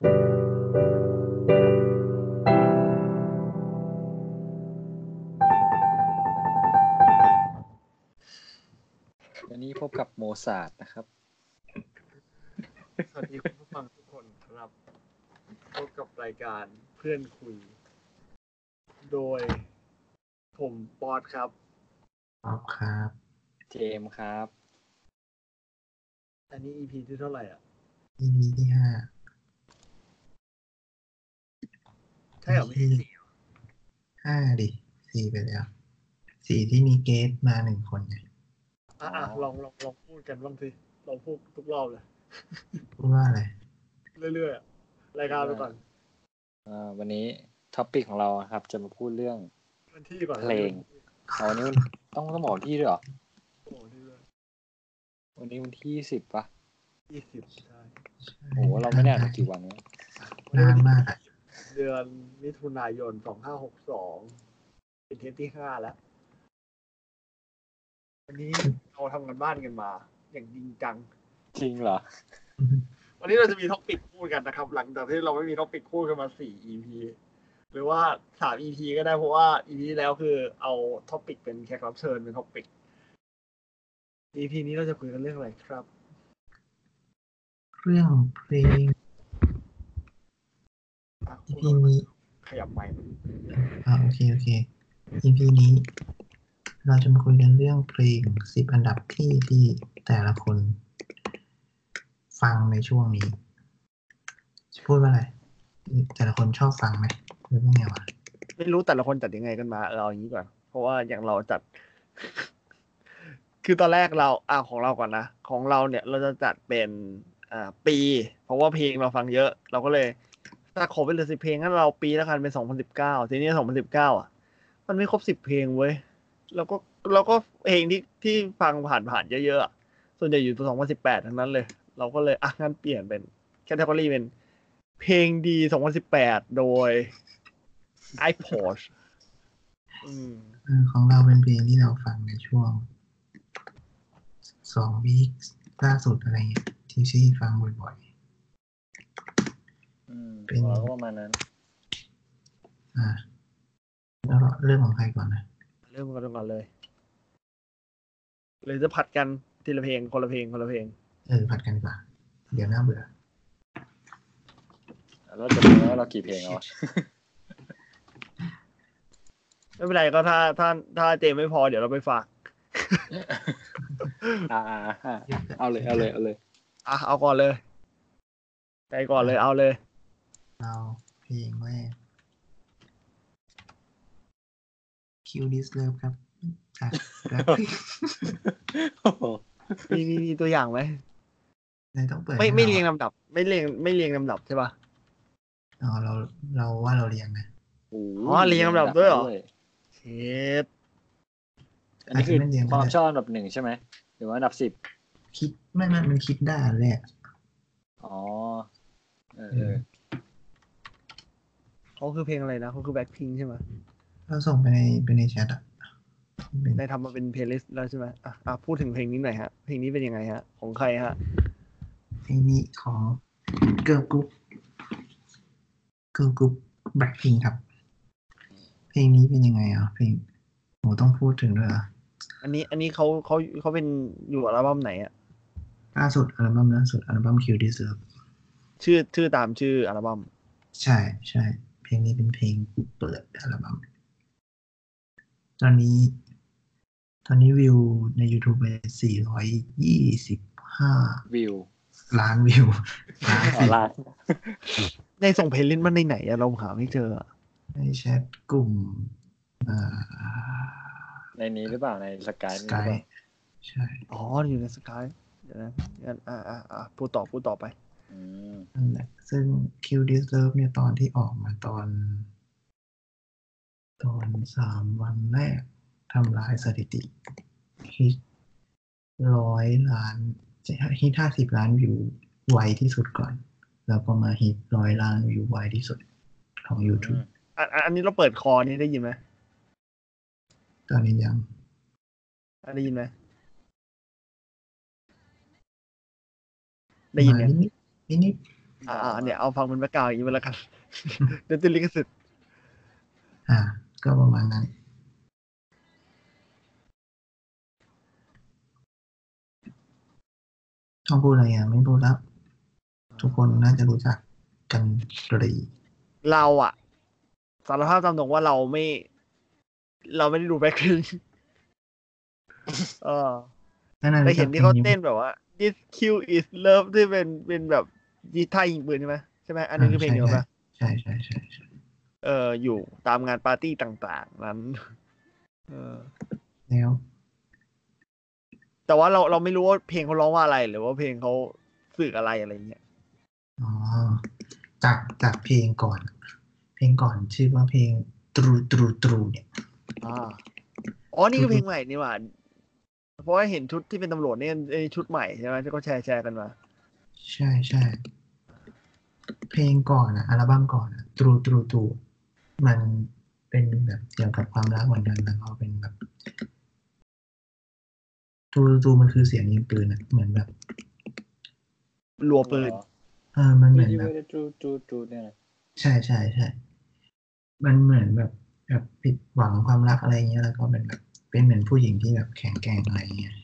วันนี้พบกับโมซาร์ทนะครับ สวัสดีคุณผู้ฟังทุกคนครับ พบกับรายการเพื่อนคุย โดย ผมปอดครับอ๋อครับ เจมส์ครับ อันนี้ EP ที่เท่าไหร่อะ EP ที่ห้า ใช่เหรอไม่ใช่สี่เหรอห้าดิสี่ไปแล้วสี่ที่มีเกสมาหนึ่งคนไงอะอะลองลองลองพูดกันบ้างสิลองพูดทุกรอบเลยพูดว่าอะไร เรื่อยๆอะรายการไปก่อนอ่าวันนี้ท็อปิกของเราครับ จะมาพูดเรื่องวันที่ก่อนเพลงเอาวันนี้มันต้องต้องบอกวันที่ด้วยเหรอโอ้ที่ด้วยวันนี้วันที่สิบปะยี่สิบใช่โอ้โหเราไม่ได้อัดมากี่วันแล้วนานมากอะ เดือนมิถุนายนสองห้าหกสองเป็นเทปที่ห้าแล้ว วันนี้เราทำการบ้านกันมา อย่างจริงจัง จริงเหรอ วันนี้เราจะมี topic พูดกันนะครับ หลังจากที่เราไม่มี topic พูดกันมาสี่ EP หรือว่าสาม EP ก็ได้เพราะว่า EP ที่แล้วคือเอาท็อปิกเป็นแขกรับเชิญเป็นท็อปิก EP นี้เราจะคุยกันเรื่องอะไรครับ เรื่องเพลงอะ EP นี้ขยับไมค์อ่าโอเคโอเค EP นี้ เราจะมาคุยกันเรื่องเพลงสิบอันดับที่ที่แต่ละคน ฟังในช่วงนี้พูดว่าอะไร แต่ละคนชอบฟังไหมหรือว่าไงวะไม่รู้แต่ละคนจัดยังไงกันมาเออเอาอย่างนี้ก่อนเพราะว่าอย่างเราจัด คือตอนแรกเราอ่าของเราก่อนนะของเราเนี่ย เราจะจัดเป็นอ่าปี เพราะว่าเพลงเราฟังเยอะ เราก็เลย ถ้าขอเป็นเหลือสิบเพลงงั้นเราปีละกันเป็นสองพันสิบเก้าทีนี้สองพันสิบเก้าอะ มันไม่ครบสิบเพลงเว้ยแล้วก็แล้วก็เพลงที่ที่ฟังผ่านผ่านๆเยอะๆส่วนใหญ่อยู่สองพันสิบแปดทั้งนั้นเลย เราก็เลยอะงั้นเปลี่ยนเป็นแคตตากรีเป็น เพลงดีสองพันสิบแปดโดย i p o d อืมเออของเราเป็นเพลงที่เราฟังในช่วงสองวีคล่าสุดอะไรเงี้ยที่ที่ฟังบ่อย อืมเป็นเราก็ประมาณนั้นๆอ่าแล้วเรื่องของใครก่อนนะเริ่มกันก่อนเลยหรือจะผัดกันทีละเพลงคนละเพลงคนละเพลงเออผัดกันดีกว่าเดี๋ยวน่าเบื่อแล้วจะรู้ไหมว่าเรากี่เพลงแล้วอะไม่เป็นไรก็ถ้าถ้าถ้าเจมไม่พอเดี๋ยวเราไปฝากอ่าอ่าอ่าเอาเลยเอาเลยเอาเลยอะเอาก่อนเลยใจก่อนเลยเอาเลย เราเพลงแรก Kill This Love ครับจาก Blackpink โอ้โหมีมีมีตัวอย่างไหมไหนต้องเปิดไม่ให้ไม่ราเรียงลำดับ ไม่เรียงไม่เรียงลำดับใช่ปะอ๋อเราเราว่าเราเรียงนะโอ้โหอ๋อเรียงลำดับด้วยเหรอ เชดอันนี้คืออาจจะไม่เรียงก็ความได้ชอบอันดับหนึ่งใช่ไหมหรือว่าอันดับสิบคิดไม่ไม่มันคิดได้อันแรกอ๋อเออเออ เขาคือเพลงอะไรนะเขาคือแบ็คพิงใช่ไหมเราส่งไปในไปในแชทอะเป็นได้ทำมาเป็น playlist แล้วใช่ไหมอะอะพูดถึงเพลงนี้หน่อยฮะ เพลงนี้เป็นยังไงฮะ ของใครฮะ เพลงนี้ของ Girl Group Girl Group Blackpink ครับ เพลงนี้เป็นยังไงอะ เพลงโหต้องพูดถึงด้วยเหรอะอันนี้อันนี้เขาเขาเขาเป็นอยู่อัลบั้มไหนอะล่าสุดอัลบั้มล่าสุดอัลบั้ม Kill This Love ชื่อชื่อตามชื่ออัลบั้มใช่ใช่ เพลงนี้เป็นเพลงเปิดอัลบั้มตอนนี้ ตอนนี้วิวใน YouTube ไป425 วิว ล้านวิวล้านอ๋อสิลาดในส่ง playlist มันในไหนอะเราหาไม่เจออะในแชทกลุ่มเอ่อในนี้หรือเปล่าในสกายสนี่หรืกาอยเปล่าใช่ อ๋อ อยู่ในสกายเดี๋ยวนะงั้นอ่าอ่าอ่าพูดต่อพูดต่อไปอืม นั่นแหละ ซึ่ง Kill This Love เนี่ยตอนที่ออกมาตอน ตอนสามวันแรกทำลายสถิติฮิตร้อยล้านฮิตห้าสิบล้านวิวไวที่สุดก่อน แล้วก็มาฮิตร้อยล้านวิวไวที่สุดของ YouTube อันอันอันนี้เราเปิดคอนี่ได้ยินไหมตอนนี้ยังอันได้ยินไหมได้ยินมาเนี่ยนิดนิดนิดอ่าเนี่ยเอาฟังเป็น background อย่างนี้ไปแล้วกันเดี๋ยวติดลิขสิทธิ์อ่า ก็ประมาณนั้นต้องพูดอะไรอะ ไม่พูดแล้ว ทุกคนน่าจะรู้จักกันกรีเราอะสารภาพตามตรงว่าเราไม่ เราไม่ได้ดูแบ็คพิงเออนั่นน่ะแต่เห็นที่เขารู้จักเต้นแบบว่า this kill is love ที่เป็นเป็นแบบ ยีท่ายิงปืนใช่ไหมใช่ไหมอันนี้คือเพลงเดียวกันปะใช่ใช่ใช่ใช่เอออยู่ตามงานปาร์ตี้ต่างๆ นั้น เออแล้วแต่ว่าเราเราไม่รู้ว่าเพลงเขาร้องว่าอะไรหรือว่าเพลงเขาสื่ออะไรอะไรเงี้ยอ๋อจากจากเพลงก่อน เพลงก่อนชื่อว่าเพลงตรูตรูตรูเนี่ยอ่าอ๋อนี่คือเพลงใหม่นี่หว่าเพราะว่าเห็นชุดที่เป็นตำรวจเนี่ยไอ้ชุดใหม่ใช่ไหมที่เขาแชร์แชร์กันมา ใช่ใช่เพลงก่อนอะอัลบั้มก่อนอะตรูตรูตรูมันเป็นแบบเกี่ยวกับความรักเหมือนกันแล้วก็เป็นแบบตรูตรูมันคือเสียงยิงปืนอะเหมือนแบบรัวปืนเออมันเหไม่มือนได้แบบไม่ได้จูจูจูเนี่ยนะใช่ใช่ใช่มันเหมือนแบบแบบผิดหวังความรักอะไรเงี้ยแล้วก็เป็นแบบเป็นเหมือนผู้หญิงที่แบบแข็งแกร่งอะไรเงี้ย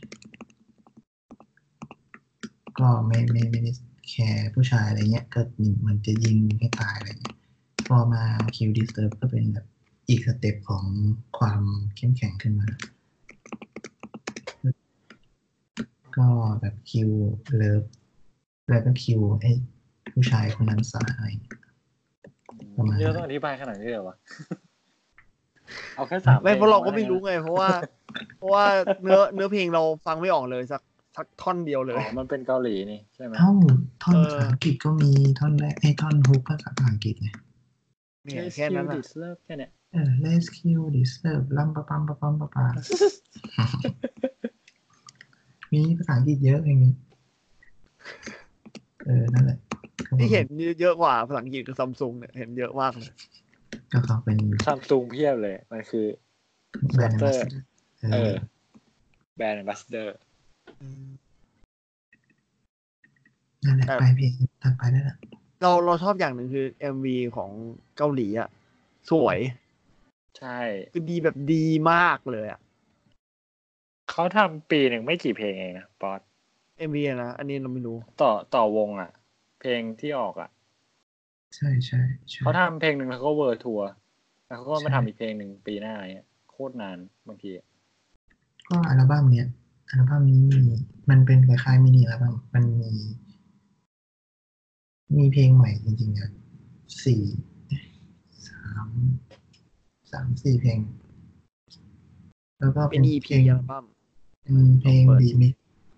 ก็ไม่ไม่ไม่ได้แคร์ผู้ชายอะไรเงี้ยก็เหมันจะยิงให้ตายอะไรเงี้ยพอมาคิวดิสเ r ร์ฟก็เป็นแบบอีกสเต็ปของความเข้มแข็งขึ้นมา ก็แบบคิวเลิฟแล้วก็คิวไอ้ผู้ชายคนนั้นสาอะไรเงี้ยประมาณนั้นนี่เราต้องอธิบายขนาดนี้เลยเหรอวะเอาแค่สามไม่พลงเพราะเราก็พอไม่รู้ไง เพราะว่า เพราะว่าเนื้อเนื้อเพลงเราฟังไม่ออกเลยสัก สักท่อนเดียวเลย อ๋อ มันเป็นเกาหลีนี่ใช่ไหมเอ้าท่อนเออภาษาอังกฤษก็มีท่อนแรกไอ้ท่อนฮุกภาษาอังกฤษไงเนี่ยแค่นั้นดิอะสเลิฟแค่เนี้ยเออ let's kill this love ลัมปะปัมปะปัมปะปามีภาษาอังกฤษเยอะเพลงนี้ เออ นั่นแหละก็บอกที่เห็นเยอะกว่าภาษาอังกฤษคือซัมซุงเนี่ยเห็นเยอะมากเลย ก็เขาเป็นซัมซุงเพียบเลย มันคือแบรนด์ Sponsor เอเอออ แบรนด์ a บ b สเดอร์ นั่นแหละแต่ไปเพลงถัดไปได้ละเราเราชอบอย่างหนึ่งคือ MV ของเกาหลีอะ สวย ใช่ คือดีแบบดีมากเลยอะเขาทำปีหนึ่งไม่กี่เพลงเองนะป๊อต MV อะนะ อันนี้เราไม่รู้ ต่อต่อวงอะ เพลงที่ออกอะ ใช่ใช่ใช่เขาทำเพลงหนึ่งแล้วก็เวอร์ทัวร์แล้วเขาก็มาใช่ทำอีกเพลงหนึ่งปีหน้าเนี่ยโคตรนานบางทีก็อัลบั้มเนี้ย อัลบั้มนี้มีมันเป็นคล้ายๆ mini album มันมี มีเพลงใหม่จริงๆอะสี่สามสามสี่เพลง แล้วก็เป็น EP เพลงอัลบั้มเป็นเพลงเปิดดีมิก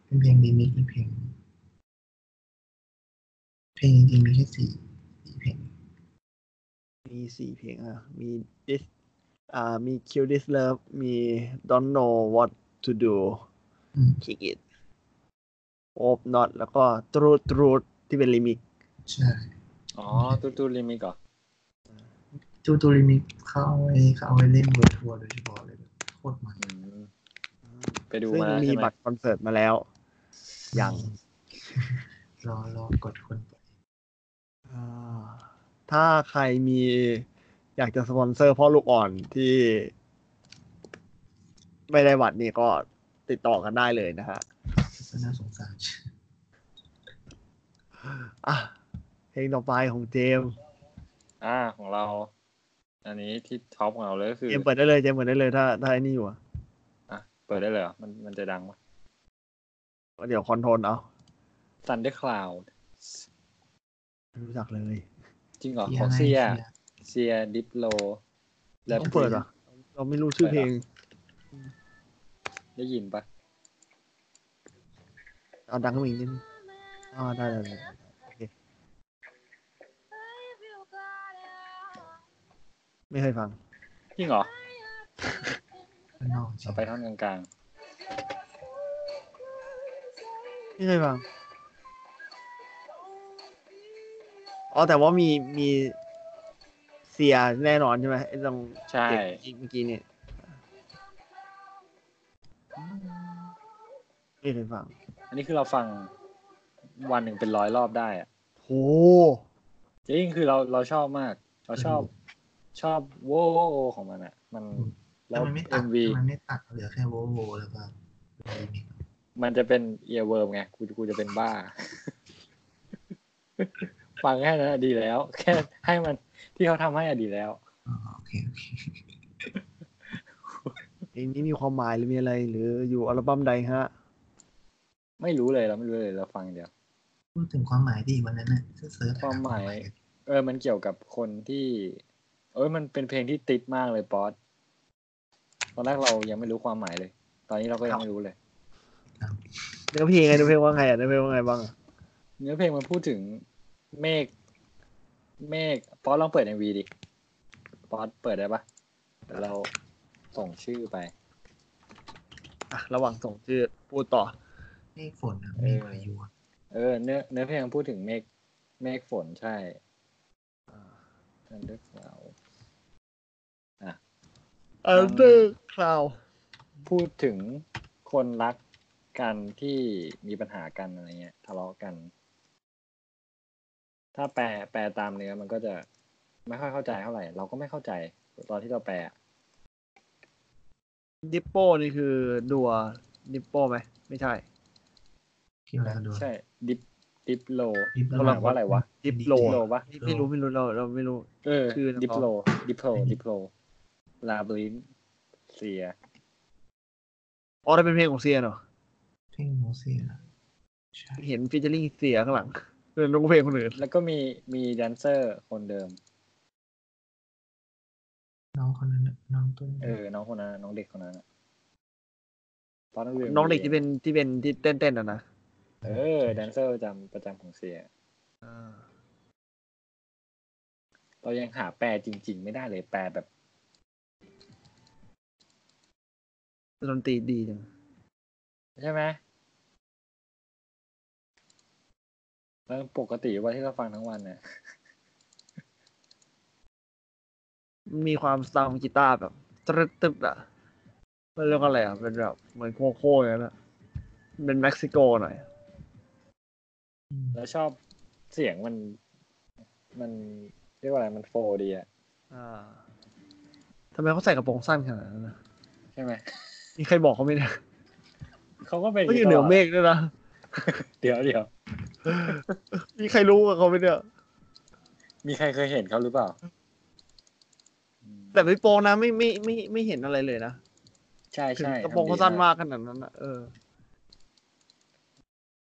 เป็นเพลงดีมิกอีกเพลง เพลงจริงๆมีแค่สี่สี่เพลง มีสี่เพลงอะ มี this อ่ามี kill this love มี don't know what to do อืม kick it hope not แล้วก็ truth truth ที่เป็นลิมิกใช่อ๋อตูตูริมิกเหรอตูตูริมิกเขาเอาไว้เขาเอาไว้เล่นเวิร์ทัวร์โดยเฉพาะเลยแบบโคตรมันอืมไปดูซึ่งมาแล้วมีใช่ไหมบัตรคอนเสิร์ตมาแล้ว ยัง รอรอกดคนไปอ่าถ้าใครมีอยากจะสปอนเซอร์พ่อลูกอ่อนที่ ไม่ได้บัตรนี่ก็ ติดต่อกันได้เลยนะฮะก็น่าสงสารอะเพลงต่อไปของเจมส์อ่าของเรา อันนี้ที่ top ของเราเลยก็คือ เจมส์เปิดได้เลยเจมส์เปิดได้เลยถ้าถ้าไอ้นี่อยู่อะอะเปิดได้เลยเหรอมันมันจะดังปะเดี๋ยวคอนโทรลเอา Thunder Cloud ไม่รู้จักเลย จริงเหรอเสียของอะไรเซียเสีย เซียดิปโล และต้องเปิดเหรอะเราไม่รู้ชื่อเพลง ได้ยินปะเอาดังขึ้นมาอีกนิดนึงอ่าได้ได้ได้โอเคไม่เคยฟังจริงเหรอข้างนอกจริเอางไปท่อนกลางไม่เคยฟังอ๋อแต่ว่ามีมีเสียแน่นอนใช่ไหมไอ้ตรงๆใช่เด็กเมื่อกี้เนี่ย ไม่เคยฟัง อันนี้คือเราฟังวันหนึ่งเป็นร้อยรอบได้อะโหโหจริงคือเราเราชอบมาก เราชอบชอบโวโวโวของมันอะมันแล้แต่วมันไม่เอ็ตัดมวีมันไม่ตัดเหลือแค่โวโวแล้วก็รีมิกซ์มันจะเป็นเอียเวิร์มไงกูกูจะเป็นบ้า ฟังแค่นั้นอะดีแล้ว แค่ให้มันที่เขาทำให้อะดีแล้ว อ๋อโอเคโอเคเพลงนี้มีความหมายหรือมีอะไร หรืออยู่อัลบั้มใดฮะ ไม่รู้เลยเราไม่รู้เลยเราฟังอย่างเดียว พูดถึงความหมายดีวันนั้นน่ะ search ๆความหมาย เออ มันเกี่ยวกับคนที่ เอ้ยมันเป็นเพลงที่ติดมากเลยป๊อตตอนแรกเรายังไม่รู้ความหมายเลย ตอนนี้เราก็ยังไม่รู้เลยเนื้อเพลงไงเนื้อเพลงว่าไงอะเนื้อเพลงว่าไงบ้างอะเนื้อเพลงมันพูดถึงเมฆเมฆป๊อตลองเปิด MV ดิป๊อตเปิดได้ปะเดี๋ยวเราส่งชื่อไป อะ ระหว่างส่งชื่อพูดต่อ เมฆฝนอะเมฆพายุอะเออเนื้อเนื้อเพลงมันพูดถึงเมฆเมฆฝนใช่ Thunder Cloud เออเดอร์คลาวพูดถึงคนรักกันที่มีปัญหากันอะไรเงี้ย ทะเลาะกัน ถ้าแปลแปลตามเนื้อมันก็จะไม่ค่อยเข้าใจเท่าไหร่ เราก็ไม่เข้าใจ ตอนที่เราแปลอะดิปโป้นี่คือดัวดิปโป้ไหม ไม่ใช่ ที่แล้วดูใช่ดิปดิปโล Diplo เขาหลังว่าอะไรวะดิปโลดิปโลปะไม่รู้ไม่รู้เราเราไม่รู้เออชื่อนักร้องดิปโลดิปโลดิปโลลาบรินเซียอ๋อได้เป็นเพลงของเซียเนาะเพลงโมเซียใช่เห็นฟีเจอริ่งเสียข้างหลังเป็นร้องเพลงคนอื่นแล้วก็มีมีแดนเซอร์คนเดิม น้องคนนั้นน่ะน้องต้นเออ น้องคนนั้นน้องเด็กคนนั้นอะตอนนั้นน้องเด็กที่เป็นที่เป็นที่เต้นๆอะนะ เออแดนเซอร์ประจำประจำของเซียอ่าเรายังหาแปลจริง ๆ ไม่ได้เลยแปลแบบดนตรีดีจังใช่ไหมแล้วปกติวันที่เราฟังทั้งวันเนี่ยมีความ sound กีตาร์แบบตรึดตึบอะมันเรียกว่าอะไรอะ เป็นแบบ เหมือน Coco อย่างนั้นอะเป็นเม็กซิโกหน่อยอืม แล้วชอบเสียงมัน มันเรียกว่าอะไรมันโฟร์ดีอะอ่าทำไมเขาใส่กระโปรงสั้นขนาดนั้นนะใช่ไหมมีใครบอกเขาไหมเนี่ยเขาก็เป็นเขาอยู่เหนือเมฆด้วยนะเดี๋ยวเดี๋ยวมีใครรู้กับเขาไหมเนี่ยมีใครเคยเห็นเขาหรือเปล่าอืมแต่พี่โปงนะไม่ไม่ไม่ไม่เห็นอะไรเลยนะใช่ถึงใช่กระโปรงเขาสั้นมากขนาดนั้นนะเออ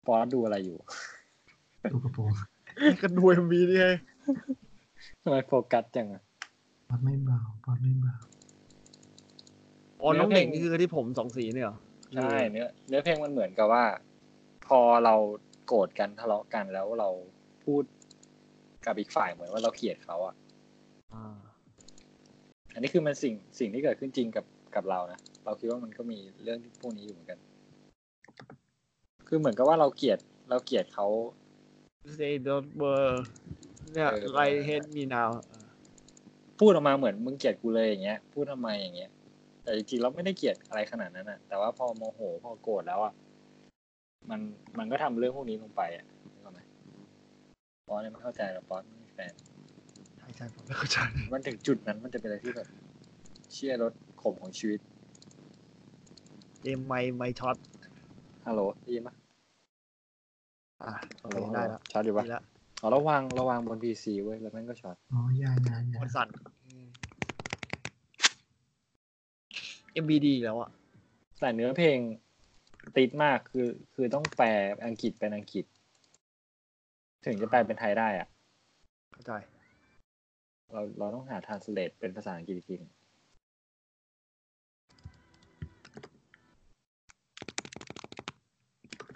ปอสดูอะไรอยู่ ดูกระโปรงก็ดูเอ็มบีนี่ไงทำไมโฟกัสจังอะปอดไม่เบาปอดไม่เบาอ๋อน้องเด็กนี่คือที่ผมสองสีเนี่ยเหรอใช่เนื้อเนื้อเพลงมันเหมือนกับว่า พอเราโกรธกันทะเลาะกันแล้วเราพูดกับอีกฝ่ายเหมือนว่าเราเกลียดเขาอะอ่าอันนี้คือมันสิ่งสิ่งที่เกิดขึ้นจริงกับกับเรานะเราคิดว่ามันก็มีเรื่องพวกนี้อยู่เหมือนกัน คือเหมือนกับว่าเราเกลียดเราเกลียดเขา เซดอทเบอร์เนี่ยเออไลเฮดมีนาวพูดออกมาเหมือนมึงเกลียดกูเลยอย่างเงี้ย พูดทำไมอย่างเงี้ย แต่จริงๆเราไม่ได้เกลียดอะไรขนาดนั้นอะแต่ว่าพอโมโหพอโกรธแล้วอะมันมันก็ทำเรื่องพวกนี้ลงไปอะนึกออกไหมปอนเนี่ยไม่เข้าใจหรอกปอนไม่มีแฟนใช่ใช่ผมไม่เข้าใจมันถึงจุดนั้นมันจะเป็นอะไรที่แบบเชี่ยรถขมของชีวิตเกมไม่ไม่ช็อตฮัลโหลได้ยินปะ อะฮัลโหลได้แล้วช็อตอยู่ปะดีแล้วเอาระวางระวางบนพีซีเว้ยแล้วมันก็ช็อตอ๋อยายายามันสั่น MBD แล้วอะ แต่เนื้อเพลงติดมากคือคือต้องแปลอังกฤษเป็นอังกฤษ ถึงจะแปลเป็นไทยได้อะเข้าใจ เราเราต้องหา translate เป็นภาษาอังกฤษอีกทีหนึ่ง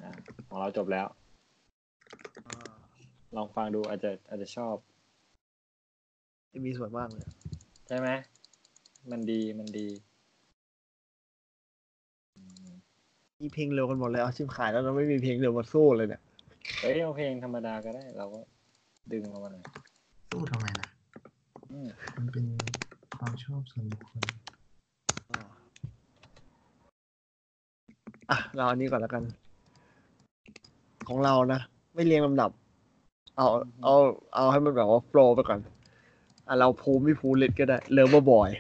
อะของเราจบแล้ว ลองฟังดูอาจจะอาจจะชอบเอ็มบีสวยมากเลยใช่ไหมมันดีมันดีอืมมีเพลงเร็วกันหมดเลยเอาชิมขายแล้วเราไม่มีเพลงเร็วมาสู้เลยเนี่ยเอ้ยเอาเพลงธรรมดาก็ได้ เราก็ดึงมาหน่อยสู้ทำไมล่ะอืมมันเป็นความชอบส่วนบุคคลอะเราอันนี้ก่อนแล้วกัน ของเรานะ ไม่เรียงลำดับ เอาเอาเอาให้มันแบบว่าโปรไปก่อนอะเราภูมิไม่ภูเล็ดก็ได้เลิฟบอย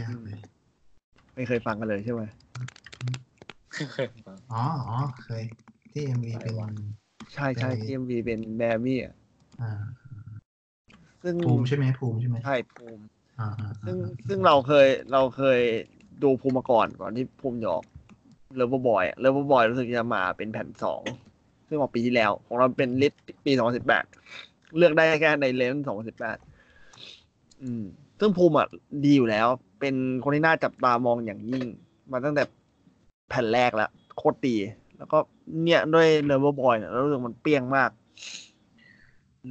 ยากเลยไม่เคยฟังกันเลยใช่ไหมอ๋ออ๋อเคย ที่เอ็มวีเป็นใช่ใช่ใช่ทีมวีเป็นแบมี่อะอ่าซึ่งภูมิใช่ไหมภูมิใช่ไหมใช่ภูมิอ่าอ่าซึ่งอ่าซึ่งเราเคยเราเคยดูภูมิมาก่อนก่อนที่ภูมิหยออกเลิฟบอยเลิฟบอยรู้สึกจะมาเป็นแผ่นสอง ซึ่งออกปีที่แล้ว ของเราเป็น list ปีสองสิบแปดเลือกได้แค่ใน range สองสิบแปดอืม ซึ่งภูมิอะดีอยู่แล้ว เป็นคนที่น่าจับตามองอย่างยิ่ง มาตั้งแต่แผ่นแรกแล้ว โคตรดี แล้วก็เนี่ยด้วยเลิฟบอยเนี่ยเรารู้สึกมันเปรี้ยงมาก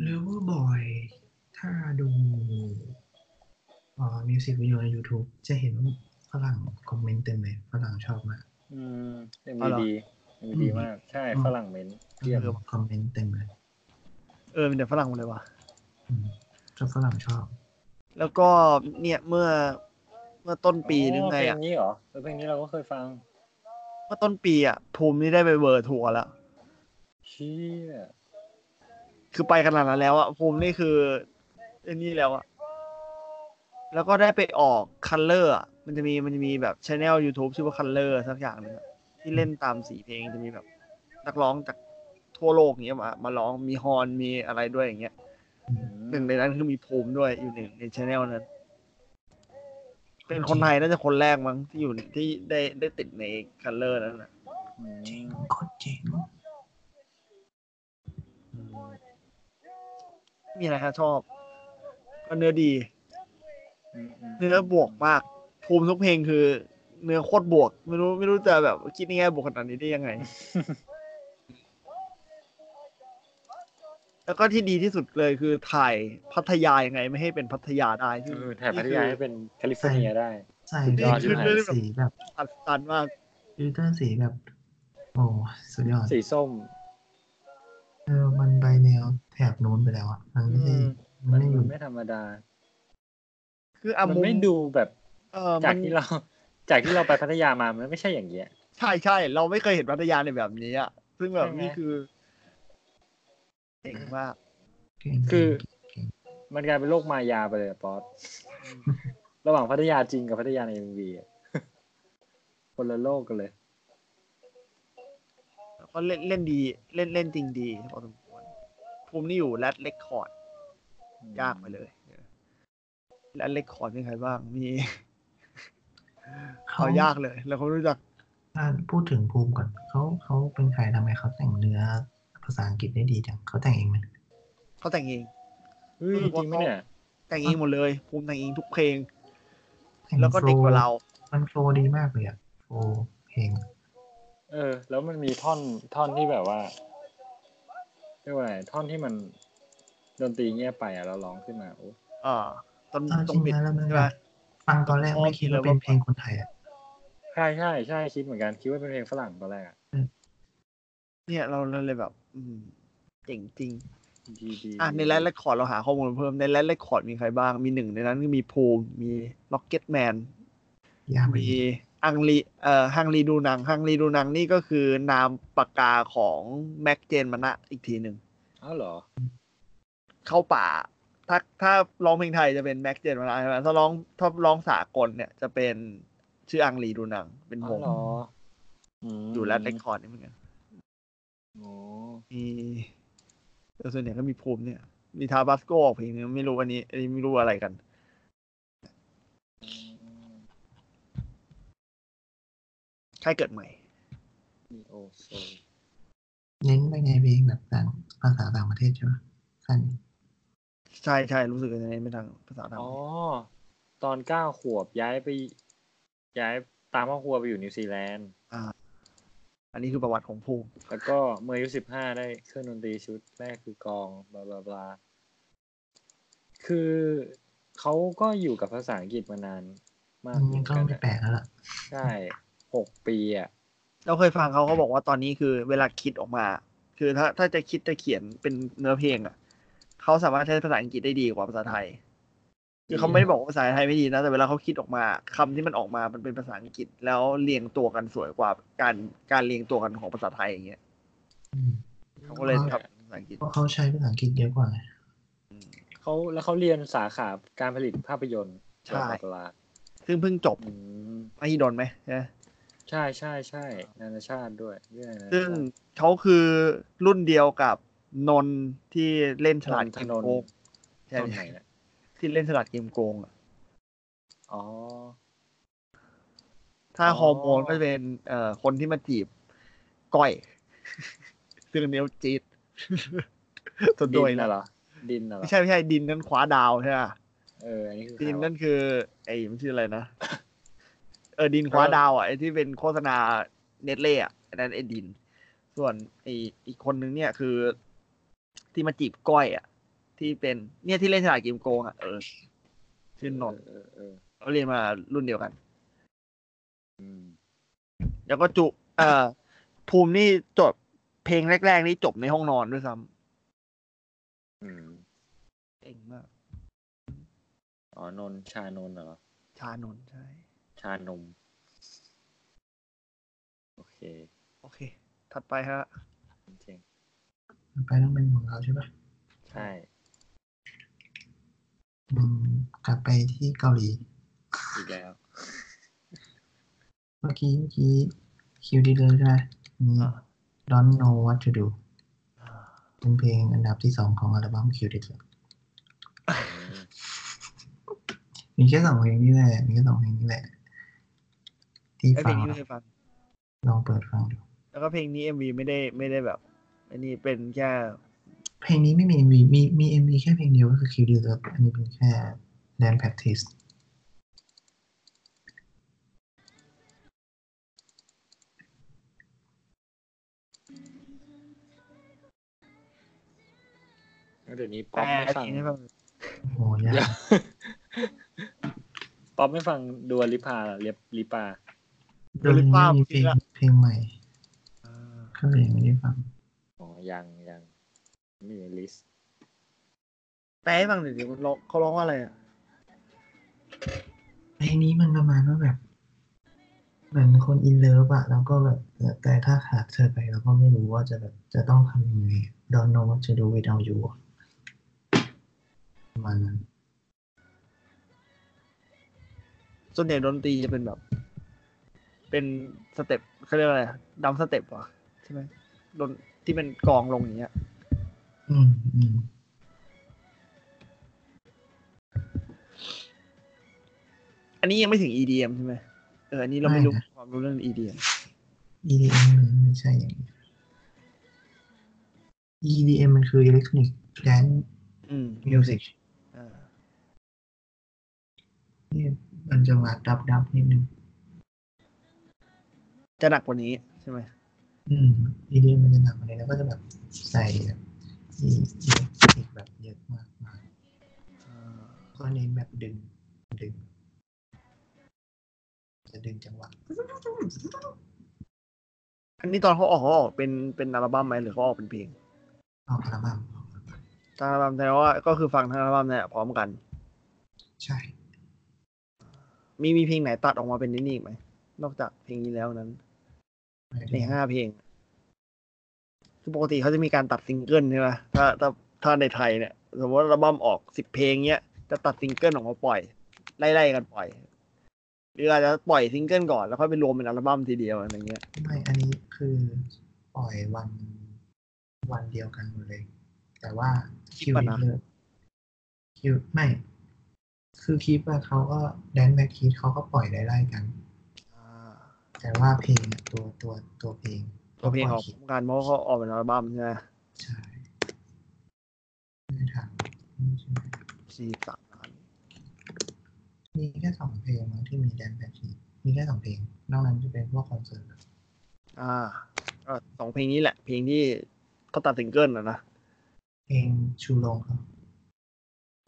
Lover Boyถ้าดูอ่ามิวสิกวิดีโอใน YouTube จะเห็นฝรั่ง comment เต็มเลยฝรั่งชอบมาก อืมเอ็มอ๋อเหรอดีเอ็มดีมาก ใช่ฝรั่ง ment เทียบ comment เต็มเลยเออเป็นแต่ฝรั่งหมดเลยว่ะ อืมก็ฝรั่งชอบ แล้วก็เนี่ยเมื่อเมื่อต้นปีหรือไงเพลอะ งนี้เหรอเออเพลงนี้เราก็เคยฟังเมื่อต้นปีอะ ภูมินี่ได้ไป world tour แล้ว เชี่ยคือไปขนาดนั้นแล้วอะภูมินี่คือไอ้นี่แล้วอะแล้วก็ได้ไปออก Colors อะมันจะมีมันจะมีแบบช anel YouTube ชื่อว่า Colors สักอย่างหนึงอะที่เล่นตามสีเพลงจะมีแบบนักร้องจาก ทั่วโลกเงี้ยมามาร้องมี HONNE มีอะไรด้วยอย่างเงี้ยอืมหนึ่งในนั้นคือมีภูมิด้วยอยู่ในในช anel นั้น เป็นคนไทยน่าจะคนแรกมั้งที่อยู่ที่ได้ได้ติดในคัลเลอร์นั้นนะอืมเจ๋งโคตรเจ๋งมีอะไรครับชอบก็เนื้อดีอืมอืมเนื้อบวกมาก ภูมิทุกเพลงคือ เนื้อโคตรบวก ไม่รู้ไม่รู้จะแบบคิดในแง่บวกขนาดนี้ได้ยังไง แล้วก็ที่ดีที่สุดเลยคือถ่ายพัทยายังไงไม่ให้เป็นพัทยาได้ที่เออถ่ายพัทยาให้เป็นแคลิฟอร์เนียได้ใส่สุดยอดฟิลเตอร์สีแบบอัดตันมากฟิลเตอร์สีแบบ โอ้สุดยอดสีส้มเออมันไปแนวแถบนู้นไปแล้วอะมันไม่ใช่อืมมัมันนไม่อยู่ไม่ธรรมดา คืออามันมุมไม่ดูแบบเออจากมันที่เรา จากที่เราไปพัทยามามันไม่ใช่อย่างเงี้ย ใช่ใช่เราไม่เคยเห็นพัทยาในแบบนี้อะซึ่งแบบใช่ไหมนี่คือ เจ๋งมากเก่งคือเก่งมันกลายเป็นโลกมายาไปเลยอะป๊อตระหว่างพัทยาจริงกับพัทยาใน MV คนละโลกกันเลยแล้วก็เล่นเล่นดี เล่นเล่นจริงดีพอสมควรภูมินี่อยู่ Rats Records ยากไปเลย Rats Records มีใครบ้างมีเขาเขายากเลย แล้วเขารู้จักอ่าพูดถึงภูมิก่อนเขาเขาเป็นใครทำไมเขาแต่งเนื้อ ภาษาอังกฤษได้ดีจังเขาแต่งเองไหมเขาแต่งเองเฮ้ยจริงไหมเนี่ย แต่งเองหมดเลยภูมิแต่งเองทุกเพลงแต่งแล้วก็เด็กกว่าเรา มันโฟลว์ดีมากเลยอะโฟลว์เพลง เออ แล้วมันมีท่อนท่อนที่แบบว่าเรียกว่าไงท่อนที่มันดนตรีเงียบไปอะเราร้องขึ้นมาโอ้อ่าต้นเอาจต้รินงบิดนะแล้วมันใช่แบไหมบฟังตอนแรกไม่คิดว่าเป็นเพลงคนไทยอะใช่ใช่ใช่คิดเหมือนกันคิดว่าเป็นเพลงฝรั่งตอนแรกอะ เนี่ยเราเราเลยแบบ อืมเจ๋งจริงดีดีอะในแรดเลคคอร์ดเราหาข้อมูลเพิ่มในแรดเลคคอร์ดมีใครบ้าง มีหนึ่งในนั้นก็มีภูมิมีล็อกเก็ตแมนยากไปมีอีกอังลีเอ่อฮังลีดูนังฮังลีดูนังนี่ก็คือนามปากกาของแม็กเจนมานะอีกทีหนึ่งอ้าวเหรอ เข้าป่า ถ้าถ้าร้องเพลงไทยจะเป็นแม็กเจนมานะใช่ไหมถ้าร้องถ้าร้องสากลเนี่ยจะเป็นชื่ออังลีดูนัง เป็นอ้าผวมเหรอมอยู่แรดเลคคอร์ดนี่เหมือนกันโอ้ มีเออส่วนใหญ่ก็มีภูมิเนี่ย มีทาบาสโกออกเพลงนึงไม่รู้อันนี้อันนี้ไม่รู้อะไรกัน ใครเกิดใหม่ มีโอโซเน้นไปในเพลงแบบต่างภาษาต่างประเทศใช่ไหมขั้นใช่ใช่รู้สึกจะเน้นไปทางภาษาต่างอ๋ปอระเทศตอนเก้าขวบย้ายไป ย้ายตามครอบครัวไปอยู่นิวซีแลนด์ อันนี้คือประวัติของภูมิ แล้วก็เมื่ออายุสิบห้าได้เครื่องดนตรีชุดแรกคือกลองบลาบลาบลาคือเขาก็อยู่กับภาษาอังกฤษมานานมากมันเหมืยัองนก็กันไม่อะแปลกแล้วล่ะใช่หกปีอะ เราเคยฟังเขาเขาบอกว่าตอนนี้คือเวลาคิดออกมา คือถ้าถ้าจะคิดจะเขียนเป็นเนื้อเพลงอะเขาสามารถใช้ภาษาอังกฤษได้ดีกว่าภาษาไทย คือเขาไม่ได้บอกว่าภาษาไทยไม่ดีนะ แต่เวลาเขาคิดออกมาคำที่มันออกมามันเป็นภาษาอังกฤษ แล้วเรียงตัวกันสวยกว่าการการเรียงตัวกันของภาษาไทยอย่างเงี้ยอืมเขาก็เลยอ๋อครับภาษาอังกฤษเพราะเขาใช้ภาษาอังกฤษเยอะกว่าไงเขาแล้วเขาเรียนสาขาการผลิตภาพยนตร์ใช่บลาบลาซึ่งเพิ่งจบอืมมหิดลไหมใช่ไหมใช่ใช่ใช่นานาชาติด้วยเรื่องนานาซึ่งชาติเขาคือรุ่นเดียวกับนนท์ที่เล่นฉลาดเกมนนท์โกงใช่ตอนไหไหมนนะ ที่เล่นฉลาดเกมโกงอะอ๋อ ถ้าอ๋อฮอร์โมนก็จะเป็นเอ่อคนที่มาจีบก้อย ซึ่งอันนี้จี๊ดส่วนดิตัวนเองน่ะนะเหรอ ดินน่ะเหรอไม่ใช่ไม่ใช่ดินนั่นคว้าดาวใช่ไหมเอออันนี้คือดินใครวะนั่นคือ ไอ้มันชื่ออะไรนะ เออดินคว้าดาวอะไอ้ที่เป็นโฆษณาเน็ตเล่อะอันนั้นไอ้ดิน ส่วนไอ้อีกคนนึงเนี่ยคือ ที่มาจีบก้อยอะ ที่เป็นเนี่ยที่เล่นฉลาดเกมโกงอะเออชื่อนนท์เออเออเขาเรียนมารุ่นเดียวกันอืมแล้วก็จุเอ่อภูมินี่จบเพลงแรก ๆ นี่จบในห้องนอนด้วยซ้อืมำเก่งมาก อ๋อนนท์ชานนท์เหรอ ชานนท์ใช่ ชานม โอเค โอเค ถัดไปฮะจริงไปต้องเป็นของเราใช่ปะๆใช่อืม กลับไปที่เกาหลี อีกแล้ว เมื่อกี้เมื่อกี้คิวดีเลยใช่ไหมนี่อ่า Don't know what to do เป็นเพลงอันดับที่สองของอัลบั้มคิวดีเลยอืมมีแค่สองเพลงนี่แหละ มีแค่สองเพลงนี่แหละ ที่ไอเพฟัลงงนี้ไม่เคยฟังลองเปิดฟังดู แล้วก็เพลงนี้เอ็มวีไม่ได้ไม่ได้แบบ อันนี้เป็นแค่ เพลงนี้ไม่มี MV มีมี MV แค่เพลงเดียวก็คือ Kill the Love อันนี้เป็นแค่ dance practice แล้วเดี๋ยวนี้แปป๊ลอปไม่เพฟัลงงให้ฟังโอ้โหยาเดี๋ยวกป๊อปไม่ฟังดัวลิพาเหรอเรียบลิปาโดยไม่มีเพลงเพลงใหม่อ่าก็เลยยังไม่ได้ฟังอ๋อยังยังไม่อยู่ในลิสต์แปลให้ฟังหน่อยดิมันร้องเขาร้องว่าอะไรอะเพลงนี้มันประมาณว่าแบบ เหมือนคนอินเลิฟอะแล้วก็แบบแต่แต่ถ้าขาดเธอไปเราก็ไม่รู้ว่าจะแบบจะต้องทำยังไง Don't know what to do without you อะประมาณนั้น ส่วนใหญ่ดนตรีจะเป็นแบบ เป็น step เขาเรียกว่าอะไร dubstep วะใช่ไหมดนที่เป็นกลองลงอย่างเงี้ย อืมอืมอันนี้ยังไม่ถึง EDM ใช่ไหมเอออันนี้เราไม่รู้ความรู้เรื่อง EDM EDM มันไม่ใช่อย่างนี้ EDM มันคือ Electronic Dance อืม Music อ่านี่มันจะมาดับดับนิดนึง จะหนักกว่านี้ใช่ไหมอืม EDM มันจะหนักกว่านี้แล้วก็จะแบบใส่แบบ อีอิเล็กทรอนิกแบบเยอะมากมากอ่าก็เน้นแบบดึงดึง จะดึงจังหวะอันนี้ตอนเขาออกเขาออกเป็นเป็นอัลบั้มไหมหรือเขาออกเป็นเพลงออกอัลบั้มทางอัลบั้มแสดงว่าก็คือฟังทั้งอัลบั้มเนี่ยพร้อมกัน ใช่ มีมีเพลงไหนตัดออกมาเป็นนี่อีกไหมนอกจากเพลงนี้แล้วนั้นในห้าเพลง คือปกติเขาจะมีการตัดซิงเกิลใช่ไหมถ้าถ้าถ้าในไทยเนี่ย สมมติว่าอัลบั้มออกสิบเพลงเนี้ย จะตัดซิงเกิลออกมาปล่อย ไล่ๆกันปล่อยหรืออาจจะปล่อยซิงเกิลก่อนแล้วค่อยไปรวมเป็นอัลบั้มทีเดียวอะไรเงี้ยไม่อันนี้คือปล่อยวันวันเดียวกันหมดเลย แต่ว่าคลิคิปวอะดินะเลอร์คิวไม่ คือคลิปอะเขาก็แดนแบ็กคีเขาก็ปล่อยไล่ๆกันอ่าแต่ว่าเพลงอะตัวตัวตัวเพลง ตัวเพลงออกคลิพปร้อมกันเพราะเขาออกเป็นอัลบั้มใช่ไหมใช่ไม่ทันนี่ใช่ไหมสี่สามล้านมีแค่สองเพลงมั้งที่มีแดนแบ็กคีมีแค่สองเพลง นอกนั้นจะเป็นพวกคอนเสิร์ตอ่าก็สองเพลงนี้แหละ เพลงที่เขาตัดซิงเกิลนะนะ เพลงชูโรงเขา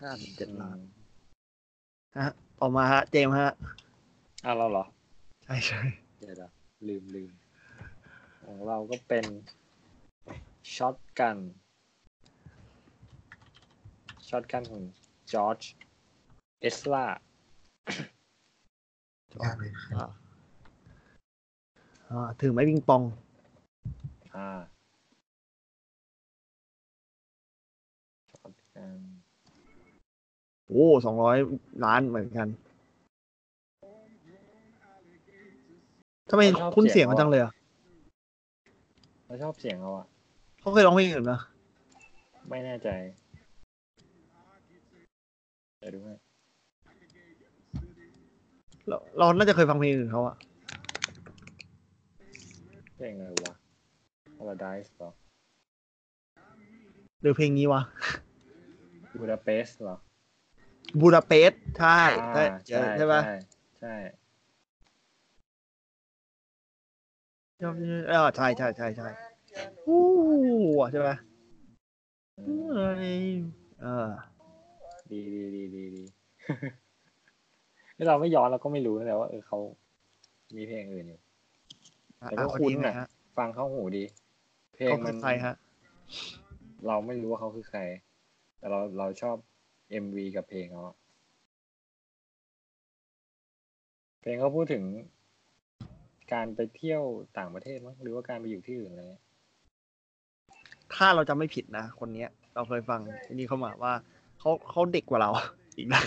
ห้าถึงเจ็ดอืล้านมฮะต่อมาฮะ เจมส์ฮะอ้าวเราเหรอ ใช่ใช่เดี๋ยวนะลืมลืม ของเราก็เป็น Shotgun Shotgun ของ George Ezraยากเลยครับอ่าอ่าถือไม้ปิงปอง อ่า gunโอ้สองร้อยล้านเหมือนกันทำไมคุ้นเสียงเขาจังเลยอะ เราชอบเสียงเขาอะเขาเคยร้องเพลงอื่นนะไม่แน่ใจเดี๋ยวดูให้เราเราน่าจะเคยฟังเพลงอื่นเขาอะเพลงอะไรวะ Paradise เหรอหรือเพลงนี้วะบูดาเปสต์เหรอบูดาเปสต์ใช่ใช่อ่าใช่ใช่ปะใช่ ใช่เออใช่ใช่ใช่ใช่อู้ใช่ไหมอืมเอ้ยเออ ดีดีดีดีดีถ้าเราไม่ย้อนเราก็ไม่รู้แต่ว่าเออเขามีเพลงอื่นอยู่แต่ก็อะคุ้นนะนะฮะฟังเข้าหูดี เพลงเขามัคือนใครฮะ เราไม่รู้ว่าเขาคือใคร แต่เราเราชอบเอ็มวีกับเพลงเขาอะเพลงเขาพูดถึง การไปเที่ยวต่างประเทศมั้งหรือว่าการไปอยู่ที่อื่นอะไรเงี้ยถ้าเราจำไม่ผิดนะ คนเนี้ย เราเคยฟังที่นี่เขามาว่าเขาเขาเด็กกว่าเรา อีกนะ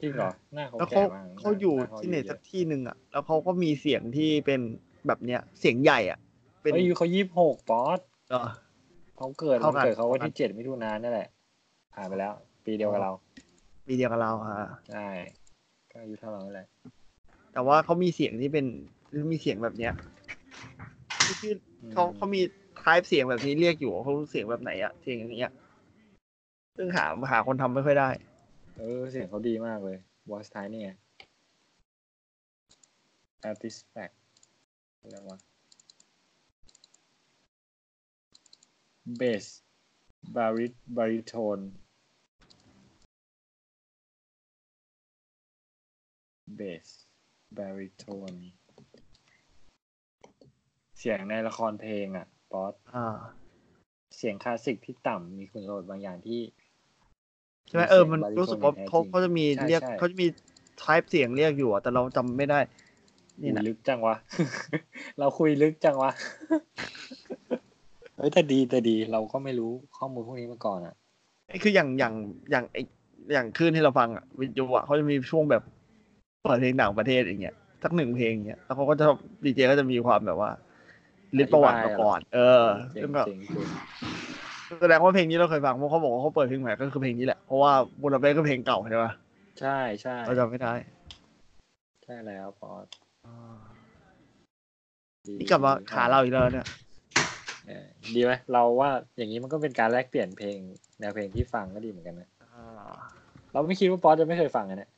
จริงเหรอหน้าเขาแล้วแก่เขามากเขาอยู่ขาที่ไหนเยสักอะที่หนึ่งอะ แล้วเขาก็มีเสียงที่เป็นแบบเนี้ย เสียงใหญ่อะ เป็นเฮ้ยเขายี่สิบหกป๊อตเออ เขาเกิดเท่าวันกัน เกิดเขาวันเท่ากันที่เจ็ดมิถุนายนนั่นแหละผ่านไปแล้ว ปีเดียวกับเราปีเดียวกับเราฮะ ใช่ก็อายุเท่าเรานั่นแหละแต่ว่าเขามีเสียงที่เป็น มีเสียงแบบเนี้ยที่ชื่ออืมเขาเขามีทายเสียงแบบนี้เรียกอยู่เขาเสียงแบบไหนอะเสียงอย่างเงี้ยซึ่งหาหาคนทำไม่ค่อยได้ เออ เสียงเขาดีมากเลย voice type นี่ไง artifact อะไรวะ bass barit baritone bass baritone เสียงในละครเพลงอะป๊อตอ่าเสียงคลาสสิกที่ต่ำมีคุณสมบัติบางอย่างที่ใช่ไหมเออมันรู้สึกว่าสียงเขาบริโทนเขาจะมีแท้จริงเรียกใช่ใช่เขาจะมีทายเสียงเรียกอยู่อะแต่เราจำไม่ได้ นี่คุนะยลึกจังวะ เราคุยลึกจังวะเฮ้ยแต่ดีแต่ดีเราก็ไม่รู้ข้อมูลพวกนี้มาก่อนอะไอ้คืออย่างอย่างอย่างไอ้อย่างคลื่นที่เราฟังอะวิทยุอะเขาจะมีช่วงแบบเปิดเพลงต่างประเทศอย่างเงี้ยสักหนึ่งเพลงอย่างเงี้ยแล้วเขาก็จะดีเจก็จะมีความแบบว่า ลิสต์ประวัติมาก่อน เออเจ๋ซึ่งงแบบเจ๋งเจ๋งแสดงว่าเพลงนี้เราเคยฟังเพราะเขาบอกว่าเขาเปิดเพลงใหม่ก็คือเพลงนี้แหละ เพราะว่าบูดาเปสต์ก็เพลงเก่าใช่ปะใช่ใช่เราจำไม่ได้ ใช่แล้วพอดีนี่กลับมาขาเราอีกแล้วเนี่ยเออดีไหมเราว่าอย่างนี้มันก็เป็นการแลกเปลี่ยนเพลง แนวเพลงที่ฟังก็ดีเหมือนกันนะเราไม่คิดว่าป๊อตจะไม่เคยฟังอันเนี้ย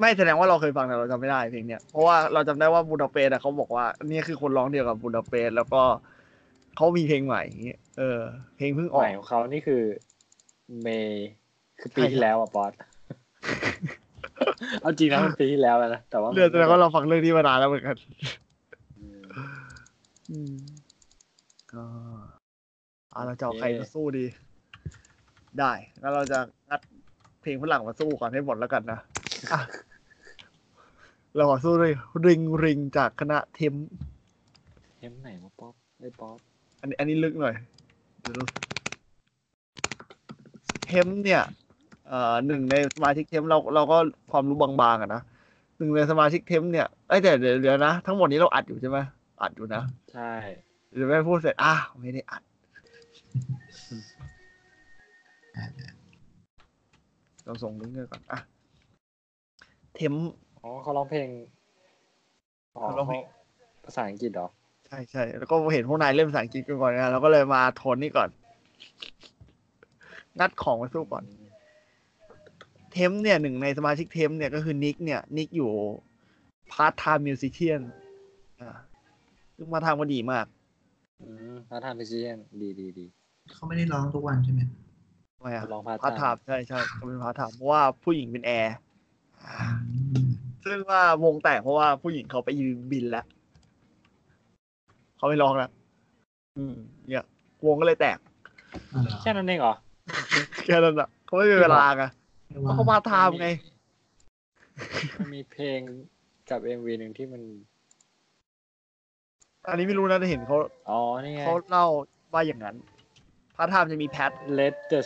ไม่แสดงว่าเราเคยฟังแต่เราจำไม่ได้เพลงเนี้ยเพราะว่าเราจำได้ว่าบูดาเปสต์อะเขาบอกว่านี่คือคนร้องเดียวกับบูดาเปสต์แล้วก็เขามีเพลงใหม่อย่างเงี้ยเออ เพลงเพิ่งอใหอกม่ของเขานี่คือเมย์คือปีใช่ที่แล้วอะป๊อตเอาจริงนะมันปีที่แล้วแล้วนะแต่ว่ามันเรื่องแสดงว่าเราฟังเรื่องนี้มานานแล้วเหมือนกันอืมอืมก็อ่าเราจะเอาใครมาสู้ดี ได้งั้นเราจะงัดเพลงฝรั่งมาสู้ก่อนให้หมดแล้วกันนะอะ เราขอสู้ด้วยริงริงจากคณะเทมTemp ไหนวะป๊อปไอ้ยป๊อปอันนี้อันนี้ลึกหน่อยเดี๋ยวดู Temp เนี่ยเอ่อหนึ่งในสมาชิก Temp เราเราก็ความรู้บางๆอะนะหนึ่งในสมาชิก Temp เนี่ยเอ้ยแต่เดี๋ยวเดี๋ยวนะ ทั้งหมดนี้เราอัดอยู่ใช่ไหมอัดอยู่นะ ใช่เดี๋ยวแม่พูดเสร็จอ้าวไม่ได้อัดอ่าเราส่งลิงก์กันก่อนอะ Temp อ๋อเขาร้องเพลงอ๋อเขาร้องเพลง ภาษาอังกฤษเหรอ ใช่ใช่แล้วก็เห็นพวกนายเล่นภาษาอังกฤษกันก่อนนะเราก็เลยมาโทนนี่ก่อนงัดของมาสู้ก่อน Temp เนี่ยหนึ่งในสมาชิก Temp เนี่ยก็คือนิกเนี่ยนิกอยู่ Part Time Musicians อ่าซึ่งมาทางมาดีมาก อืม Part Time พิเศษดีดีดีเขาไม่ได้ร้องทุกวันใช่ไหมทำไมอะลอง Part Part Time ใช่ใช่เขาเป็นพาร์ทไทม์เพราะว่าผู้หญิงเป็นแอร์ อืม ซึ่งว่าวงแตกเพราะว่าผู้หญิงเขาไปยืนบินแล้วเขาไม่ร้องแล้วอืม เนี่ย วงก็เลยแตกอ๋อเหรอแค่นั้นเองเหรอแค่นั้นอะเขาไม่มีเวลาไงไม่เพว่าราะเขาพาร์ทไทม์ไงมันมีเพลงกับ MV หนึ่งที่มัน อันนี้ไม่รู้นะแต่เห็นเขาอ๋อนี่ไงเขาเล่าว่าอย่างนั้น Part Time จะมีแพท Let the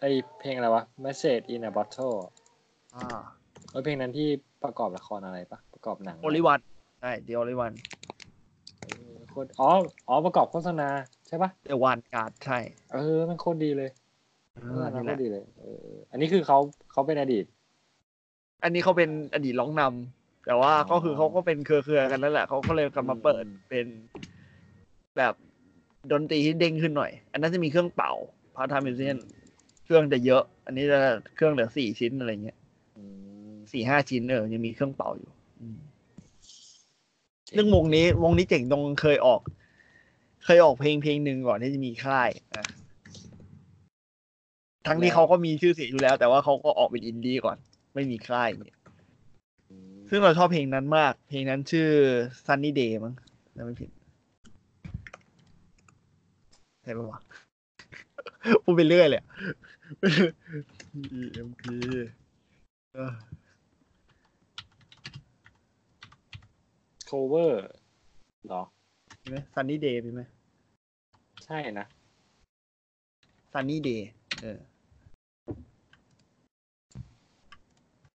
ไอเพลงอะไรวะ Message in a Bottle อ่า เออเพลงนั้นที่ประกอบละครอะไรปะประกอบหนังโอลิวันใช่เดียวโอลิวันเออโคตรอ๋ออ๋อประกอบโฆษณาใช่ปะเดวันการ์ดใช่ เออมันโคตรดีเลยเอโฆอษณานี่แหโคตละรดีเลยเอออันนี้คือเขาเขาเป็นอดีต อันนี้เขาเป็นอดีตร้องนำแต่ว่าอ๋อก็คือเขาก็เป็นเครือๆกันนั่นแหละเขาก็เลยกลับมาเปิดอืมเป็นแบบดนตรีที่เด้งขึ้นหน่อย อันนั้นจะมีเครื่องเป่า Part Time Musicians เครื่องจะเยอะ อันนี้จะเครื่องเหลือสี่ชิ้นอะไรเงี้ยอืม สี่ห้าชิ้นเออยังมีเครื่องเป่าอยู่อืมเรื่องวงนี้วงนี้เจ๋งตรงเคยออก เคยออกเพลงเพลงหนึ่งก่อนที่จะมีค่ายอะทั้งที่เขาก็มีชื่อเสียงอยู่แล้ว แต่ว่าเขาก็ออกเป็นอินดี้ก่อน ไม่มีค่ายเนี่ยอืมซึ่งเราชอบเพลงนั้นมาก เพลงนั้นชื่อ Sunny Day มั้งถ้าไม่ผิดใช่ปะวะพูดไปเรื่อยเลยอะ EMP เออโคเวอร์หรอมีไหม Sunny Day มีไหมใช่นะ Sunny Day เออ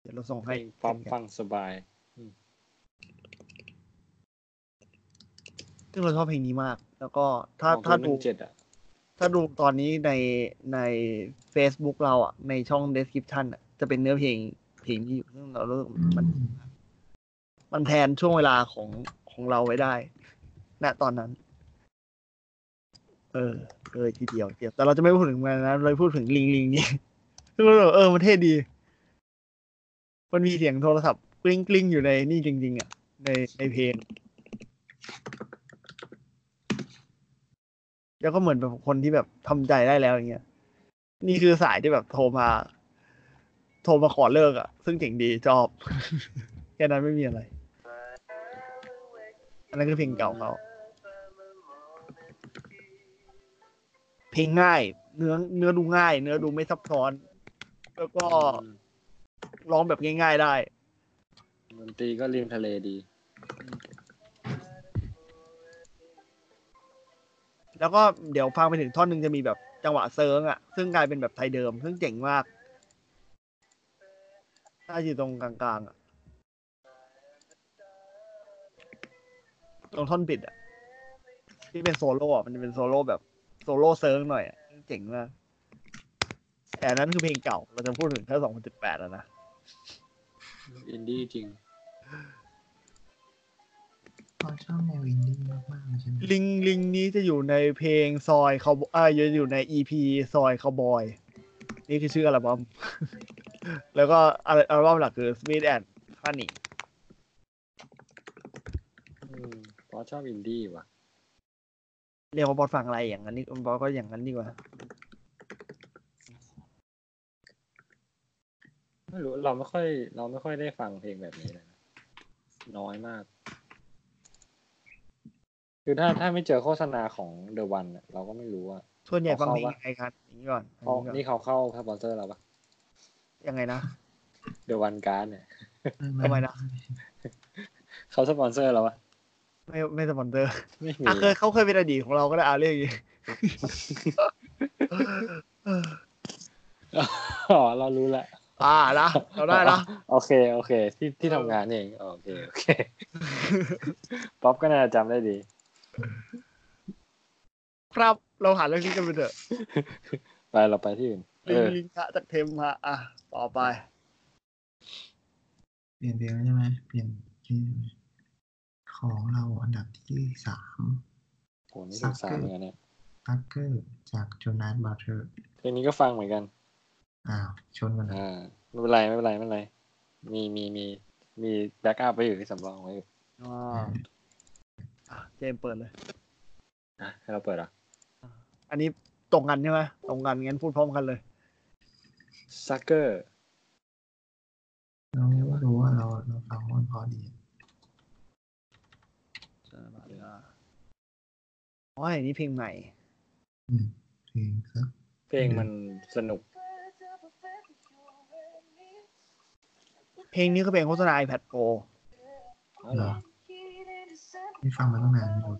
เดี๋ยวเราส่งเพลให้งป๊อปกันฟังสบายซึ่งเราชอบเพลงนี้มาก แล้วก็ถ้าของถ้าดูเจ็ดอะถ้าดูตอนนี้ในใน Facebook เราอะ ในช่อง description อะ จะเป็นเนื้อเพลงเพลงที่อยู่ซึ่งเรารู้สึกมันมั มันแทนช่วงเวลาของของเราไว้ได้ ณ ตอนนั้น เออเลยทีเดียวเดียว แต่เราจะไม่พูดถึงมันนะ เราพูดถึงลิงลิงนี่ซึ่งเราเออมันเท่ดี มันมีเสียงโทรศัพท์กลิ้งกลิ้งอยู่ในนี่จริง ๆ อะ ในในเพลงแล้วก็เหมือนแบบคนที่แบบทำใจได้แล้วอย่างเงี้ย นี่คือสายที่แบบโทรมา โทรมาขอเลิกอะ ซึ่งเจ๋งดีชอบ แค่นั้นไม่มีอะไร นนั้นคือเพลงเก่าเขาเพลงง่าย เนื้อเนื้อดูง่าย เนื้อดูไม่ซับซ้อน แล้วก็มร้องแบบง่ายๆได้ดนตรีก็ริมทะเลดี แล้วก็เดี๋ยวฟังไปถึงท่อนหนึ่งจะมีแบบจังหวะเซิร์งอะ ซึ่งกลายเป็นแบบไทยเดิม ซึ่งเจ๋งมากถ้าอยู่ตรงกลางๆอะ ตรงท่อนปิดอะ ที่เป็นโซโล่อะมันจะเป็นโซโล่แบบโซโล่ surf หน่อยอะซึ่งเจ๋งมากแต่อันนั้นคือเพลงเก่า เราจะพูดถึงแค่2018แล้วนะ อินดี้จริงพอชอบแนวอินดี้มากๆเลยใช่ไหมลิงลิงนี้จะอยู่ในเพลงซอยเขาอ่าจะอยู่ใน EP ซอยคาวบอย นี่คือชื่ออัลบั้ม แล้วก็อัลอัลบั้มหลักคือ Sweet and Honey อื มเพราะชอบอินดี้ว่ะ เรียกว่าบอสฟังอะไรอย่างนั้นนี่บอสก็อย่างนั้นดีกว่า ไม่รู้เราไม่ค่อย เราไม่ค่อยได้ฟังเพลงแบบนี้เลยนะน้อยมาก คือถ้าถ้าไม่เจอโฆษณาของ The One อะเราก็ไม่รู้ว่าส่วนใหญ่ฟังเอาเพลงเข้าปะยังไงกันอย่างนี้ก่อนเพราะอย่างนี่นี้ก่อนเขาเข้าสปอนเซอร์เราปะยังไงนะ The One Card เนี่ยทำไมนะเขาสปอนเซอร์เราปะ ไม่ไม่สปอนเซอร์ไม่มีอะเคยเขาเคยเป็นอดีตของเราก็ได้อาเรื่องอย่างนี้อ๋อเรารู้ละอ่านะเราได้นะโอเค โอเค ที่ที่ทำงานเองโอเคโอเคป๊อปก็น่าจะจำได้ดี ครับเราหาเรื่องนี้กันไปเถอะ ไปเราไปที่อื่นเอลิงอลิงกะจากเทมฮะอะต่อไป เปลี่ยนเพลงแล้วใช่ไหมเปลี่ยนชื่อ ของเราอันดับที่สามโหนี่ถึงสามเหมือนกันเนี่ย Sucker จาก Jonas Brothersเพลงนี้ก็ฟังเหมือนกัน อ้าว ชนกันนะอ่าไม่เป็นไรไม่เป็นไรไม่เป็นไร มีมีมีมี backup ไว้อยู่ที่สำรองไว้อยู่อ่าอะเจมส์เปิดเลยนะให้เราเปิดเหรอะอันนี้ตรงกันใช่ไหมตรงกันงั้นพูดพร้อมกันเลยซักเกอร์เราไม่รู้ว่าเราเราฟังมันพอดี อ๋ออันนี้เพลงใหม่อืมเพลงสักเพลงมันสนุก เพลงนี้ก็เป็นโฆษณา iPad Pro อ๋อเหรอไม่ฟังมาตั้งนานไม่รู้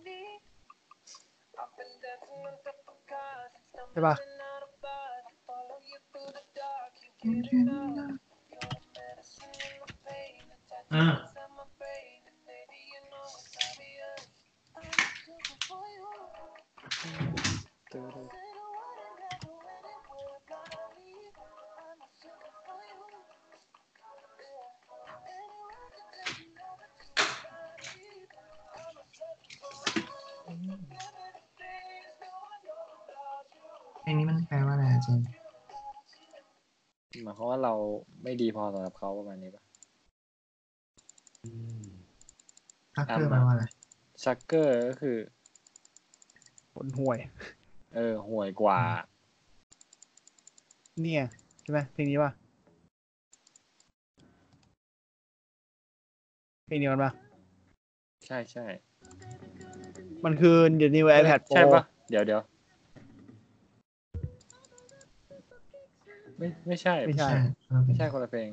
ใช่ปะอ่า เพลงนี้มันแปลว่าอะไรอะเจนหมายความว่าเราไม่ดีพอสำหรับเขาประมาณนี้ปะซักเกอร์แปลว่าอะไรซักเกอร์ก็คือ คนห่วย เออห่วยกว่า เนี่ยใช่ไหมเพลงนี้ป่ะเพลงนี้มันป่ะใช่ใช่มันคือ The New iPad Pro ใช่ปะเดี๋ยวเดี๋ยวไม่ไม่ใช่ ไม่ใช่ ไม่ใช่คนละเพลง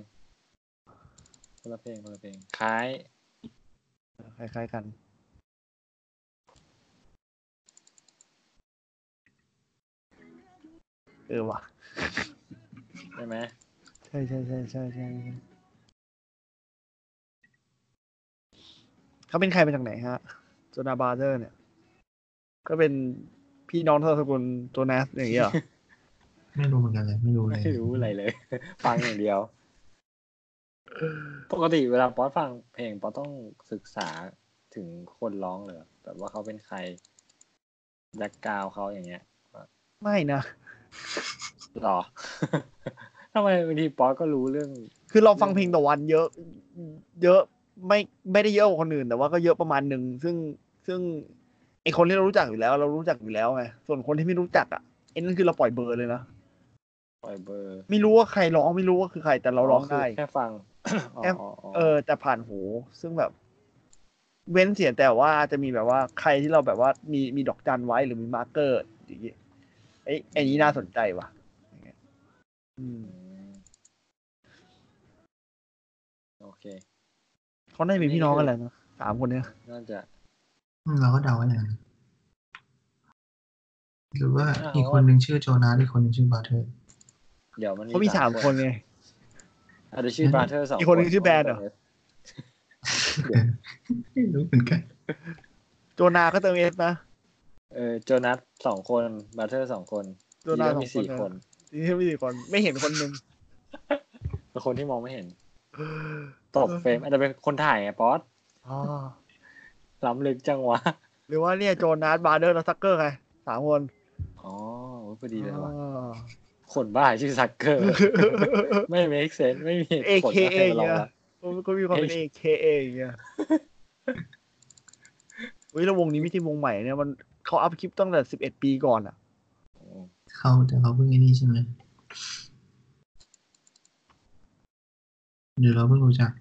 คนละเพลงคนละเพลงคล้าย คล้ายๆกัน เออว่ะ ใช่ไหมใช่ใช่ใช่ใช่ใช่ใช่เขาเป็นใครมาจากไหนฮะ Jonas Brothers เนี่ย ก็เป็นพี่น้องตระกูล Jonas อย่างเงี้ยเหรอไม่รู้เหมือนกันเลยไม่รู้เลยไม่รู้อะไรเลย ฟังอย่างเดียว ปกติเวลาป๊อตฟังเพลงป๊อตต้องศึกษาถึงคนร้องเลยแบบว่าเขาเป็นใคร background เขาอย่างเงี้ย ไม่นะ หรอทำไมบางทีป๊อตก็รู้เรื่อง คือเราฟังเพลงต่อวันเยอะ เยอะไม่ไม่ได้เยอะกว่าคนอื่น แต่ว่าก็เยอะประมาณหนึ่งซึ่งซึ่งไอคนที่เรารู้จักอยู่แล้ว เรารู้จักอยู่แล้วไงส่วนคนที่ไม่รู้จักอะไอ้นั่นคือเราปล่อยเบอร์เลยนะปล่อยเบอร์ ไม่รู้ว่าใครร้องไม่รู้ว่าคือใครแต่เราร้องได้คือแค่ฟังแค่อ๋ออ๋อเออ แต่ผ่านหู ซึ่งแบบ เว้นเสียแต่ว่าจะมีแบบว่าใครที่เราแบบว่ามีมีดอกจันไว้หรือมี marker อย่างเงี้ย ไอ้ไอ้นี้น่าสนใจว่ะอย่างเงี้ยอืมอืมโอเคเขาได้เป็นพี่น้องกันแหละนะสามคนเนี้ยน่าจะอืมเราก็เดาว่าอย่างนั้นหรือว่าอ้าวอีกคนหนึ่งชื่อ Jonas อีกคนหนึ่งชื่อ Brotherเดี๋ยวมันเขามีสามคนไงอาจจะชื่อ Brother สองอีกคนหนึ่งชื่อแบรนด์เหรอไม่รู้เหมือนกัน Jonas ก็เติม S นะ เออโจนัสสองคนบราเธอร์สองคนโจนาสทีสมีองคนสี่นะคนทีนี้มีสี่คน ไม่เห็นคนหนึ่งเป็นคนที่มองไม่เห็นตกเฟรมอาจจะเป็นคนถ่ายไงป๊อตอ๋อล้ำลึกจังวะ หรือว่าเนี่ยโจนาสบาร์เดอร์และซักเกอร์ไงสามคน อ๋อพอดีเลยว่ะอ๋อคนบ้าชื่อซักเกอร์ ไม่ make sense ไม่มีเหตุผล AKA อะไรมาลองเนี่ยละก็มีความเป็น AKA อย่างเงี้ยเฮ้ยแล้ววงนี้ไม่ใช่วงใหม่เนี่ยมัน เขาอัพคลิปตั้งแต่สิบเอ็ดปีก่อนอะเขาแต่เขาเพิ่งไอ้นี่ใช่ไหมหรือเราเพิ่งรู้จัก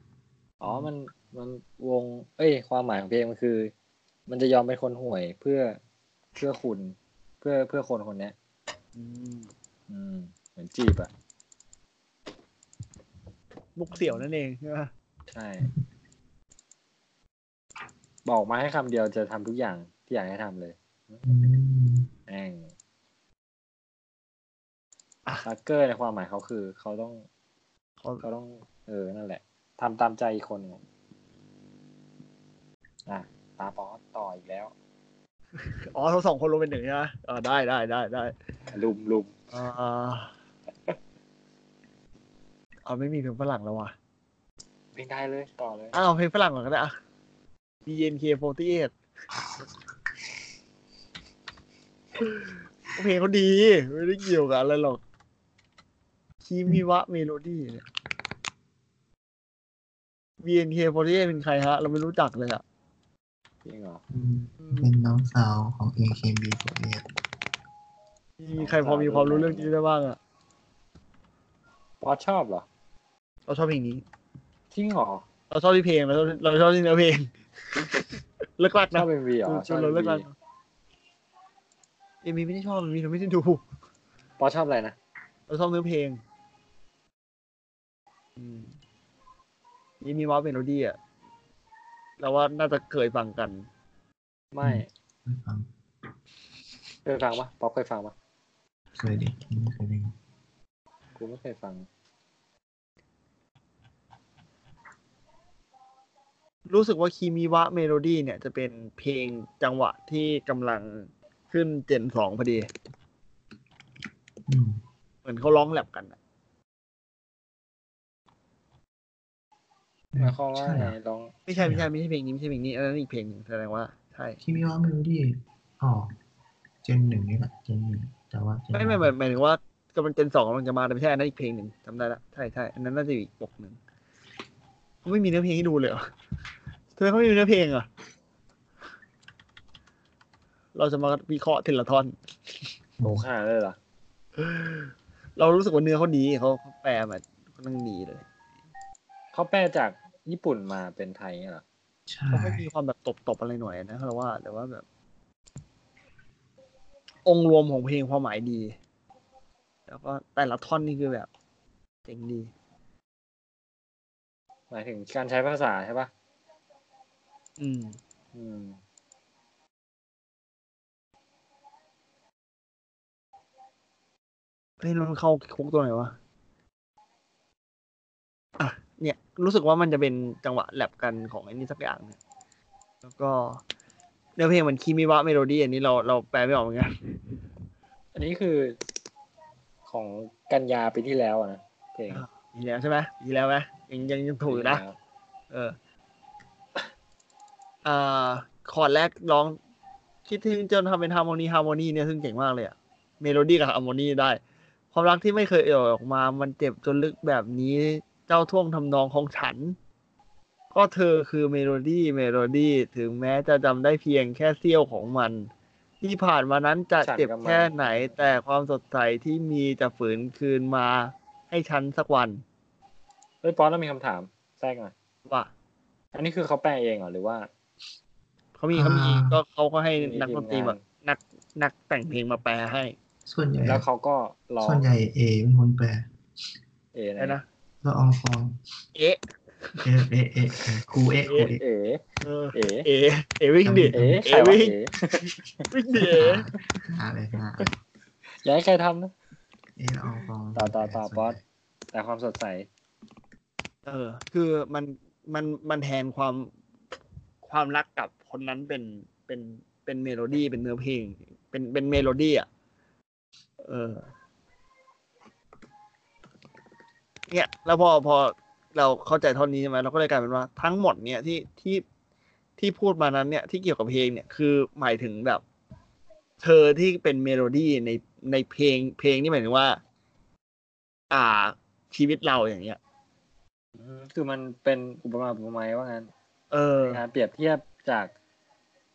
อ๋อ มันมันวง เอ้ย ความหมายของเพลงมันคือ มันจะยอมเป็นคนห่วยเพื่อเพื่อคุณ เพื่อเพื่อคนคนเนี้ยอืมอืม เหมือนจีบอะมุกเสี่ยวนั่นเองใช่ไหมใช่ บอกมาให้คำเดียวจะทำทุกอย่างที่อยากให้ทำเลยอืม แองซักเกอร์ในความหมายเขาคือ เขาต้องเขาเขาต้อง เออ นั่นแหละทำตามใจอีกคนหนึ่งอะตาปอต่ออีกแล้ว อ๋อทั้งสองคนลงเป็นหนึ่งใช่ไหมอ่าได้ได้ได้ได้ลุมลุมอ่าเอาไม่มีเพลงฝรั่งแล้วว่ะเพลงได้เลย ต่อเลย อ้าวเพลงฝรั่งก่อนก็ได้อะ BNK48 เพลงเขาดี ไม่ได้เกี่ยวกับอะไรหรอก君はメロディー เนี่ย BNK48 เป็นใครฮะ เราไม่รู้จักเลยอะจริงเหรออืมเป็นน้องสาวของ AKB48 มีใครพอมีความรู้เรื่องนี้ได้บ้างอะป๊อตชอบเหรอ เราชอบเพลงนี้ จริงเหรอ เราชอบที่เพลงเราชอบเราชอบที่เนื้อเพลงเลิกลักชนะอบเอ็มวีเหรอชอบเราเลิกลัก เอมวีไม่ได้ชอบเอมวีเราไม่ได้ดูปอชอบอะไรนะเราชอบเนื้อเพลงอืยี่มีว่าเมโลดี้อะเราว่าน่าจะเคยฟังกัน ไม่เคยฟังปะป๊อปเคยฟังปะเคยดิไม่เคยดิกูไม่เคยฟัง รู้สึกว่า君はメロディー เนี่ยจะเป็นเพลงจังหวะที่กำลัง ขึ้น gen สองพอดีอืมเหมือนเขาร้อง lap กันอะหมายความว่าใช่ไงเหรอลอง ไม่ใช่ไม่ใช่ไม่ใช่เพลงนี้ไม่ใช่เพลงนี้อันนั้นอีกเพลงหนึ่งแสดงว่าใช่君はメロディー อ๋อ gen หนึ่งนี่แหละ gen หนึ่งแต่ว่า gen ไม่ไม่หมายหมายถึงว่ากำลัง gen สองกำลังจะมาแต่ไม่ใช่อันนั้นอีกเพลงหนึ่งจำได้ละใช่ใช่อันนั้นน่าจะอีกปกหนึ่งเขาไม่มีเนื้อเพลงให้ดูเลยเหรอทำไมเขาไม่มีเนื้อเพลงอะ เราจะมาวิเคราะห์ทีละท่อนโหขนาดนั้นเลยเหรอเรารู้สึกว่าเนื้อเขาดีเขาเขาแปลมาค่อนข้างดีเลยเขาแปลจากญี่ปุ่นมาเป็นไทยเงี้ยเหรอใช่เขาไม่มีความแบบตบๆอะไรหน่อยนะเราว่า แต่ว่าแบบ องค์รวมของเพลงความหมายดี แล้วก็แต่ละท่อนนี่คือแบบเจ๋งดี หมายถึงการใช้ภาษาใช่ปะอืม อืม ฮ้ยแล้วมันเข้าคุกตัวไหนวะอะเนี่ย รู้สึกว่ามันจะเป็นจังหวะแลบกันของไอ้นี่สักอย่างเนี่ยแล้วก็เนื้อเพลงมันคีมิวะเมโลดี้อันนี้เราเราแปลไม่ออกเหมือนกันอันนี้คือของกันยาปีที่แล้วอะนะเพลงมีแล้วใช่ไหมมีแล้วไหมยังยังยังถูกอยู่นะปีที่แล้วเอออ่าคอร์ดแรกร้องคิดถึงจนทำเป็น harmony harmony เนี่ยซึ่งเจ๋งมากเลยอะเมโลดี้กับ harmony ได้ ความรักที่ไม่เคยเอ่ยออกมา มันเจ็บจนลึกแบบนี้เจ้าท่วงทำนองของฉัน ก็เธอคือ melody melody ถึงแม้จะจำได้เพียงแค่เสี้ยวของมัน ที่ผ่านมานั้นจะเจ็บแค่ไหน แต่ความสดใสที่มีจะฟื้นคืนมา ให้ฉันสักวันเฮ้ยป๊อนเรามีคำถามแทรกหน่อยว่าอันนี้คือเขาแปลเองเหรอหรือว่าเขามีเขามีอ่าก็เขาก็ให้มีนักดนตรีทีมงานแบบนักนักแต่งเพลงมาแปลให้ ส่วนใหญ่แล้วเขาก็ร้องส่วนใหญ่เอเป็นคนแปล เอไอ้นะละอองฟองเอ๊ะเอเอเอเอครูเอครูเอเอเอเออเอเอ๊ะเอ๊ะวิ่งดิเอเอ๊ะใครวะวิ่งเอวิ่งดิเอ๊ะหาเลยหาอย่าให้ใครทำนะเอละอองฟองต่อต่อต่อส่วนบอสใหญ่แต่ความสดใส เออ คือมันมันมันแทนความความรักกับคนนั้นเป็นเป็นเป็นเมโลดี้เป็นเนื้อเพลง เป็นเป็นเมโลดี้อะ เออ เนี่ย แล้วพอพอเราเข้าใจเท่านี้ใช่ไหมเราก็เลยกลายเป็นว่าทั้งหมดเนี่ยที่ที่ที่พูดมานั้นเนี่ยที่เกี่ยวกับเพลงเนี่ยคือหมายถึงแบบ เธอที่เป็นเมโลดี้ในในเพลง เพลงนี่หมายถึงว่า อ่าชีวิตเราอย่างเงี้ยอืมคือมันเป็นอุปมาอุปไมยว่างั้น เออในการเปรียบเทียบจาก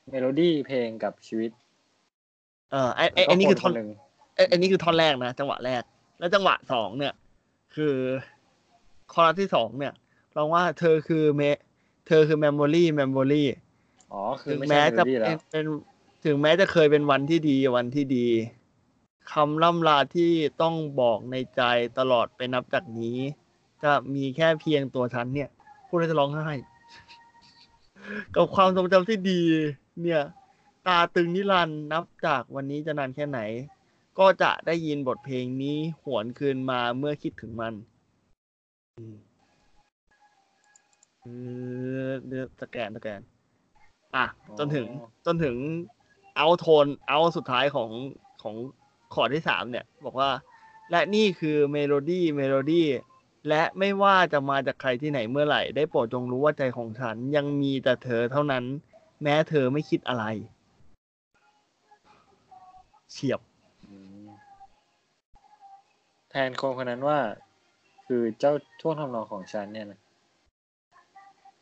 เมโลดี้เพลงกับชีวิต เออไอไอ้ไอันนี้คือท่อนหนึ่งไอ้ไอันนี้คือท่อนแรกนะจังหวะแรก แล้วจังหวะสองเนี่ย คือคอรัสที่สองเนี่ยเราว่าเธอคือเมเธอคือเมมโมรี่เมมโมรี่อ๋อคือถึงไม่แม้ใช่เมจะโลดี้เป็แล้นวเป็นถึงแม้จะเคยเป็นวันที่ดีวันที่ดีคำล่ำลาที่ต้องบอกในใจตลอดไปนับจากนี้ จะมีแค่เพียงตัวฉันเนี่ยพูดแล้วจะร้องไห้ กับความทรงจำที่ดี เนี่ย ตาตึงนิรันดร์นับจากวันนี้จะนานแค่ไหน ก็จะได้ยินบทเพลงนี้หวนคืนมาเมื่อคิดถึงมันอืมเออเดือสแกนสแกน อะ จนถึงอ๋อจนถึงเอาโทน เอาสุดท้ายของของคอร์ดที่สามเนี่ย บอกว่า และนี่คือเมโลดี้เมโลดี้และไม่ว่าจะมาจากใครที่ไหนเมื่อไหร่ ได้โปรดจงรู้ว่าใจของฉันยังมีแต่เธอเท่านั้น แม้เธอไม่คิดอะไร เฉียบอืม แทนคนคนนั้นว่า คือเจ้าท่วงทำนองของฉันเนี่ยนะ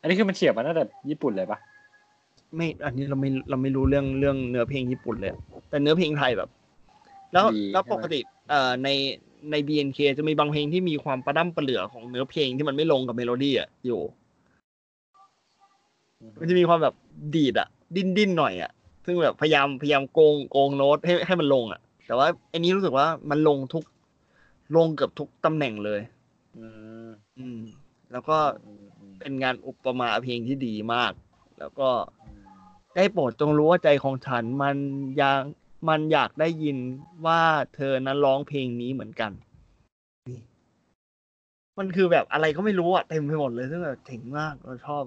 อันนี้คือมันเฉียบมาตั้งแต่ญี่ปุ่นเลยปะไม่ อันนี้เราไม่เราไม่รู้เรื่องเรื่องเนื้อเพลงญี่ปุ่นเลย แต่เนื้อเพลงไทยแบบ แล้วดีแล้วใช่ไหมปกติเอ่อในใน BNK จะมีบางเพลงที่มีความประดั้มประเหลือของเนื้อเพลงที่มันไม่ลงกับเมโลดี้อะอยู่ มันจะมีความแบบดีดอะ ดิ้นดิ้นหน่อยอะ ซึ่งแบบพยายามพยายามโกงโกงโน้ตให้ให้มันลงอะ แต่ว่าอันนี้รู้สึกว่ามันลงทุก ลงเกือบทุกตำแหน่งเลย อืมอืมแล้วก็อืมอืมเป็นงานอุปมาเพลงที่ดีมาก แล้วก็อืมได้โปรดจงรู้ว่าใจของฉันมันยังมันอยากได้ยินว่าเธอนั้นร้องเพลงนี้เหมือนกันนี่มันคือแบบอะไรก็ไม่รู้อะเต็มไปหมดเลยซึ่งแบบเจ๋งมากเราชอบ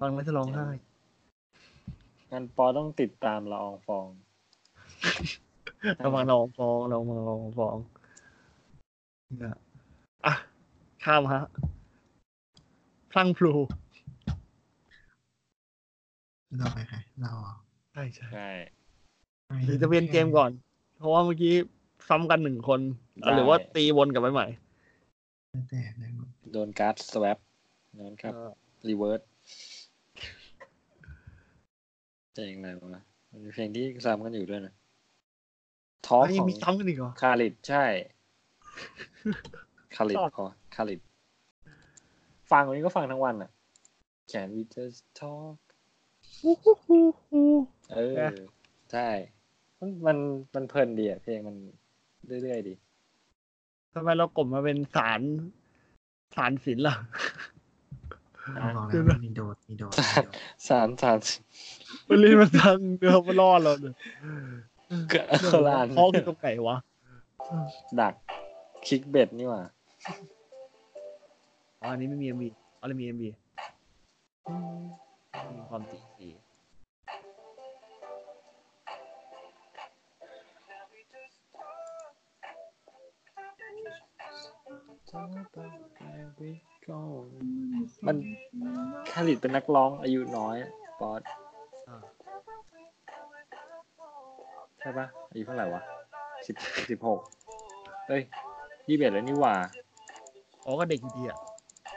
ฟังแล้วจะร้องไห้งั้นปอต้องติดตามละอองฟองระวังลองฟ้องระวังลองฟ้องเนี่ยอะ ข้ามฮะพลังพลูเราไปใครเราเหรอใช่ใช่ใช่หรือจะเวียนเกมก่อน เพราะว่าเมื่อกี้ซ้ำกันหนึ่งคน หรือว่าตีวนกลับไปใหม่แล้วแต่ได้หมดโดนการ์ดสว p นั้นครับเออรีเวิร์สเพลงอะไรวะมันมีเพลงที่ซ้ำกันอยู่ด้วยนะท้อแล้วขยัองงมีซ้ำกันอีกเหรอคาริดใช่ คาริดชอบพอคาริดฟังวันนี้ก็ฟังทั้งวันอะ Can we just talk ฮู้ฮู้ฮู้ฮู้เออนะใช่มันมันมันเพลินดีอะเพลงมันเรื่อยๆดีทำไมเรากลมมาเป็นสารสารศิลป์ล่ะเราบอกคือแล้วแบบมีโดดมีโดดสารสารสารมันเล่นมาทางเดิมมารอดเราเนี่ยโคราณเขาคือตรงไหนวะดัก คิกเบ็ดนี่หว่าอ๋ออันนี้ไม่มีเอ็มบีอ๋อเลยมีเอ็มบีมีความตีสีมันคาริดเป็นนักร้องอายุน้อยปอดอ่าใช่ปะอายุเท่าไหร่วะสิบสิบหกเอ้ย ยี่สิบเอ็ดแล้วนี่หว่า อ๋อก็เด็กอยู่ดีอะ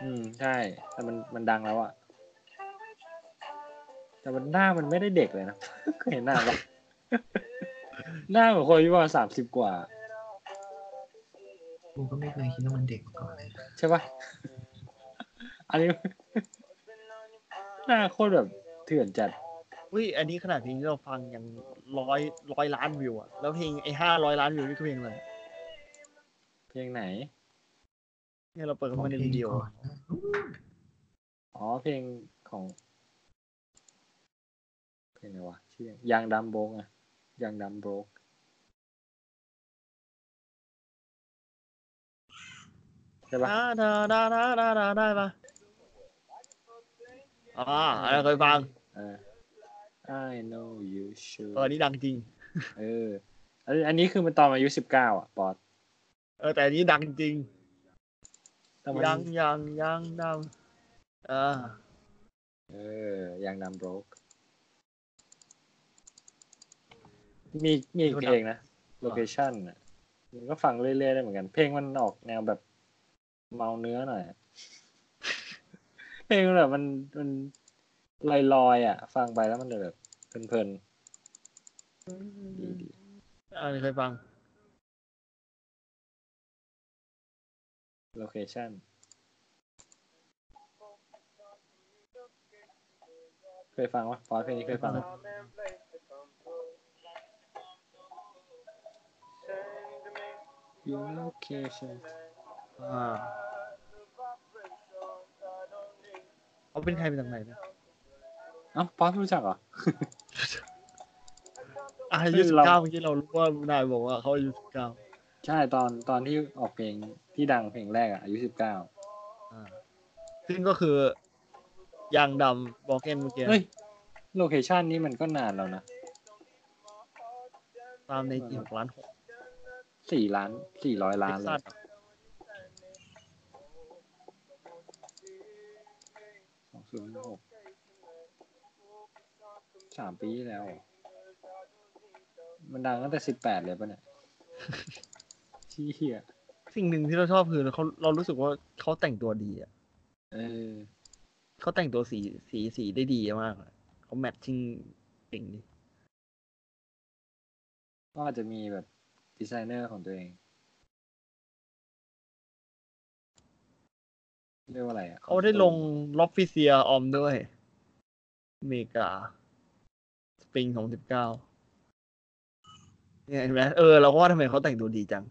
อืมใช่ แต่มันมันดังแล้วอะแต่มันหน้ามันไม่ได้เด็กเลยนะ เคยเห็นหน้าปะหน้าเหมือนคนอายุประมาณสามสิบกว่า กูก็ไม่เคยคิดว่ามันเด็กมาก่อนเลยใช่ปะ อันนี้ หน้าโคตรแบบเถื่อนจัด อุ้ยอันนี้ขนาดเพลงที่เราฟังยังร้อยร้อยล้านวิวอะ แล้วเพลงไอ้ห้าร้อยล้านวิวนี่คือเพลงอะไร เพลงไหน เนี่ยเราเปิดขเข้าองมาในเพลวิงดีโอก่อนนะอ๋อเพลงของเพลงอะไรวะชื่อยังดัมโบกอะยังดัมโบกใช่ปะดาดาดาดาดาดาได้ปะอ่าอันนั้นเคยฟังเออ I know you เอ should อนี่ดังจริง เอออันอันนี้คือมันตอนอายุสิบเก้าอะ ปอด เออแต่อันนี้ดังจริงแต่มันยังยังยังดังเออเออยังดัมโบกมีมีอีกเพลงนะ location อะมันก็ฟังเรื่อยๆได้เหมือนกัน เพลงมันออกแนวแบบเมาเนื้อหน่อยอะเพลงมันแบบมันมันลอยๆอะ ฟังไปแล้วมันจะแบบเพลินๆดีดีอันนี้เคยฟัง location เคยฟังวะฟอสเพลงนี้เคยฟังวะ Your location อ่าเขาเป็นใครเป็นจากไหนนะเอ้าฟอสไม่รู้จักเหรออายุสิบเราเก้าเมื่อกี้เรารู้ว่านายบอกว่าเขาอายุสิบเก้า ใช่ตอนตอนที่ออกเพลงที่ดังเพลงแรกอะอายุสิบเก้าอ่าซึ่งก็คือยางดำบอกเกนเมื่อกี้เฮ้ยโลเคชันนี้มันก็นานแล้วนะ ตามในจีหกล้านหกสี่ล้านสี่ร้อยล้านเลสัยตว์สองศูนย์หกสามปีที่แล้วเหรอมันดังตั้งแต่สิบแปดเลยปะเนี่ย ชี้เหี้ยสิ่งหนึ่งที่เราชอบคือเขาเรารู้สึกว่าเขาแต่งตัวดีอะเออเขาแต่งตัวสีสีสีได้ดีมากอะเขา matching เก่งดีก็อาจจะมีแบบดีไซเนอร์ของตัวเองเรียกว่าอะไรอะเขาได้ลง L'Officiel Hommes ด้วยอเมริกา สปริงของสิบเก้าเนี่ยเห็นไหมเออเราก็ว่าทำไมเขาแต่งตัวดีจัง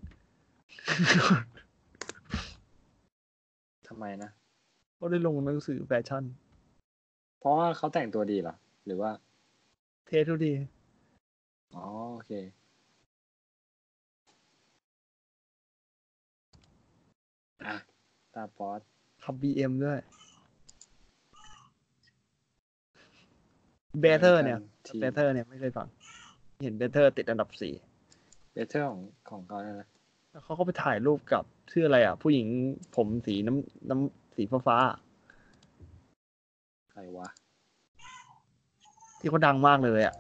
ทำไมนะเขาได้ลงหนังสือแฟชั่น เพราะว่าเขาแต่งตัวดีเหรอ หรือว่า เทสทุกดี อ๋อ โอเค อะ ตาปอสขับบีเอ็มด้วยเบเ e อร์เนี่ยทีเบเ e อร์เนี่ยไม่เคยฟัง เห็นเบเ e อร์ติดอันดับสี่เบเทอร์ของของเขาเนี่ยนะ แล้วเขาก็ไปถ่ายรูปกับชื่ออะไรอะ ผู้หญิงผมสีน้ำน้ำสีฟ้าๆอะใครวะ ที่เขาดังมากเลยอะ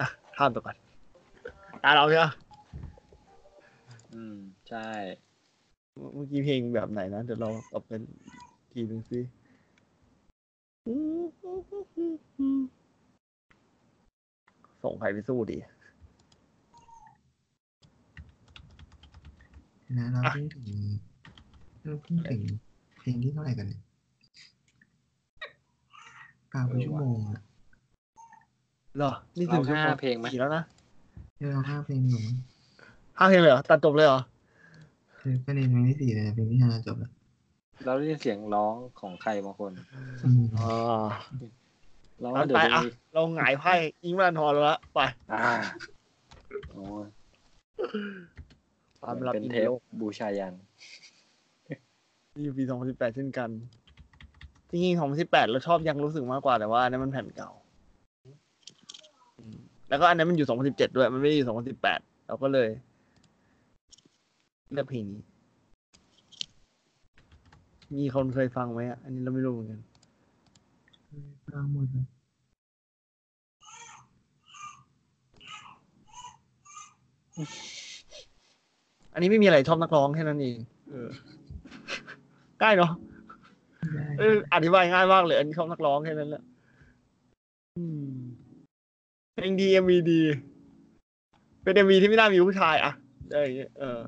อะข้ามไปก่อนตาเราใช่ไหมอืม ใช่ เมื่อกี้เพลงแบบไหนนะ เดี๋ยวเราตอบเป็นทีหนึ่งสิ ส่งใครไปสู้ดีนะเราอะเพิ่งถึงเราเพิ่งถึงเพลงที่เท่าไหร่กันเนี่ยกลางไปชั่วโมงอะเหรอ นี่ถึงเราห้าชั่วโมเพลงไหมสี่แล้วนะเดี๋ยวเราห้าเพลงอยู่มั้งห้าเพลงเลยเหรอ ตัดจบเลยเหรอคือก็ในเพลงที่สี่เลยนะเพลงที่ห้าจบแล้วเราได้ยินเสียงร้องของใครบางคนอืมอ๋อ เรางั้ว่านเดี๋ยวไปจะอะมีเราหงายไพ่อิงแมนทอนแล้วละไปอ่าโอ้ยความลับเป็นอินเทโดปบูชายัน นี่อยู่ปี2018เช่นกันจริงๆ2018เราชอบยังรู้สึกมากกว่าแต่ว่าอันนั้นมันแผ่นเก่าอืมแล้วก็อันนั้นมันอยู่2017ด้วย มันไม่ได้อยู่2018เราก็เลยเลือกเพลงนี้ มีคนเคยฟังไหมอะ อันนี้เราไม่รู้เหมือนกัน ฟังหมดเลยอันนี้ไม่มีอะไรชอบนักร้องแค่นั้นเองเออง่ายเนาะได้เอออธิบายง่ายมากเลย อันนี้ชอบนักร้องแค่นั้นแหละอืมเพลงดีเอ็มวีดี เป็นเอ็มวีที่ไม่น่ามีผู้ชายอะอะไรอย่างเงี้ยเออ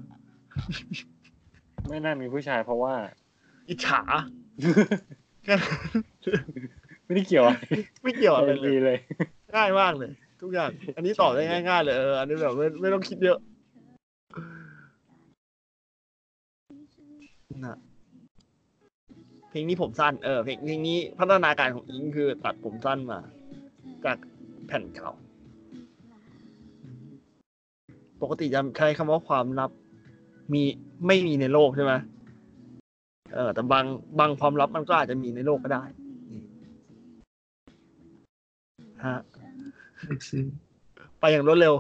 ไม่น่ามีผู้ชายเพราะว่า อิจฉาแค่นั้น ไม่ได้เกี่ยวอะไรไม่เกี่ยวอะไรเลดียเลย ง่ายมากเลย ทุกอย่าง อันนี้ตอบได้ง่ายๆเลยเอออันนี้แบบไม่ไม่ต้องคิดเยอะนะเพลงนี้ผมสั้นเออเพลงเพลงนี้พัฒนาการของอิงคือตัดผมสั้นมา จากแผ่นเก่าปกติจะใช้คำว่าความลับ มีไม่มีในโลกใช่ไหมเออแต่บางบางความลับมันก็อาจจะมีในโลกก็ได้นี่ ฮะลึกซึ้งไปอย่างรวดเร็ว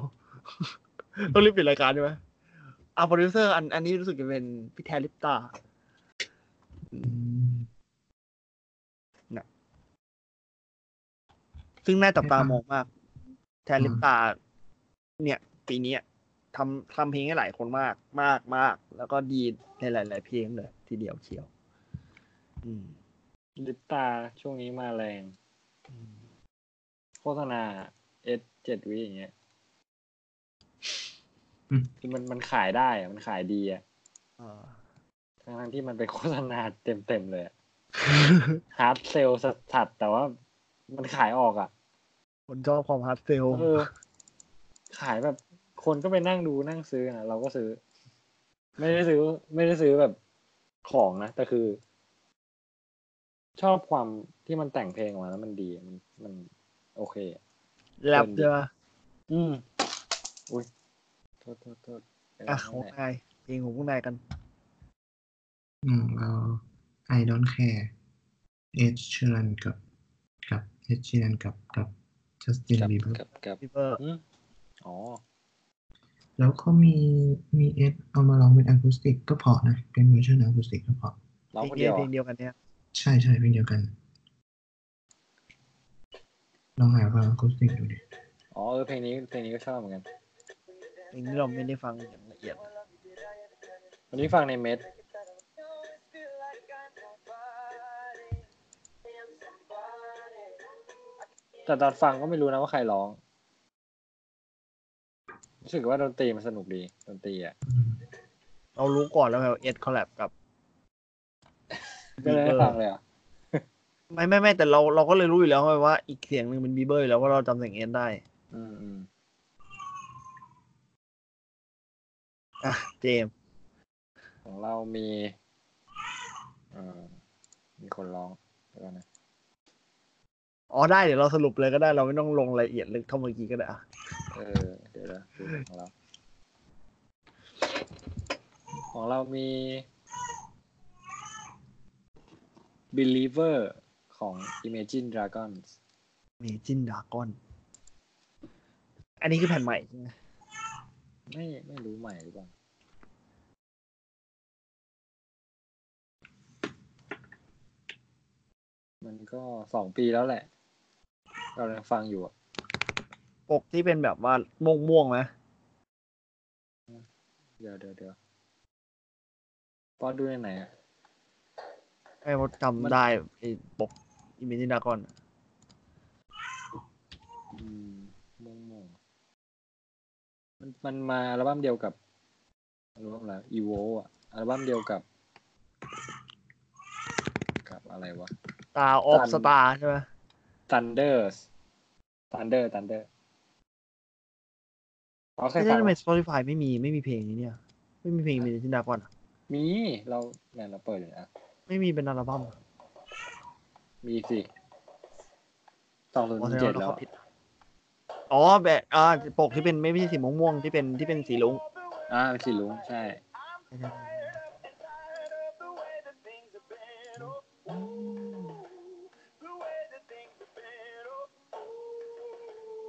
ต้องรีบปิดรายการใช่ไหมอะโปรดิวเซอร์อันอันนี้รู้สึกจะเป็นพี่แทนลิปตาอืมซึ่งน่าจับตามองมาก แทนลิปตา เนี่ย ปีนี้ทำทำเพลงให้หลายคนมาก มากมาก แล้วก็ดีในหลาย ๆ เพลงเลย ทีเดียวเชียว อืม ลิปตาช่วงนี้มาแรงอืม โฆษณาเอสเจ็ดวิอย่างเงี้ยอืมคือมันมันขายได้อะมันขายดีอะอ่าทั้งๆที่มันเป็นโฆษณาเต็มเต็มๆเลย hard sell สัดๆแต่ว่ามันขายออกอะคนชอบความ hard sell เออขายแบบคนก็ไปนั่งดูนั่งซื้อนะเราก็ซื้อ ไม่ได้ซื้อ ไม่ได้ซื้อแบบของนะ แต่คือ ชอบความที่มันแต่งเพลงออกมาแล้วมันดีมันมัน โอเคอะแรปใช่ไหมอืมอุ้ยโทษโทษโทษไปอะข้างของในนายเพลงของพวกนายกัน อืมเรา I don't care เอชเชอร์นกับกับเอชเชอร์นกับกับจัสตินกับบีเบอร์กับกับริเวอร์อืมอ๋อ แล้วเขามีมีเอสเอามาร้องเป็นอะคูสติกก็เพราะนะ เป็นเวอร์ชันอะคูสติกก็เพราะร้องเพคลนงเดีเดียยววเพลงอะเดียวกันเนี่ย ใช่ใช่เพลงเดียวกัน ลองหาฟังอะคูสติกดูดิอ๋อเออเพลงนี้เพลงนี้ก็ชอบเหมือนกันเพลงนี้เราไม่ได้ฟังอย่างละเอียด วันนี้ฟังในเม็ดแต่ตอนฟังก็ไม่รู้นะว่าใครร้องรู้สึกว่าดนตรีมันสนุกดีดนตรีอะอืมเรารู้ก่อนแล้วไงว่า Ed collab กับ ก็เลยได้ฟังเลยอะ ไม่ไม่ไม่แต่เราเราก็เลยรู้อยู่แล้วไงว่าอีกเสียงหนึ่งเป็น Bieber อยู่แล้วว่าเราจำเสียงเอ็นได้ อืมอืมอะเจมส์ของเรามีเอ่อมีคนร้องเดี๋ยวก่อนนะอ๋อได้เดี๋ยวเราสรุปเลยก็ได้เราไม่ต้องลงรายละเอียดลึกเท่าเมื่อกี้ก็ได้อะเออ เดี๋ยวนะดูของเรา ของเรามี believer ของ Imagine Dragons เมจินดากอนอันนี้คือแผ่นใหม่ใช่ไหมไม่ไม่รู้ใหม่หรือเปล่ามันก็สองปีแล้วแหละ เรายังฟังอยู่อะปกที่เป็นแบบว่าม่วงม่วงๆไหมเดี๋ยวเดี๋ยวเดี๋ยวปอนดูในไหนอะไอ้ผมจำได้ไอ้ปก อิเมจินดากอนอืมม่วงม่วงมันมันมาอัลบั้มเดียวกับอัลบั้มอะไรอีโวอะอัลบั้มเดียวกับ กับอะไรวะตาออฟตันสตาร์ใช่ไหม Thunder Thunder Thunder อ๋อเคยไม่ฟัใช่งทำไมปะ Spotify ไม่มีไม่มีเพลงนี้เนี่ย ไม่มีเพลงอิเมจินดากอนมีเราเนี่ยเราเปิดอยู่นะไม่มีเป็นอัลบั้ม มีสิสองศูนอ๋อย์แสดงเจ็ดว่าแล้วเขาผิดอ๋อแบบอ่าปกที่เป็นไม่ไม่ใช่สีม่วงม่วงๆที่เป็นที่เป็นสีลุงอ่าเป็นสีลุงใช่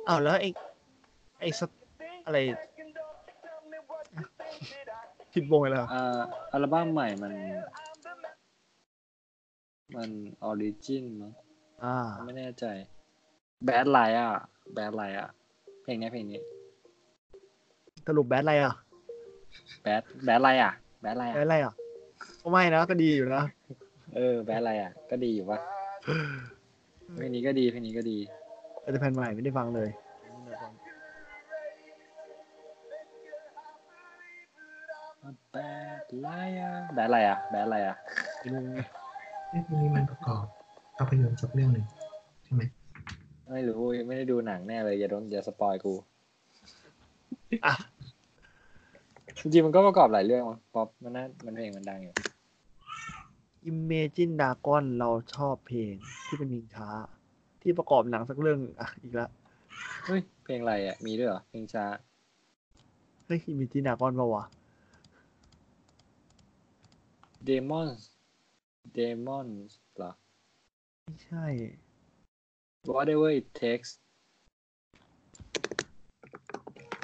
อ้าวแล้วไอ้ไอ้สอะไรผิดวงไปแล้วอ่าอัลบั้มใหม่มัน มันออริจินมั้งอ่า ไม่แน่ใจ Bad Light อะ Bad Light อะ เพลงนี้เพลงนี้สรุปแบดอะไรอะ Bad Bad Light อะ Bad Light แบดอะอะไรอะก็ไม่นะก็ดีอยู่นะเออ Bad Light อะ ก็ดีอยู่ปะเพลงนี้ก็ดีเพลงนี้ก็ดีแต่แผ่นใหม่ไม่ได้ฟังเลย Bad Light อะ Bad Light อะ Bad Light อะไม่รู้ไง เรื่องนี้มันประกอบภาพยนตร์สักเรื่องหนึ่งใช่ไหมไม่รู้ไม่ได้ดูหนังแน่เลยอย่าโดนอย่าสปอยกูอะจริงๆมันก็ประกอบหลายเรื่องมั้งป๊อปมันน่ามันเพลงมันดังอยู่ Imagine Dragon เราชอบเพลงที่เป็นเพลงช้า ที่ประกอบหนังสักเรื่องอะอีกแล้วเฮ้ยเพลงอะไรอะ มีด้วยเหรอเพลงช้าเฮ้ย Imagine Dragon ปะวะ Demons Demons เหรอ ไม่ใช่ Whatever it takes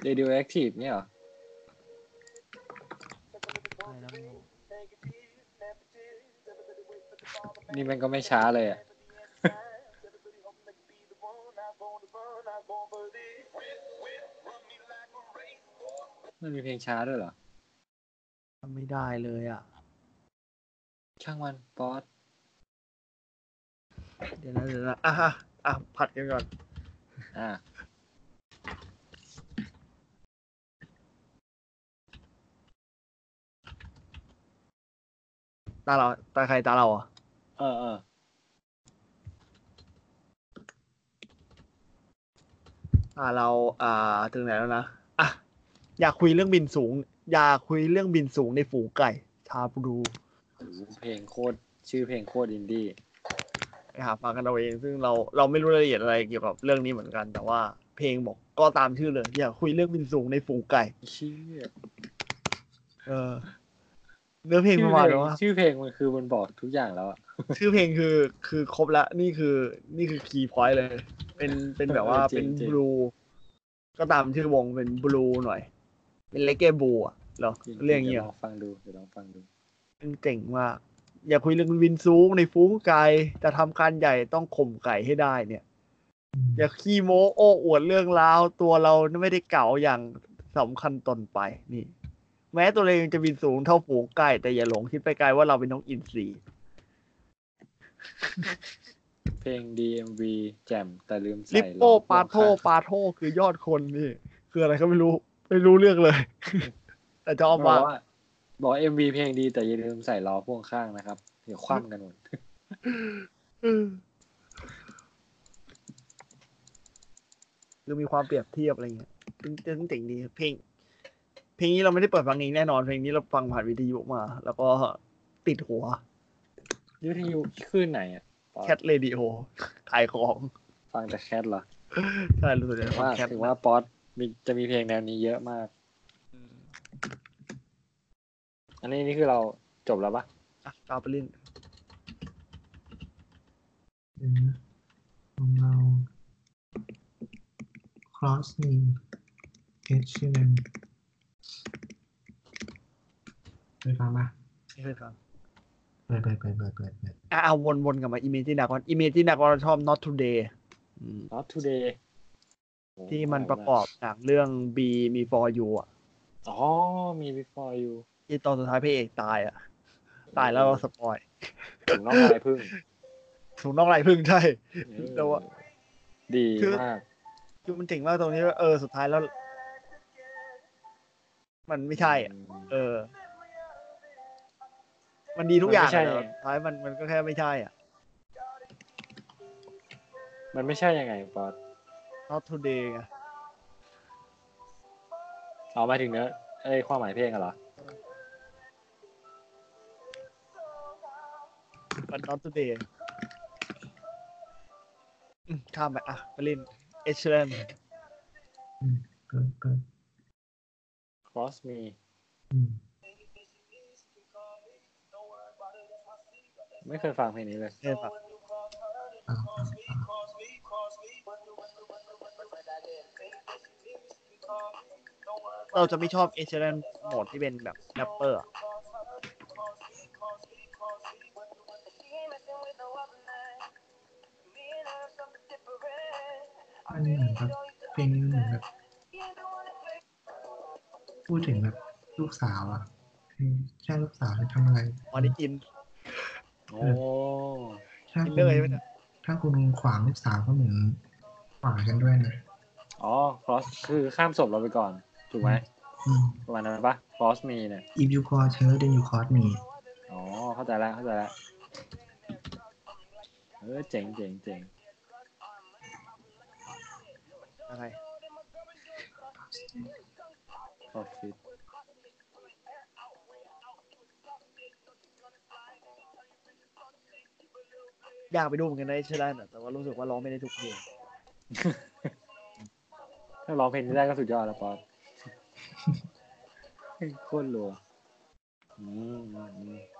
Radioactive เนี่ยเหรอใช่แล้วนี่มันก็ไม่ช้าเลยอะมันมีเพลงช้าด้วยเหรอทำไม่ได้เลยอะ ช่างมันป๊อตเดี๋ยวนะเดี๋ยวนะอะอะอะผัดกันก่อน อ่า ตาเราตาใครตาเราอะเออเอออ่าเราอ่าถึงไหนแล้วนะอะอยากคุยเรื่องบินสูง อยากคุยเรื่องบินสูงในฝูงไก่ชาบรูโอ้โห เพลงโคตรชื่อเพลงโคตรอินดี้ไปหาฟังกันเอาเองซึ่งเราเราไม่รู้รายละเอียดอะไรเกี่ยวกับเรื่องนี้เหมือนกัน แต่ว่าเพลงบอกก็ตามชื่อเลย อยากคุยเรื่องบินสูงในฝูงไก่ชื่อเออเนื้อเพลงประมาณว่าชื่อเพลงมันคือมันบอกทุกอย่างแล้วอะชื่อเพลงคือคือครบละนี่คือ นี่คือคีย์พอยต์เลย เป็นเป็นแบบว่าจริงเป็นจริงบลูก็ตามชื่อวงเป็นบลูหน่อย เป็นเลเกบลูอะเหรอเรื่องเงี้เงี้ยยลองฟังดูเดี๋ยวลองฟังดู เป็นเก่งมาก อยากคุยเรื่องวินซูงในฟูงไก่แต่ทำการใหญ่ต้องข่มไก่ให้ได้เนี่ย อย่าขี้โม้โอ้อวดเรื่องราวตัวเราไม่ได้เก่าอย่างสำคัญตนไปนี่ แม้ตัวเองจะบินสูงเท่าฝูงไก่แต่อย่าหลงคิดไปไกลว่าเราเป็นนกอินทรีเพลง DMV แจ่มแต่ลืมใส่ลิปโป้ล้อพ่วงปาโทข้งปาโทคือยอดคนนี่ คืออะไรก็ไม่รู้ ไม่รู้เรื่องเลย แต่ชอบบอมา กกว่าบอก MV เพลงดีแต่อย่าลืมใส่ล้อพ่วงข้างนะครับ เดี๋ยวคว่ำกันหมดคือมีความเปรียบเทียบอะไรเงี้ยซึ่งซึ่งเจ๋งดีเพลง เพลงนี้เราไม่ได้เปิดฟังเองแน่นอน เพลงนี้เราฟังผ่านวิทยุมา แล้วก็ติดหัวยุทยุขึ้นไหนอะแคทเรดิโอขายของ ฟังแต่แคทเหรอ ใช่รู้สึกจะฟัว่างแคทถึงว่าป๊อตมีจะมีเพลงแนวนี้เยอะมาก อันนี้นี่คือเราจบแล้วปะอะกาวไปลินเดี๋ยวนะของเรา cross มี excellent เคยฟังปะไม่เคยฟังเปิดเปิดเปิดเปิดเปิดเปิดอะเอาวนๆกลับมา Imagine Dragon Imagine Dragon เราชอบ Not Today อืม not today ที่มันประกอบจากเรื่อง B มี For You อะ อ๋อมี before you ที่ตอนสุดท้ายพระเอกตายอะ ตายแล้วเราสปอยถึงน้องลายพึ่งถูกนอกไรพึ่งใช่แต่ว่าดีคือมากคือมันเจ๋งมากตรงนี้ว่าเออสุดท้ายแล้ว มันไม่ใช่อะ เออ มันดีทุกอย่างอะแต่สุดท้ายมันมันก็แค่ไม่ใช่อะ มันไม่ใช่ยังไงปอด Not Today ไงเอาหมายถึงเนื้อเอ้ยความหมายเพลงอะเหรอ มัน Not Today อืมข้ามไปอะไปเล่น Excellent อืมเปิดเปิด cross me อืมไม่เคยฟังเพลงนี้เลยเนี่ยแบบฟังฟังฟังเราจะไม่ชอบ Excellent โหมดที่เป็นแบบแรปเปอร์ อะมันเหมือนแบบเพลงนี้มันเหมือนแบบพูดถึงแบบลูกสาวอะคือใช่ลูกสาวจะทำอะไรออนิอิน โอ้ถ้าอินคุเลอร์ใช่ไหมณเนี่ยถ้าคุณขวางลูกสาวก็เหมือนขวางกันด้วยนะ อ๋อ cross คือข้ามศพเราไปก่อน ถูกไหมอืมประมาณนั้นปะ cross me เนี่ย if you call her then you call me อ๋อ เข้าใจแล้ว เข้าใจแล้ว เออ เจ๋งเจ๋งเจ๋ง อะไร profit อยากไปดูเหมือนกันนะ Excellent อะแต่ว่ารู้สึกว่าร้องไม่ได้ทุกเพลงถ้าร้องเพลงนี้ได้ก็สุดยอดแล้วปอดโคตรรัวอืม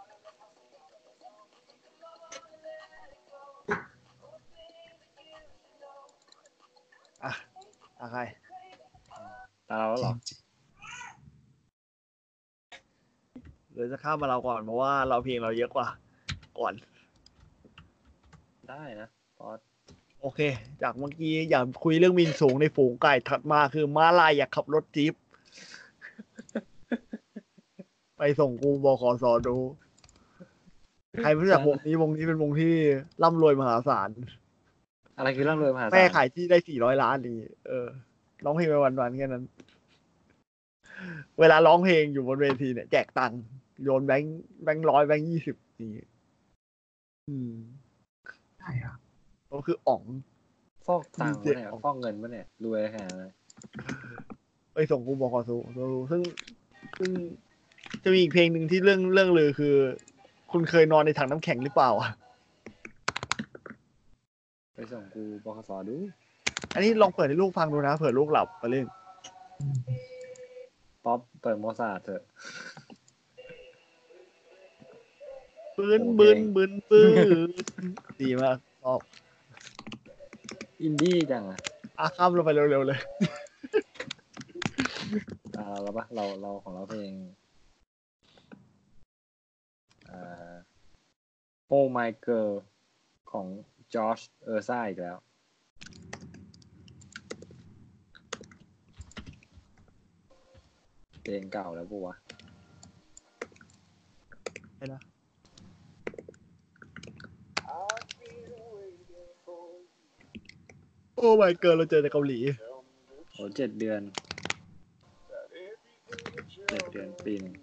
ใครตาเราแล้วเหรอหรือจะข้ามมาเราก่อนเพราะว่าเราเพลงเราเยอะกว่า ก่อน ได้นะปอดโอเค จากเมื่อกี้อยากคุยเรื่องมินสูงในฝูงไก่ถัดมาคือม้าลายอยากขับรถจี๊ปไปส่งกูบขสดู ใครไม่รู้จักวงนี้วงนี้เป็นวงที่ร่ำรวยมหาศาล อะไรคือร่ำรวยมหาศาลแม่ขายที่ได้สี่ร้อยล้านนี่เออร้องเพลงไปวันๆแค่นั้น เวลาร้องเพลงอยู่บนเวทีเนี่ยแจกตังค์โยนแบงค์แบงค์ร้อยแบงค์ยี่สิบนี่อืมใช่อะก็คืออ๋องฟอกตังค์มีเจ็ปะดเนี่ยฟอกเงินปะเนี่ยรวยขนาดนั้นไปส่งกูบอกขอสูซึ่งซึ่งจะมีอีกเพลงหนึ่งที่เรื่องเรื่องเลยคือ คุณเคยนอนในถังน้ำแข็งหรือเปล่าอะ ไปส่งกูบคสดู อันนี้ลองเปิดให้ลูกฟังดูนะเผื่อลูกหลับไปเล่นอืมป๊อปเปิดโมซาร์ทเถอะปืนโอเคปืนปืนปืนดีมากชอบอินดี้จังอะอะข้ามลงไปเร็วๆเลย อ่าเราปะเราเราของเราเพลงอ่า Oh My Girl ของ จอชเออร์ซ่าอีกแล้ว เพลงเก่าแล้วปะวะไปนะโอ้ my god เราเจอในเกาหลีโอ้เจ็ดเดือนเจ็ดเดือนปีหนึง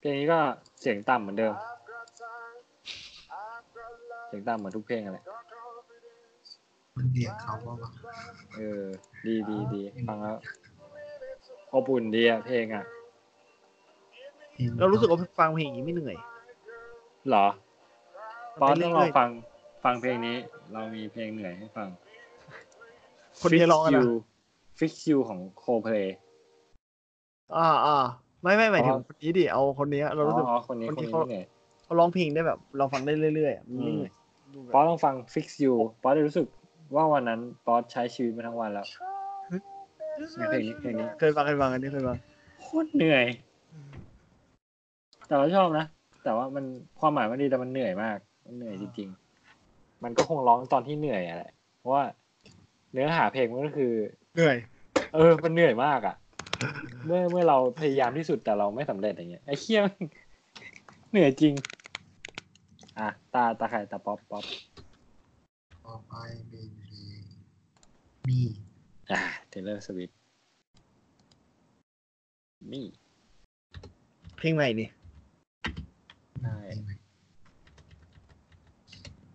เพลงนี้ก็เสียงต่ำเหมือนเดิม เสียงต่ำเหมือนทุกเพลงอะไรมันเรียกเขาว่าว่าเออ ดีดีดีฟังแล้วอบอุ่นดีอะเพลงอะเพลงเรารู้สึกว่าฟังเพลงอย่างนี้ไม่เหนื่อยเหรอป๊อตต้องลองฟังฟังเพลงนี้ เรามีเพลงเหนื่อยให้ฟัง คนนี้ร้องกันนะ Fix You ของโคเพล อ่าอ่าไม่ไม่หมายถึงอ๋อคนนี้ดิเอาคนนี้เรารู้สึกอ๋อคนนี้คนคนนี้นี้เขาเหนื่อยเขาร้องเพลงได้แบบ เราฟังได้เรื่อยๆอะมันไม่เหนื่อยดูแบบป๊อตต้องฟัง Fix You ป๊อตจะรู้สึกว่าวันนั้นป๊อตใช้ชีวิตมาทั้งวันแล้วเพลงนี้เพลงนี้เคยฟังเคยฟังอันนี้เคยฟังโคตรเหนื่อย แต่ว่าชอบนะ แต่ว่ามันความหมายมันดีแต่มันเหนื่อยมาก มันเหนื่อยจริง ๆ มันก็คงร้องตอนที่เหนื่อยอะแหละเพราะว่าเนื้อหาเพลงมันก็คือ เหนื่อย เออ มันเหนื่อยมากอะ เมื่อเมื่อเราพยายามที่สุดแต่เราไม่สำเร็จอย่างเงี้ยไอ้เหี้ยมันเหนื่อยจริง อะ ตาตาใครตาป๊อปป๊อปต่อไปเป็นเพลงบีอ่า Taylor Swift นี่เพลงใหม่นี่ใช่เพลงใหม่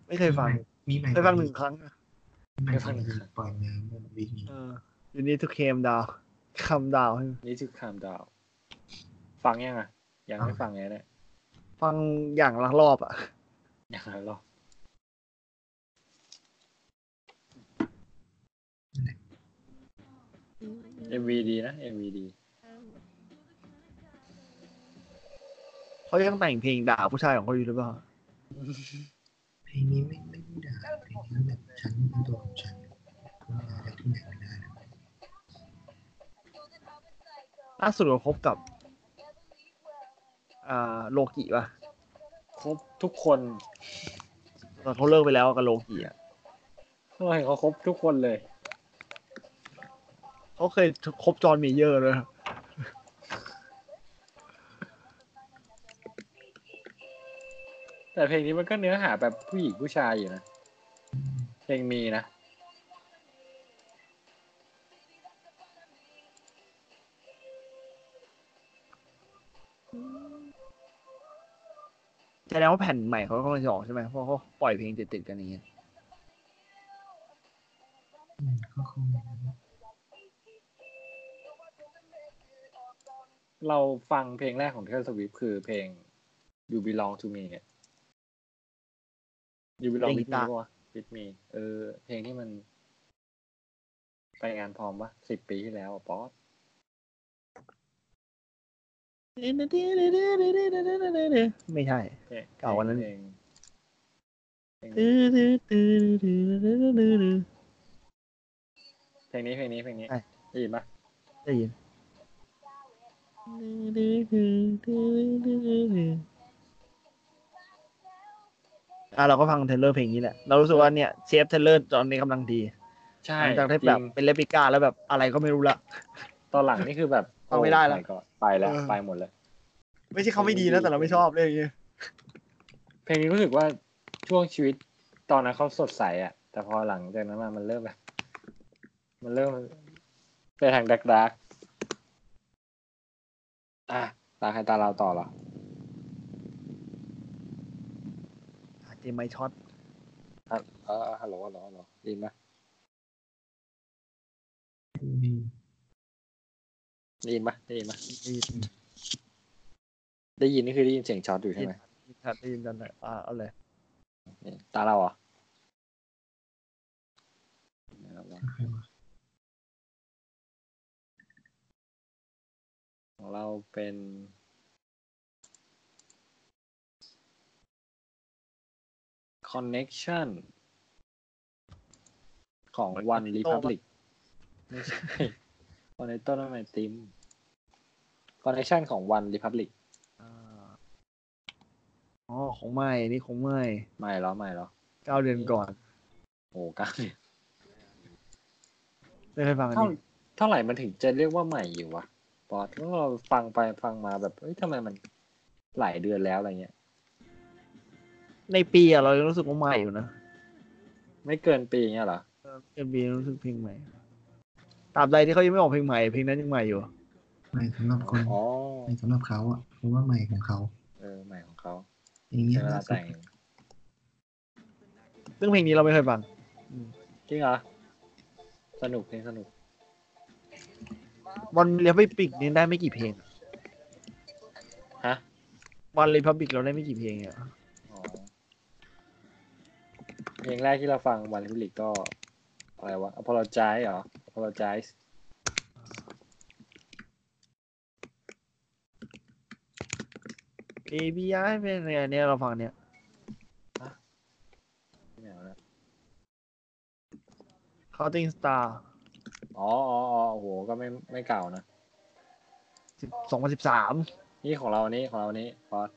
ไม่เคยฟัง มีใหม่เคยฟังหนึ่งครั้งอะมีใหม่ฟังคือปล่อยมาเมื่อวีคนี้เออ you need to calm down calm down ให้นี่คือคามดาว ฟังยังอะ ยังไม่ฟังไงเนี่ยฟังอย่างละรอบอะยังไงหรอเอ็มวีดีนะเอ็มวีดีเขายังแต่งเพลงด่าผู้ชายของเขาอยู่หรือเปล่าเพลงนี้ไม่ไม่ได้ด่าเพลงนี้แบบฉันเป็นตัวของฉันก็มาจากที่ไหนไม่ได้นะ ล่าสุดเราคบกับอ่าโลกิป่ะครบทุกคนตอนเขาเลิกไปแล้วกับโลกิอะเราเห็นเขาครบทุกคนเลย เขาเคยคบจอห์นเมเยอร์เลยแต่เพลงนี้มันก็เนื้อหาแบบผู้หญิงผู้ชายอยู่นะ เพลงมีนะ ดงว่าแผ่นใหม่เขากำลังจะออกใช่ไหมเพราะเขาปล่อยเพลงติดๆกันอย่างเงี้ยอืมก็คงเราฟังเพลงแรกของเทเลสวิฟคือเพลง You Belong to Me เนี่ย You Belong เพลง with กีตา me ร์ปะวะ with me เออ เพลงที่มัน ไปงานพร้อมปะสิบปีที่แล้วอะป๊อต ไม่ใช่เพลงเก่ากว่านั้นเพลงเพลงเพลงนี้เพลงนี้เพลงนี้ใช่ได้ยินปะได้ยินอะเราก็ฟังเทรลเลอร์เพลงนี้แหละ เรารู้สึกว่าเนี่ยเชฟเทรลเลอร์ตอนนี้กำลังดี ใช่หลังจากที่จริงแบบเป็นเลปิก้าแล้วแบบอะไรก็ไม่รู้ละ ตอนหลังนี่คือแบบเอาไม่ได้ละโอ้ my god ไปแล้วเออไปหมดเลย ไม่ใช่เขาไม่ดีนะแต่เราไม่ชอบเลยอย่างเงี้ยเพลงนี้รู้สึกว่าช่วงชีวิตตอนนั้นเขาสดใสอะแต่พอหลังจากนั้นมามันเริ่มแบบมันเริ่มไปทางดักดักอะตาใครตาเราต่อเหรออาจจะไม่ช็อตอะเออฮัลโหลฮัลโหลฮัลโหลได้ยินปะดีได้ยินปะได้ยินปะได้ยิน ได้ยินนี่คือได้ยินเสียงช็อตอยู่ใช่ไหมชัดได้ยินกันเลยอ่าเอาเลยนี่ตาเราเหรอเอาวะใครวะของเราเป็น connection ของ One Republic ไม่ใช่ Connector นั่นหมายติม connection ของ One Republic อ่า อ๋อของใหม่นี่ของใหม่ไม่เหรอไม่เหรอเก้าเดือนก่อน โอ้ก้าเนี่ยไม่เคยฟังอันเท่านี้เท่าไหร่มันถึงจะเรียกว่าใหม่อยู่วะปอดเพราะเราฟังไปฟังมาแบบเอ้ยทำไมมันหลายเดือนแล้วอะไรเงี้ย ในปีอะเรายังรู้สึกว่าใหม่อยู่นะไม่เกินปีเงี้ยเหรอเอ็มบีรู้สึกเพลงใหม่ตราบใดที่เขายังไม่ออกเพลงใหม่เพลงนั้นยังใหม่อยู่ ใหม่สำหรับคนอ๋อ ใหม่สำหรับเขาอะเพราะว่าใหม่ของเขา อย่างเงี้ยใช้เวลาล่าสุดแต่งซึ่งเพลงนี้เราไม่เคยฟังจริงเหรอ สนุกเพลงสนุก วันเรียบปิกนี่ได้ไม่กี่เพลงฮะ วันรีพับบิกเราได้ไม่กี่เพลงอะอ๋อเพลงแรกที่เราฟังวันลิลิกก็ อะไรวะ apologize เหรอ apologize ABI เป็นไงเนี่ยเราฟังเนี่ยไม่เอาละ Counting Star อ๋ออ๋ออ๋อโอ้โห ก็ไม่ไม่เก่านะ สองพันสิบสามนี่ของเรานี้ของเรานี้พอด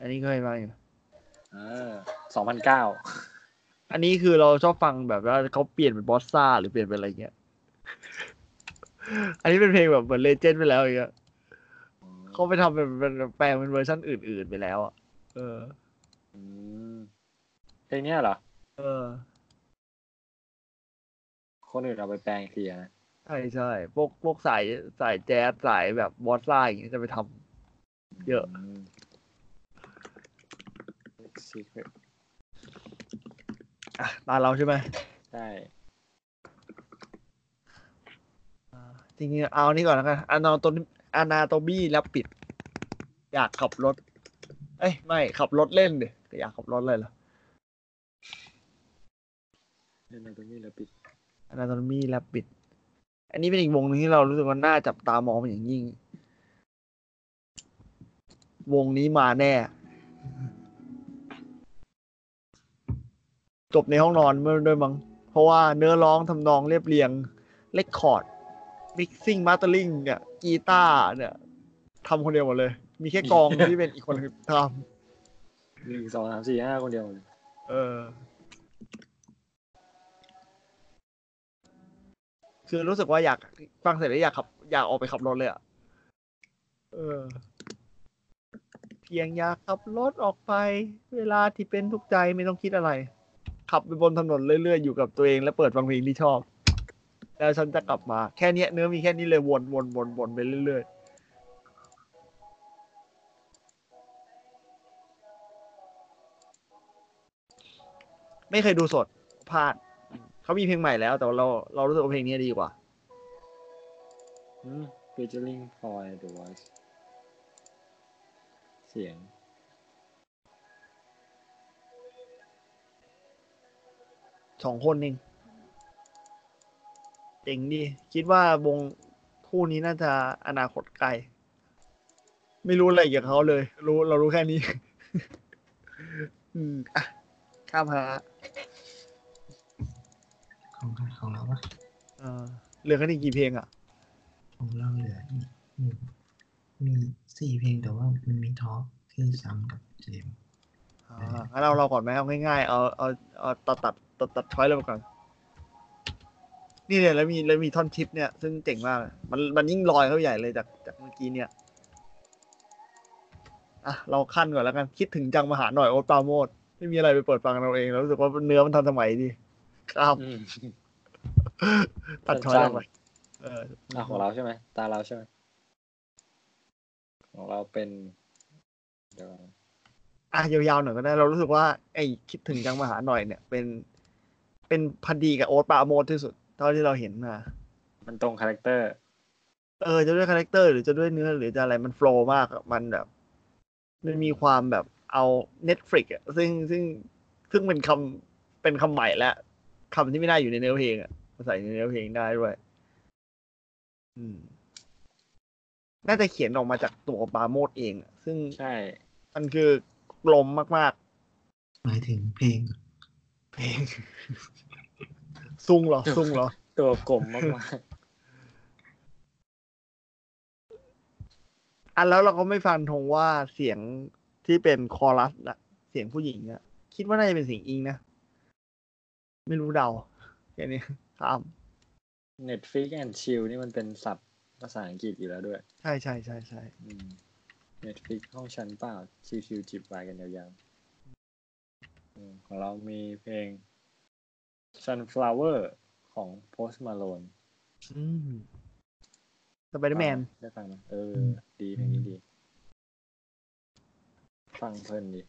อันนี้เคยมาอยู่ เออสองพันเก้า อันนี้คือเราชอบฟังแบบว่าเขาเปลี่ยนเป็นบอสซ่าหรือเปลี่ยนเป็นอะไรเงี้ย อันนี้เป็นเพลงแบบเหมือนเลเจนด์ไปแล้วอย่างเงี้ยเขาไปทำเป็นเป็นแปลงเป็นเวอร์ชันอื่น ๆไปแล้วอะเอออืมเพลงเนี้ยเหรอ เออ คนอื่นเอาไปแปลงอีกทีอะนะ ใช่ใช่พวกพวกสายสายแจ๊สสายแบบบอสซ่าอย่างเงี้ยจะไปทำ เยอะ ม Secret อะตาเราใช่ไหม ใช่ อ่า จริงๆเอานี่ก่อนแล้วกันอนาโตอนาโตบี้แล้วปิด อยากขับรถ เอ้ยไม่ขับรถเล่นดิอยากขับรถเลยเหรอเล่นในตรงนี้แล้วปิดอนาโตมีแล้วปิด อันนี้เป็นอีกวงหนึ่งที่เรารู้สึกว่าน่าจับตามองเป็นอย่างยิ่ง วงนี้มาแน่ จบในห้องนอนเมื่อด้วยมั้งเพราะว่าเนื้อร้องทำนองเรียบเรียงrecord mixing mastering เนี่ยกีตาร์เนี่ยทำคนเดียวหมดเลย มีแค่กลองที่เป็นอีกคนทำหนึ่งสองสามสี่ห้าคนเดียวเลยเออ คือรู้สึกว่าอยากฟังเสร็จแล้วอยากขับ อยากออกไปขับรถเลยอะเออ เพียงอยากขับรถออกไป เวลาที่เป็นทุกข์ใจไม่ต้องคิดอะไร ขับไปบนถนนเรื่อยๆอยู่กับตัวเอง แล้วเปิดฟังเพลงที่ชอบ แล้วฉันจะกลับมาแค่เนี้ยเนื้อมีแค่นี้เลยวนวนวนวนไปเรื่อยๆ ไม่เคยดูสดพลาดเขามีเพลงใหม่แล้ว แต่ว่าเราเรารู้สึกว่าเพลงนี้ดีกว่าอืม featuring Ploy The Voice เสียงสองคนเอง เจ๋งดี คิดว่าวงคู่นี้น่าจะอนาคตไกล ไม่รู้อะไรเกี่ยวกับเขาเลย รู้เรารู้แค่นี้ อืมอะข้ามหาของของเราปะเออเหลือกันอีกกี่เพลงอะ ของเราเหลืออีกหนึ่งมีสี่เพลงแต่ว่ามันมีท็อปที่ซ้ำกับเจมส์อ่างั้นเราเราก่อนไหมเอาง่ายๆ เอาเอาเอาตัดตัดตัดตัดช้อยเลยก่อน นี่เนี่ยแล้วมีแล้วมีท่อนทิปเนี่ยซึ่งเจ๋งมาก มันมันยิ่งลอยเข้าใหญ่เลยจากจากเมื่อกี้เนี่ย อะ เราขั้นก่อนแล้วกัน คิดถึงจังมาหาหน่อยโอ๊ตปราโมดไม่มีอะไรไปเปิดฟังเราเองเรารู้สึกว่าเนื้อมันทันสมัยดีครับอืมตัด choice ลงไปเอออะของเราใช่ไหมตาเราใช่ไหมของเราเป็นเดี๋ยวก่อนนะอะยาวๆหน่อยก็ได้ เรารู้สึกว่าไอ้คิดถึงจังมาหาหน่อยเนี่ย เป็น เป็นพอดีกับโอ๊ตปราโมดที่สุด เท่าที่เราเห็นมา มันตรง character เออจะด้วย character หรือจะด้วยเนื้อหรือจะอะไรมัน flow มากอะมันแบบมันมีความแบบเอา Netflix อะซึ่งซึ่งซึ่งเป็นคำเป็นคำใหม่และคำที่ไม่ได้อยู่ในเนื้อเพลงอะมาใส่ในเนื้อเพลงได้ด้วย อืม น่าจะเขียนออกมาจากตัวปราโมดเองอะซึ่งใช่ มันคือกลมมากหมายถึงเพลงๆเพลง ซุงเหรอ ซุงเหรอ ตัวกลมมากอะแล้วเราก็ไม่ฟันธงว่าเสียงที่เป็นคอรัสอะเสียงผู้หญิงอะคิดว่าน่าจะเป็นเสียงอิงนะ ไม่รู้เดาแค่นี้ข้ามๆ Netflix and chill นี่มันเป็นศัพท์ภาษาอังกฤษอยู่แล้วด้วย ใช่ใช่ใช่ใช่อืม Netflix ห้องชั้นเปล่าชิวๆจิบไวน์กันยาวๆอืมของเรามีเพลง Sunflower ของ Post Malone อืมสไปเดอร์แมนได้ฟังไหมเออ ดีเพลงนี้ดี ฟังเพลินดี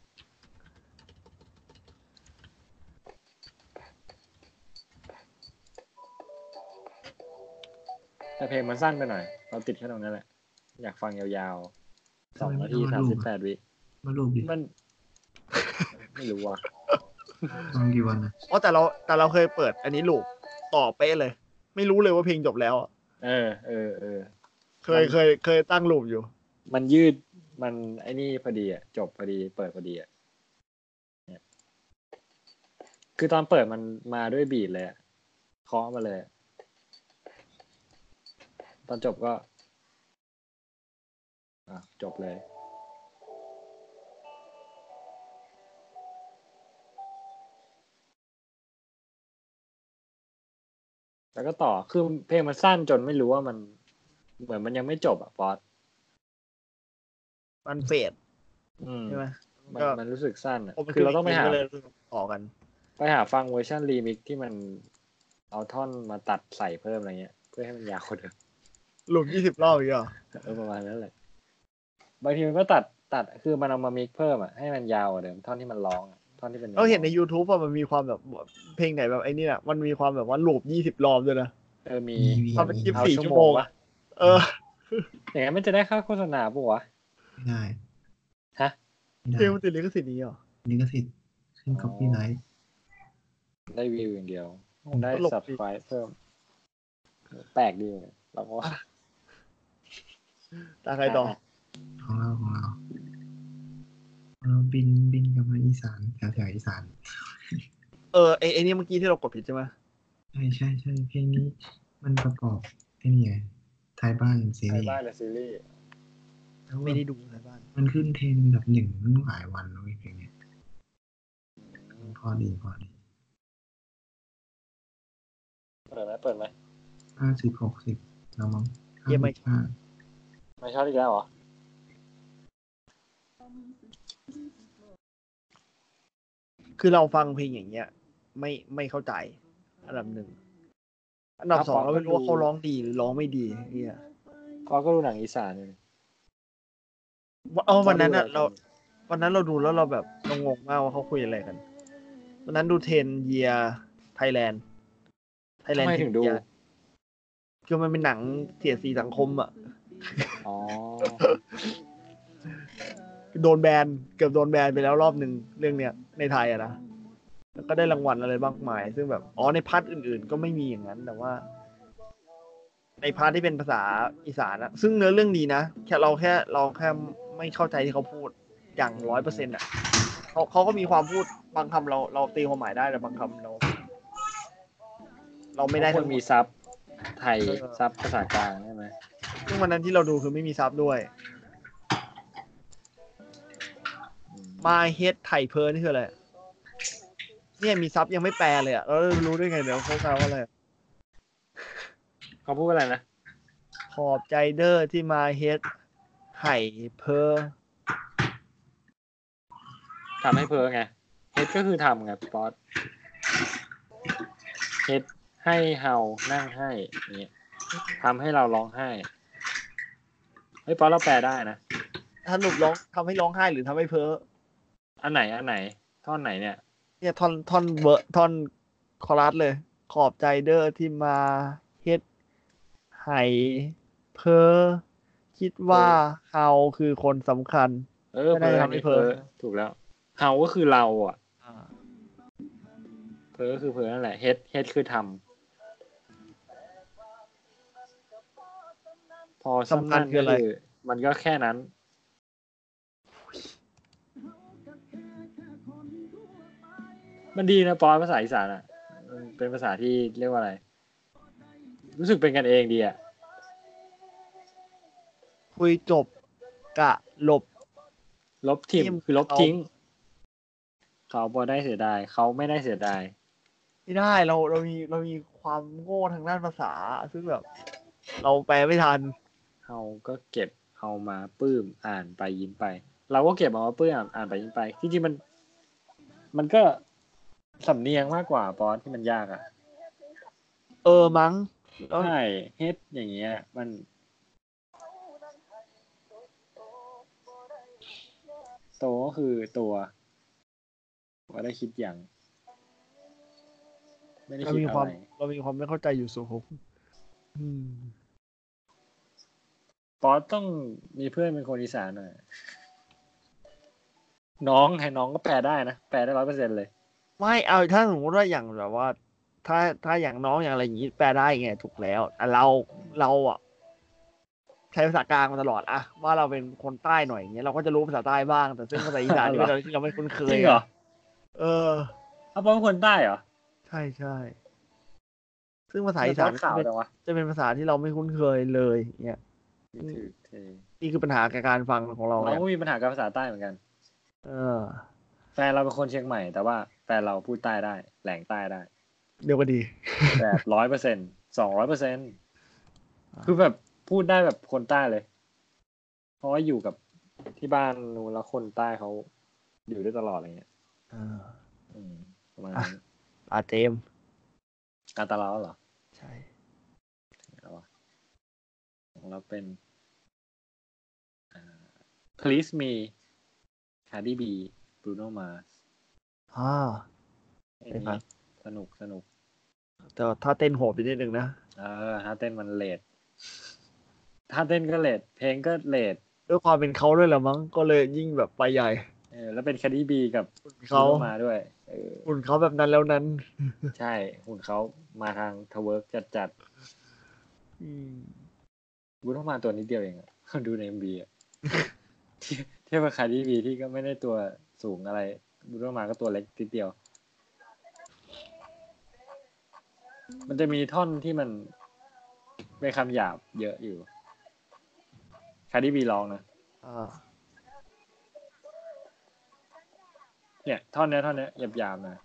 แต่เพลงมันสั้นไปหน่อย เราติดแค่ตรงนั้นแหละ อยากฟังยาวสองนาทีสามสิบแปดวิมารูปดิมัน ไม่รู้ว่ะ ลองกี่วันนะอ๋อแต่เราแต่เราเคยเปิด อันนี้ลูปต่อเป๊ะเลย ไม่รู้เลยว่าเพลงจบแล้วอะเออเออเออเคยเคยเคยตั้งลูปอยู่ มันยืดมันไอ้นี่พอดีอะจบพอดีเปิดพอดีอะเนี่ยคือตอนเปิดมันมาด้วยบีทเลยอะเคาะมาเลยอะตอนจบก็อะจบเลย แล้วก็ต่อคือเพลงมันสั้นจนไม่รู้ว่ามัน เหมือนมันยังไม่จบอะฟอสมัน fade อืมใช่ไหมมันก็มันรู้สึกสั้นอะพมันคือเราต้องไปหาก็เลยรู้สึกต่อกัน ไปหาฟังเวอร์ชันรีมิกที่มันเอาท่อนมาตัดใส่เพิ่มอะไรเงี้ย เพื่อให้มันยาวกว่าเดิม loop ยี่สิบรอบอีกเหรอเออประมาณนั้นแหละบางทีมันก็ตัดตัดคือมันเอามา mix เพิ่มอะให้มันยาวกว่าเดิมท่อนที่มันร้องอะท่ อนที่เป็นเราเห็นใน YouTube ว่ามันมีความแบบเพลงไหนแบบไอ้นี่น่ะมันมีความแบบว่าลูปยี่สิบรอบด้วยนะเออมีมีทำเป็นคลิปเอาสี่ชั่ชั่ววโมโมงงวะอะเออ อย่างนั้นมันจะได้ค่าโฆษณาปะวะไม่ได้ฮะไม่เพลได้งมันติดลิขสิทธิ์นี้เหรอลิขสิทธิ์ขึ้นอ๋อคอปปี้ไลท์ได้วิวอย่างเดียวได้ตลกดี subscribe เพิ่ม แปลกดีเหมือนกันเราก็ตาใครต่อของเราของเราเรา บินบินกลับมาอีสานแถวแถวอีสาน เออไอ้ไอ้นี่เมื่อกี้ที่เรากดผิดใช่ไหมใช่ใช่ใช่เพลงนี้ มันประกอบไอ้นี่ไงไทยบ้านซีไทยรีส์บ้านและซีรีส์แล้วไม่แบบได้ดูในบ้าน มันขึ้นเทรนด์อันดับหนึ่งตั้งหลายวันแล้วไอ้เพลงเนี้ยพอดีพอดีเปิดไหมเปิดไหมห้าสิบหกสิบแล้วมั้งเยี่ยมไหมห้าไม่ชอบอีกแล้วเหรอ คือเราฟังเพลงอย่างเงี้ย ไม่ไม่เข้าใจอันดับหนึ่งอันดับครับสองผมเราไม่รู้ว่าก็ดูเขาร้องดีหรือร้องไม่ดีเนี่ยก็ก็ดูหนังอีสานเลยเออวันนั้นอะก็ดูเรา วันนั้นเราดูแล้วเราแบบเรางงมากว่าเขาคุยอะไรกันวันนั้นดูเทนเยียไทยแลนด์ไทยแลนด์ทำไมถึงดูคือมันเป็นหนังเสียดสีสังคมอะอ๋อ โดนแบนเกือบโดนแบนไปแล้วรอบหนึ่งเรื่องเนี้ยในไทยอะนะแล้วก็ได้รางวัลอะไรบ้างมาย ซึ่งแบบอ๋อใน part อื่น ๆ ก็ไม่มีอย่างนั้น แต่ว่า ใน part ที่เป็นภาษาอีสานอะซึ่งเนื้อเรื่องดีนะแค่เราแค่เราแค่ไม่เข้าใจที่เขาพูดอย่างร้อยเปอร์เซ็นต์อะเขาเขาก็มีความพูดบางคำเราเราตีความหมายได้แต่บางคำเรา เราไม่ได้คทั้นงหมมีดซับไทยเออซับภาษากลางใช่ไหมซึ่งวันนั้นที่เราดูคือไม่มีซับด้วย มมาเฮดไทยเพอนี่คืออะไรเนี่ยมีซับยังไม่แปลเลยอะเรารู้ได้ไงเดี๋ยวเขาแปลว่าอะไรอะเขาพูดว่าอะไรนะขอบใจเดอร์ที่มาเฮดไห่เพอทำให้เพ้อไงเฮดก็คือทำไงป๊อตเฮดให้เฮานั่งให้อย่างเงี้ยทำให้เราร้องไห้เฮ้ยป๊อตเราแปลได้นะถ้าหนุบร้องทำให้ร้องไห้หรือทำให้เพ้อ อันไหนอันไหน ท่อนไหนเนี่ย เนี่ยท่อนท่อนเบอร์ท่อนคอรัสเลย ขอบใจเดอร์ที่มาเฮดไห่เพอคิดว่าเฮาคือคนสำคัญ เออไม่ได้เพ้อทำให้นี่เพ้เพ้ออถูกแล้วเฮาก็คือเราอะเพ้อคือเพ้อนั่นแหละเฮดเฮดคือทำพอสั้สำคัญนๆคืออะไรมันก็แค่นั้น มันดีนะปอยภาษาอีสานอะมันเป็นภาษาที่เรียกว่าอะไร รู้สึกเป็นกันเองดีอะ คุยจบกะหลบ ลบทิมทิมคือลบเขาทิ้ง เขาบอได้เสียดาย เขาไม่ได้เสียดายไม่ได้เราเรามีเรามีความโง่ทางด้านภาษา ซึ่งแบบ เราแปลไม่ทันเขาก็เก็บเอามาปลื้มอ่านไปยิ้มไป เราก็เก็บเอามาปลื้มอ่านอ่านไปยิ้มไปจริงๆมัน มันก็ สำเนียงมากกว่าปอนที่มันยากอะ เออมั้งแล้วใช่เฮ็ดอย่างเงี้ย มันโตก็คือตัวว่าได้คิดอย่าง ไม่ได้เราคิดมีอะความไรเรามีความไม่เข้าใจอยู่สูงอืมปป๊อตต้องมีเพื่อนเป็นคนอีสานหน่อยน้องให้น้องก็แปลได้นะ แปลได้ร้อยเปอร์เซ็นเลย ไม่เอาถ้าสมมติว่าอย่างแบบว่า ถ้าถ้าอย่างน้องอย่างอะไรอย่างนี้แปลได้ไงถูกแล้วแต่เราเราอะใช้ภาษากลางมาตลอดอะว่าเราเป็นคนใต้หน่อยอย่างเงี้ยเราก็จะรู้ภาษาใต้บ้างแต่ซึ่งภาษาอีสานนี่เป็นอะไรที่เราไม่คุ้นเคจยริงเหรออะเออเอาป๊อตเป็นคนใต้เหรอใช่ใช่ซึ่งภาษาอีสานป๊อตข่าวเป็นจังวะจะเป็นภาษาที่เราไม่คุ้นเคยเลยเนี่ยถือเทนี่คือปัญหากับการฟังของเราเราเนี่ยก็มีปัญหากับภาษาใต้เหมือนกัน เออแฟนเราเป็นคนเชียงใหม่แต่ว่า แฟนเราพูดใต้ได้ แหล่งใต้ได้ เดี๋ยวก็ดี แบบร้อยเปอร์เซ็นสองร้อยเปอร์เซ็นคือแบบพูดได้แบบคนใต้เลย เพราะว่าอยู่กับที่บ้านนู้นแล้วคนใต้เขาอยู่ได้ตลอดอะไรเงี้ยเอออืมประมาณนั้นอาเจมส์อาตาลาเหรอ ใช่เอาวะของเราเป็นอ่า please me Cardi B Bruno Mars อ่าไอ้ไปฟันี่งสนุกสนุก แต่ว่าถ้าเต้นโหดไปนิดนึงนะเออถ้าเต้นมันเลทถ้าเต้นก็เลทเพลงก็เลทด้วยความเป็นเขาด้วยแหละมั้งก็เลยยิ่งแบบไปใหญ่เออแล้วเป็น Cardi B กับเขา Bruno มาด้วยเออหุ่นเขาแบบนั้นแล้วนั้น ใช่ หุ่นเขามาทาง twerk จัดจัดอืมๆ Bruno Mars ตัวนิดเดียวเองอะดูใน MV อะเทียบเทียบกับ Cardi B ที่ก็ไม่ได้ตัวสูงอะไร Bruno Mars ก็ตัวเล็กนิดเดียว มันจะมีท่อนที่มันเป็นคำหยาบเยอะอยู่ Cardi B ร้องนะอ่าเนี่ย ท่อนเนี้ยท่อนเนี้ยหยาบๆนะ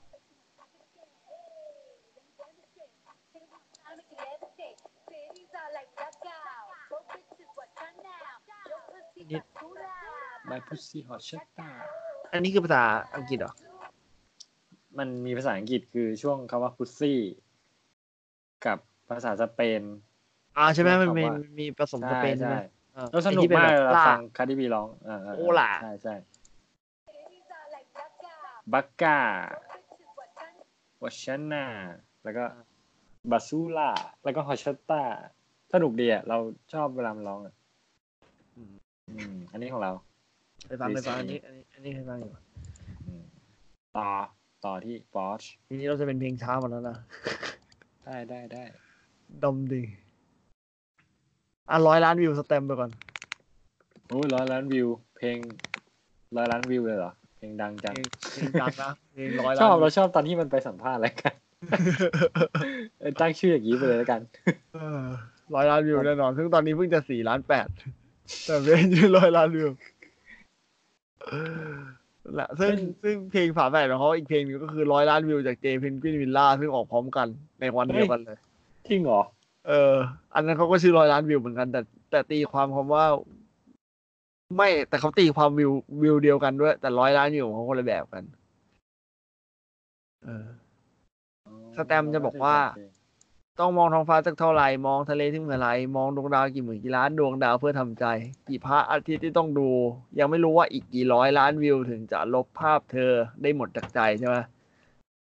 My Pussy Hot Shut Down อันนี้คือภาษาอังกฤษเหรอ มันมีภาษาอังกฤษคือช่วงคำว่า pussy กับภาษาสเปน อ่าใช่ไหมมันมีคำว่ามีผสมสเปนใช่ไหมเออแล้วสนุกไอ้ที่เป็มากแบบเวลาล่าฟังคาร์ดิบีร้องอ่าๆๆโอ้ล่ะใช่ใช่บักกาวัชนาแล้วก็บาซูล่าแล้วก็ฮอชตาสนุกดีอะเราชอบเวลามันร้องอะอืมอืมอันนี้ของเรา ไปฟังไปฟังดีอันสินี้อันนี้อันนี้เคยฟังอยู่อืมต่อต่อที่ปอชทีนี้เราจะเป็นเพลงช้าหมดแล้วนะ ได้ได้ได้ดมดีอะร้อยล้านวิวสแตมป์ไปก่อนโอ้ยร้อยล้านวิว เพลงร้อยล้านวิวเลยเหรอ เพลงดังเพจังลงเพลงดังนะเพลงร้อยชล้านอบวิเราวชอบตอนที่มันไปสัมภาษณ์อะไรกันเออตั้งชื่ออย่างนี้ไปเลยแล้วกันเออร้อยล้านวิวแน่นอน ซึ่งตอนนี้เพิ่งจะสี่ล้านแปด แต่เพลงชื่อร้อยล้านวิวนั่น แหละซึ่งซึ่งเพลงฝาแฝดของเขาอีกเพลงหนึงก็คือร้อยล้านวิวจากเจเพนกวินวิลล่าซึ่งออกพร้อมกันในวันเดียวกันเลย จริงเหรอ เออ อันนั้นเขาก็ชื่อร้อยล้านวิวเหมือนกัน แต่แต่ตีความคำว่า ไม่แต่เขาตีความวิววิวเดียวกันด้วย แต่ร้อยล้านวิวของเขาคนละแบบกัน เออ สแตมป์จะบอกว่า ต้องมองท้องฟ้าสักเท่าไหร่ มองทะเลที่เมื่อไหรมองดวงดาวกี่หมื่นกี่ล้านดวงดาวเพื่อทำใจ กี่พระอาทิตย์ที่ต้องดู ยังไม่รู้ว่าอีกกี่ร้อยล้านวิวถึงจะลบภาพเธอได้หมดจากใจใช่ไหม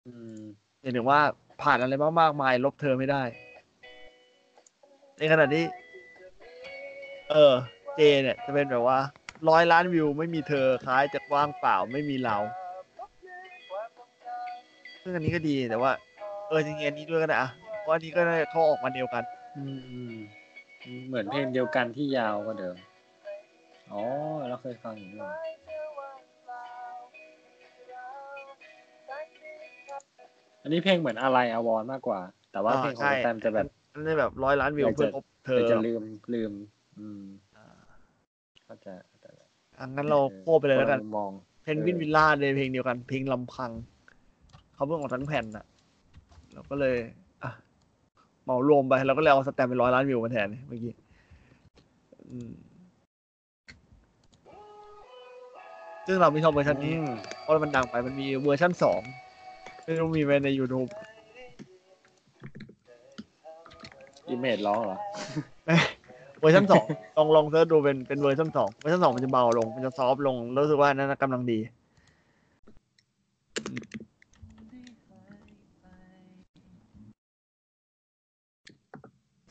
อืมหมายถึงว่าผ่านอะไรมามากมาย ลบเธอไม่ได้ ในขณะที่ เออ เจ เนี่ย จะเป็นแบบว่าร้อยล้านวิวไม่มีเธอคล้ายจะว่างเปล่าไม่มีเราซึ่งอันนี้ก็ดีแต่ว่า เออจริงๆอันนี้ด้วยก็ได้อะ เพราะอันนี้ก็ได้เขาออกมาเดียวกันอืมอืมเหมือนเพลงเดียวกันที่ยาวกว่าเดิม อ๋อ เราเคยฟังอยู่ด้วยอันนี้เพลงเหมือนอะไรอาวรมากกว่า แต่ว่าอ่าเพลงของใช่สแตมจะแบบอันนี้แบบร้อยล้านวิวอยากจะเพื่อพบเธอเดี๋ยวจะลืมลืม อืมอ่าเข้าใจเข้าใจแล้วอันนั้นเราโค้ไปเลยแล้วกันคละมุมมองเพนกวินวิลล่าในเพลงเดียวกัน เพลงลำพัง เขาเพิ่งออกทั้งแผ่นน่ะเราก็เลยอะ เหมารวมไปเราก็เลยเอาสแตมป์เป็นร้อยล้านวิวมาแทนเมื่อกี้อืมซึ่งเราไม่ชอบเวอร์ชันนี้อืมเพราะมันดังไปมันมีเวอร์ชันสองไม่รู้มีไหมใน YouTube อิมเมจร้องเหรอ เวอร์ชันสองลองลอง search ดูเป็นเป็นเวอร์ชันสองเวอร์ชันสองมันจะเบาลง มันจะ soft ลงแล้วรู้สึกว่านั่นนะกำลังดี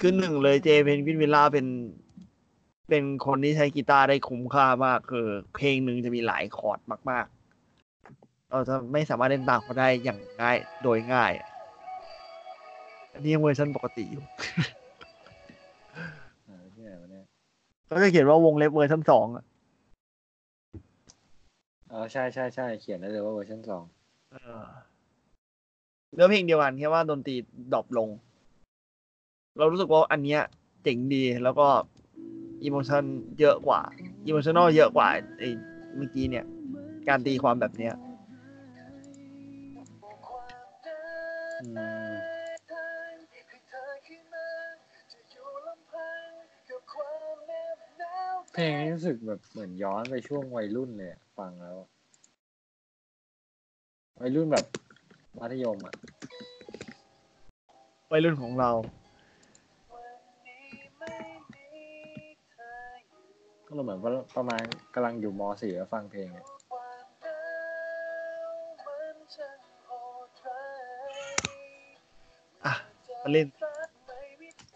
คือหนึ่งเลยเจ Penguin Villa เป็น เป็นคนที่ใช้กีตาร์ได้คุ้มค่ามากคือ เพลงหนึ่งจะมีหลายคอร์ดมาก ๆ เราจะไม่สามารถเล่นตามเขาได้อย่างง่ายโดยง่าย อันนี้ยังเวอร์ชันปกติอยู่อ่าที่ไหนวะเนี่ยก็จะเขียนว่าวงเล็บเวอร์ชันสองอะอ๋อใช่ใช่ใช่เขียนได้เลยว่าเวอร์ชันสองเออเนื้อเพลงเดียวกันแค่ว่าดนตรี drop ลง เรารู้สึกว่าอันเนี้ยเจ๋งดีแล้วก็ emotion เยอะกว่า emotional เยอะกว่าไอ้เมื่อกี้เนี่ย การตีความแบบเนี้ยอืมเพลงนี้รู้สึกแบบเหมือนย้อนไปช่วงวัยรุ่นเลยอะฟังแล้วอะวัยรุ่นแบบมัธยมอะ วัยรุ่นของเรา ก็เหมือนว่าประมาณกำลังอยู่ม .4 แล้วฟังเพลงเนี่ยอะมาเล่น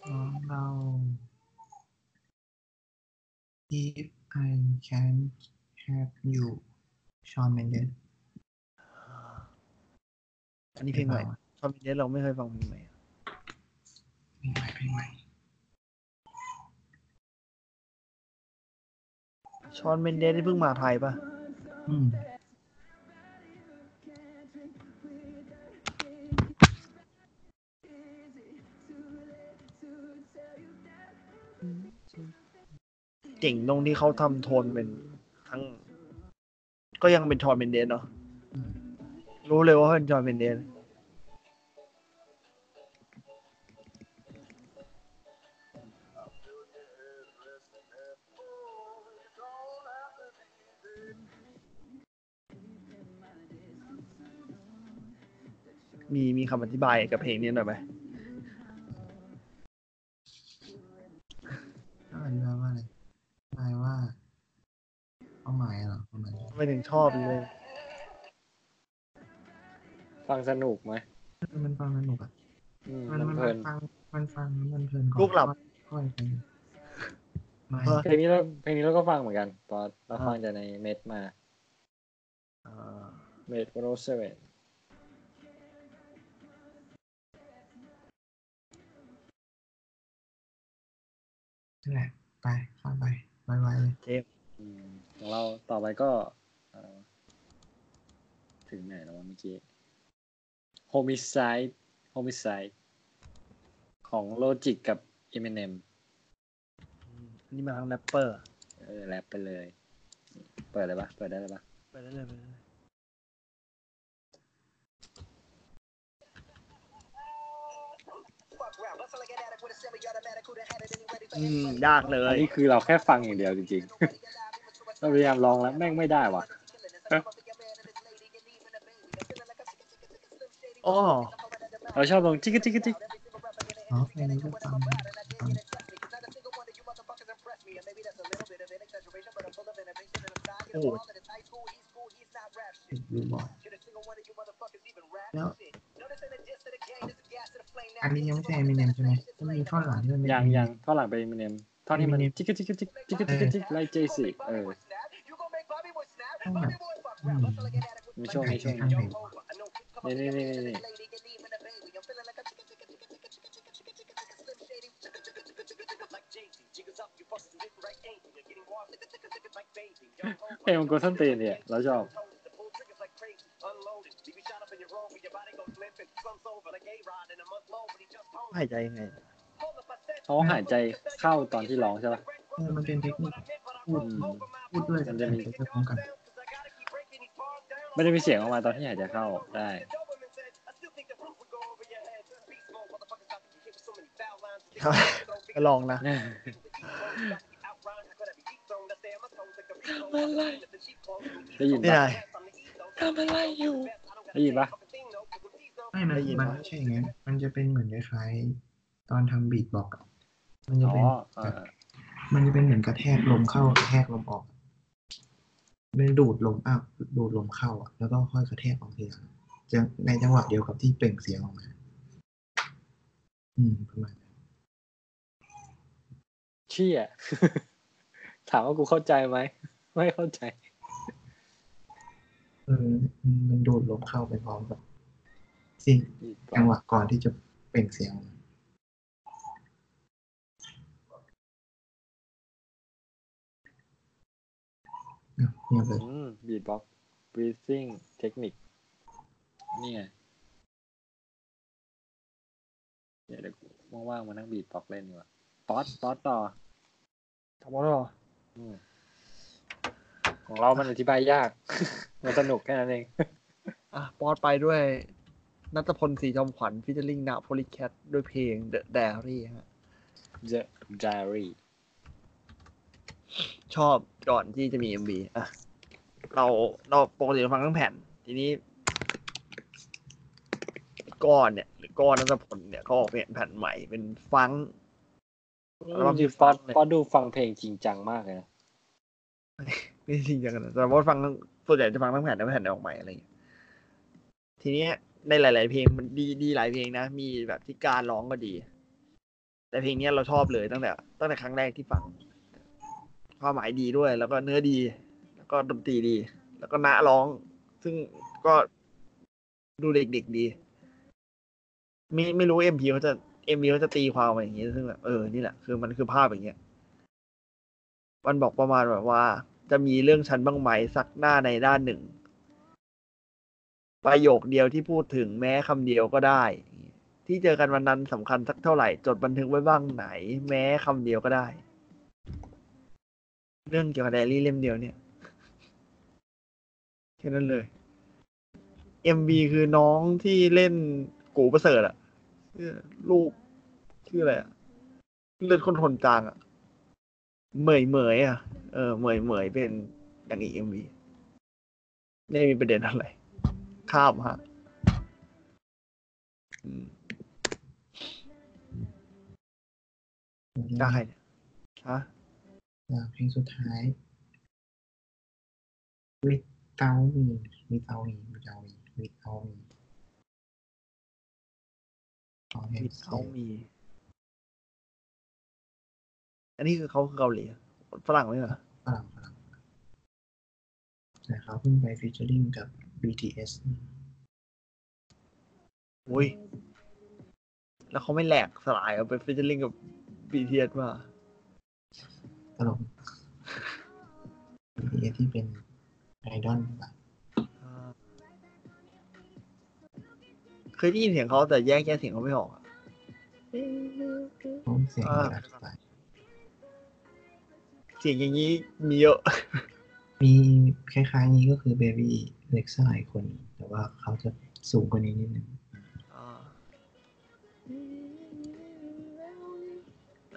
ของเรา if I can have you ชอนเมนเดสอันนี้เพลงใหม่ชอบเพลงนี้เราไม่เคยฟังเพลงใหม่เพลงใหม่เพลงใหม่ ชอนเมนเดสที่เพิ่งมาไทยปะอืมเก่งตรงที่เขาทำโทนเป็นทั้ง ก็ยังเป็นชอนเมนเดสเนาะอืมรู้เลยว่าเป็นชอนเมนเดส มีมีคำอธิบายกับเพลงนี้หน่อยไหมถ้าอธิบายว่าอะไรอธิบายว่าเป้าหมายเหรอประมาณนี้ไม่ถึงชอบเลย ฟังสนุกไหมมันฟังสนุกอะอืมมันมันมันเพลินฟังมันฟังมันเพลินก่อนลูกหลับ ค่อยๆไปไม่เออเพลงนี้เราเพลงนี้เราก็ฟังเหมือนกันตอนเราฟังจากในเม็ดมาอ่าเม็ดโรสเวน นั่นแหละไปข้ามไปไวๆเลยเจมส์อืมของเราต่อไปก็เอ่อถึงไหนแล้ววะเมื่อกี้ homicide homicide ของ Logic กับ Eminem อันนี้มาทางแรปเปอร์ เออ แรปไปเลย เปิดเลยปะเปิดได้เลยปะไปเรื่อยๆไปเรื่อย อืมยากเลอัยนนี้คือเราแค่ฟังอย่างเดียวจริงๆ เราพยายามลองแล้วแม่งไม่ได้ว่ะอ๋อเราชอบลงจิกกจิกกจิกอ๋อเพลงนี้ก็ฟังฟังโอ้โหติดอยู่บ่อยแล้ว อันนี้ยังไม่ใช่ Eminem ใช่ไหมมันมีท่อนหลังที่มันเป็น ยังยังท่อนหลังไป Eminem ท่อนที่มัน Eminem จิกกจิกกจิกจิกกจิกกจิกไล่เจสิเออท่อนแบบอืม มีช่วงนี้ช่วงข้างนี้เพลงนี่นี่นี่นี่เพลงมันกดส้นตีนเนี่ยเราชอบ หายใจยังไงเขาหายใจเข้าตอนที่ร้องใช่ปะเออมันเป็นเทคนิคพูดอืมพูดด้วยกับหายใจไปพร้อมกันไม่ได้มีเสียงออกมาตอนที่หายใจเข้าได้ไปลองนะได้ยินนี่ปะไง ได้ยินปะ ไม่มันได้ยินมันปะไม่ใช่อย่างนั้น มันจะเป็นเหมือนคล้ายๆตอนทำบีทบอกอะมันจะอ๋อเป็นเออมันจะเป็นเหมือนกระแทกลมเข้ากระแทกลมออกเป็นดูดลมอัพดูดลมเข้าอะแล้วก็ค่อยกระแทกออกทีหลังจะในจังหวะเดียวกับที่เปล่งเสียงออกมา อืมประมาณนั้นเชี่ย ถามว่ากูเข้าใจไหม ไม่เข้าใจเออมันดูดลมเข้าไปพร้อมกับสิ่งจังหวะก่อนที่จะเปล่งเสียงอะเงียบเลยอืม beatbox breathing technique นี่ไงเดี๋ยวเดี๋ยวกูว่างๆมานั่ง beatbox เล่นดีกว่าป๊อตป๊อตต่อทำไมหรออืม ของเรามันอธิบายยาก มันสนุกแค่นั้นเอง อะปอดไปด้วยณัฐพลศรีจอมขวัญ featuring นะ Polycat ด้วยเพลง The Diary ฮะ The Diary ชอบก่อนที่จะมี MV อะ เราเราปกติเราฟังทั้งแผ่น ทีนี้ ก้อนเนี่ย หรือก้อนนัทพลเนี่ยเขาออกเป็นแผ่นใหม่เป็นฟังก์แล้วก็มีป๊อตฟังเลยป๊อตดูฟังเพลงจริงจังมากเลยนะ ไม่จริงจังนะแต่ว่าฟังทั้งส่วนใหญ่จะฟังทั้งแผ่นแล้วแผ่นออกใหม่อะไรอย่างเงี้ยทีเนี้ยในหลาย ๆ เพลงมันดีดีหลายเพลงนะ มีแบบที่การร้องก็ดี แต่เพลงเนี้ยเราชอบเลยตั้งแต่ ตั้งแต่ครั้งแรกที่ฟังความหมายดีด้วย แล้วก็เนื้อดี แล้วก็ดนตรีดี แล้วก็ณร้อง ซึ่งก็ดูเด็กๆดี ไม่ไม่รู้เอ็มพีเขาจะเอ็มพีเขาจะตีความมาอย่างเงี้ยซึ่งแบบเออนี่แหละคือมันคือภาพอย่างเงี้ยมันบอกประมาณแบบว่า จะมีเรื่องฉันบ้างไหมสักหน้าในด้านหนึ่ง ประโยคเดียวที่พูดถึงแม้คำเดียวก็ได้ ที่เจอกันวันนั้นสำคัญสักเท่าไหร่ จดบันทึกไว้บ้างไหน แม้คำเดียวก็ได้ เรื่องเกี่ยวกับไดอารี่เล่มเดียวเนี่ยแค่นั้นเลย MV คือน้องที่เล่นกูประเสริฐอะชื่อลูกชื่ออะไรอะเลือดคนทนจางอะเหมยเหมยอะ เออเหมยเหมยเป็นนางเอกเอ็มวีไม่มีประเด็นอะไร ข้ามฮะอืมได้เนี่ยฮะอ่าเพลงสุดท้ายวิตเตามีวิตเตามีวิตเตามีวิตเตามีของเฮมิมดสเขามีอันนี้คือเขาคือเกาหลีอะ ฝรั่งไหมเหรอฝรั่งฝรั่งแต่เขาเพิ่งไปฟีเจอริงกับ BTS อุ้ย แล้วเขาไม่แหลกสลายเอาไปฟิชเชอร์ลิงกับบีทีเอสมาตลก BTS ที่เป็นไอดอลแบบอ่าเคยได้ยินเสียงเขาแต่แยกแยกเสียงเขาไม่ออกอะเขาเสียงอ่าแบบสไตล์ เสียงอย่างนี้มีเยอะ มีคล้ายๆนี้ก็คือเบบี้เล็กซ่าอีกคน แต่ว่าเขาจะสูงกว่านี้นิดนึงอ่า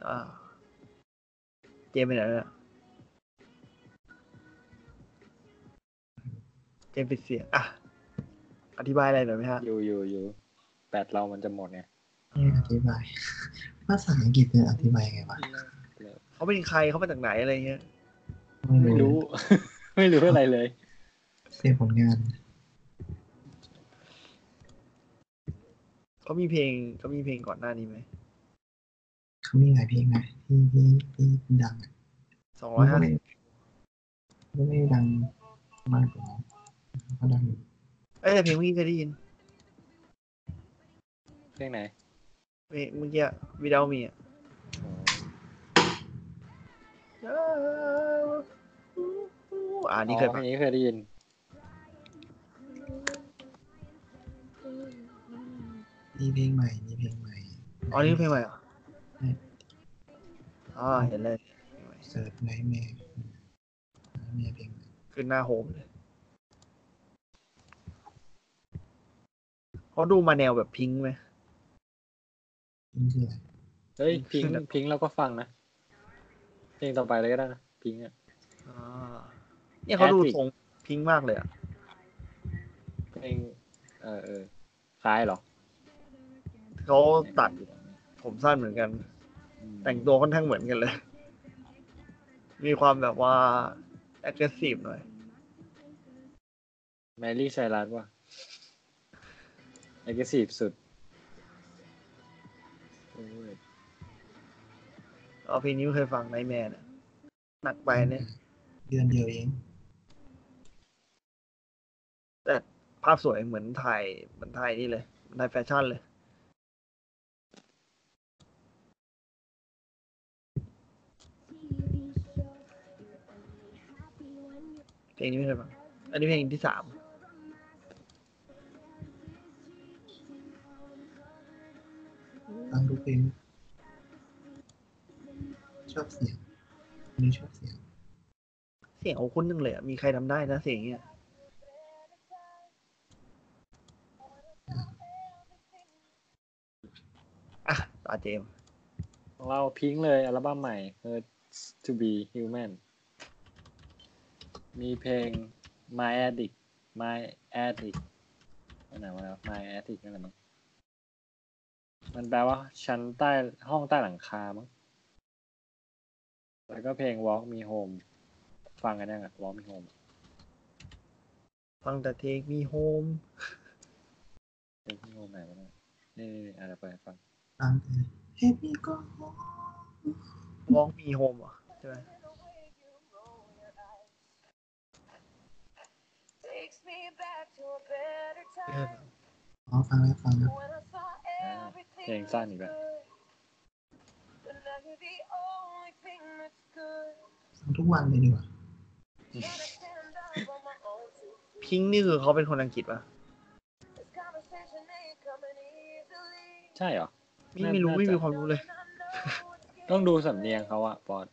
อ่าเจมส์ไปไหนแล้วเนี่ยเจมส์ปิดเสียงอะ อธิบายอะไรหน่อยไหมฮะ อยู่อยู่อยู่แบตเรามันจะหมดไงนี่อธิบาย ภาษาอังกฤษเนี่ยอธิบายยังไงวะ เขาเป็นใครเขามาจากไหนอะไรเงี้ย ไม่รู้ ไม่รู้อะไรเลยเสียผลงานเขามีเพลงเขามีเพลงก่อนหน้านี้ไหมเขามีหลายเพลงนะที่ที่ที่ดังอะสองร้อยห้าไม่สิบก็ไม่ได้ดังมากกว่านั้นเขาดังอยู่เอ้ยแต่เพลงเมื่อกี้เคยได้ยิน เพลงไหนเพลงเมื่อกี้วิดามีอะ อ่านี่เคยอ๋อฟังเพลงนี้เคยได้ยินมีเพลงใหม่มีเพลงใหม่ อ๋อ นี่เพลงใหม่เหรอใช่อ๋อ เห็นเลย search Nightmare Nightmare เพลงใหม่ขึ้นหน้า home เลยเขาดูมาแนวแบบ Pink ไหมนี่คืออะไร เฮ้ยพิงขึ้นอะพิงเราก็ฟังนะเพ ลงต่อไปเลยก็ได้นะพิงอะอ่าเนี่ยเขาดู Attic ทรงพิงค์มากเลยอะเพลงเออเออคล้ายเหรอเขาตัดผมสั้นเหมือนกันอืมแต่งตัวค่อนข้างเหมือนกันเลย มีความแบบว่า aggressive หน่อย แมรี่ไซรัสว่ะเอกซีฟสุดโอ้ย เอาเพลงนี้ไม่เคยฟังไนแมนหนักไปเนี่ยเดือนเดียวเอง แต่ภาพสวยเหมือนถ่ายเหมือนถ่ายนี่เลยเหมือนถ่ายแฟชั่นเลย เพลงนี้ไม่เคยฟังอันนี้เพลงที่สามฟังทุกเพลง ชอบเสียงอันนี้ชอบเสียง เสียงของคุณนึงเลยอะมีใครทำได้นะเสียงเนี้ยอะตาเจมส์ของเราพิงเลยอัลบั้มใหม่ Hurt to be Human มีเพลง My Addict My Addict อันไหนวะแล้ว My Addict นั่นแหละมั้งมันแปลว่าชั้นใต้ห้องใต้หลังคามั้ง แล้วก็เพลง Walk Me Home ฟังกันยังอะ Walk Me Home ฟังแต่ Take Me Home เพลง Me Home ไหนวะเนี่ยนี่นี่นี่อะไรไปฟังฟังแต่เฮ้ยพี่ก็ Walk Me Home เหรอใช่ไหม Takes me back to a better ไม่เคย time ฟังอ๋อฟังแล้วฟังแล้ว when I saw อ่า everything เพลงสั้นอีกแล้ว ทุกวันเลยดีกว่า Gotta stand up on my own two feet. พิงค์นี่คือเขาเป็นคนอังกฤษปะ This conversation ain't coming easily. ใช่เหรอ ไม่ไม่รู้ไม่มีความรู้เลย And I know it's ต้องดูสำเนียงเขาอะปอด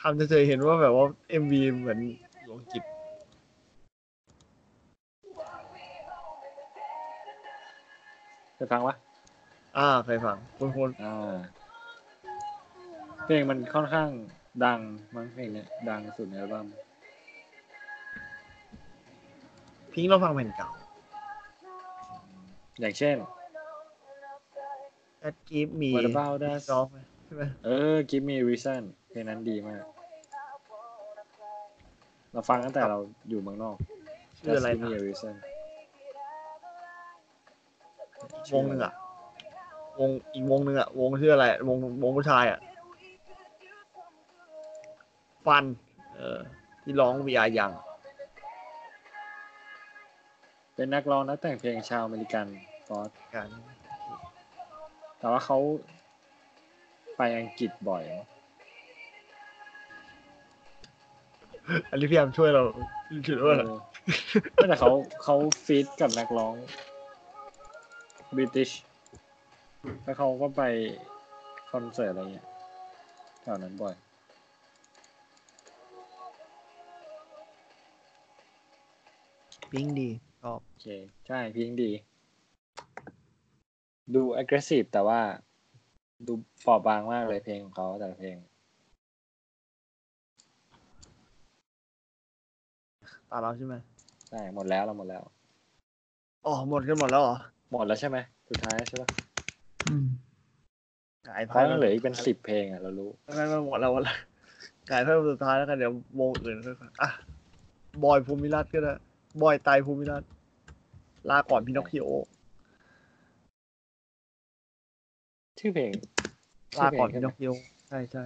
ทำจะเจอเห็นว่าแบบว่า MV เหมือนอยู่อังกฤษเคยฟังปะอ่าเคยฟังคนคนอ่าเพลงมันค่อนข้าง ดังมั้งเพลงเนี้ยดังสุดในอัลบั้มพิงค์เราฟังแผ่นเก่า อย่างเช่น That Give Me What About Us ร้องไหมใช่ไหมเออ Give Me a Reason เพลงนั้นดีมาก เราฟังตั้งแต่เราอยู่เมืองนอก ชื่ออะไร Just Give นะ Me a Reason วงหนึ่งอะวงอีกวงหนึ่งอะวงชื่ออะไร วงวงผู้ชายอะ ฟันเออที่ร้อง We Are Young เป็นนักร้องนักแต่งเพลงชาวอเมริกันฟอสกันแต่ว่าเขาไปอังกฤษบ่อยมั้งอันนี้พี่ยามช่วยเราถือเอว่าอแต่เขาเขาฟีดกับนักร้องบริติชแล้วเขาก็ไปคอนเสิร์ตอะไรเงี้ยแถวนั้นบ่อย พิงดีชอบโอเคใช่เพลงดี ดู aggressive แต่ว่า ดูเปราะบางมากเลยเพลงของเขาแต่ละเพลงตาเราใช่ไหมใช่หมดแล้วเราหมดแล้วอ๋อหมดกันหมดแล้วเหรอหมดแล้วใช่ไหมสุดท้ายใช่ปะอืมขายเพไพ่ราะยังเหลืออีกเป็นสิบเพลงอะเรารู้ไม่ไม่หมดแล้วหมดแล้วขายไพ่สุดท้ายแล้วกันเดี๋ยววงอื่นค่อยฟังอะบอยภูมิรัตน์ก็ได้ บอยไตรภูมิรัตน์ลาก่อนพินอคคิโอ ชื่อเพลงลาก่อนชื่พิเพลนงอคคิโอ ใช่ใช่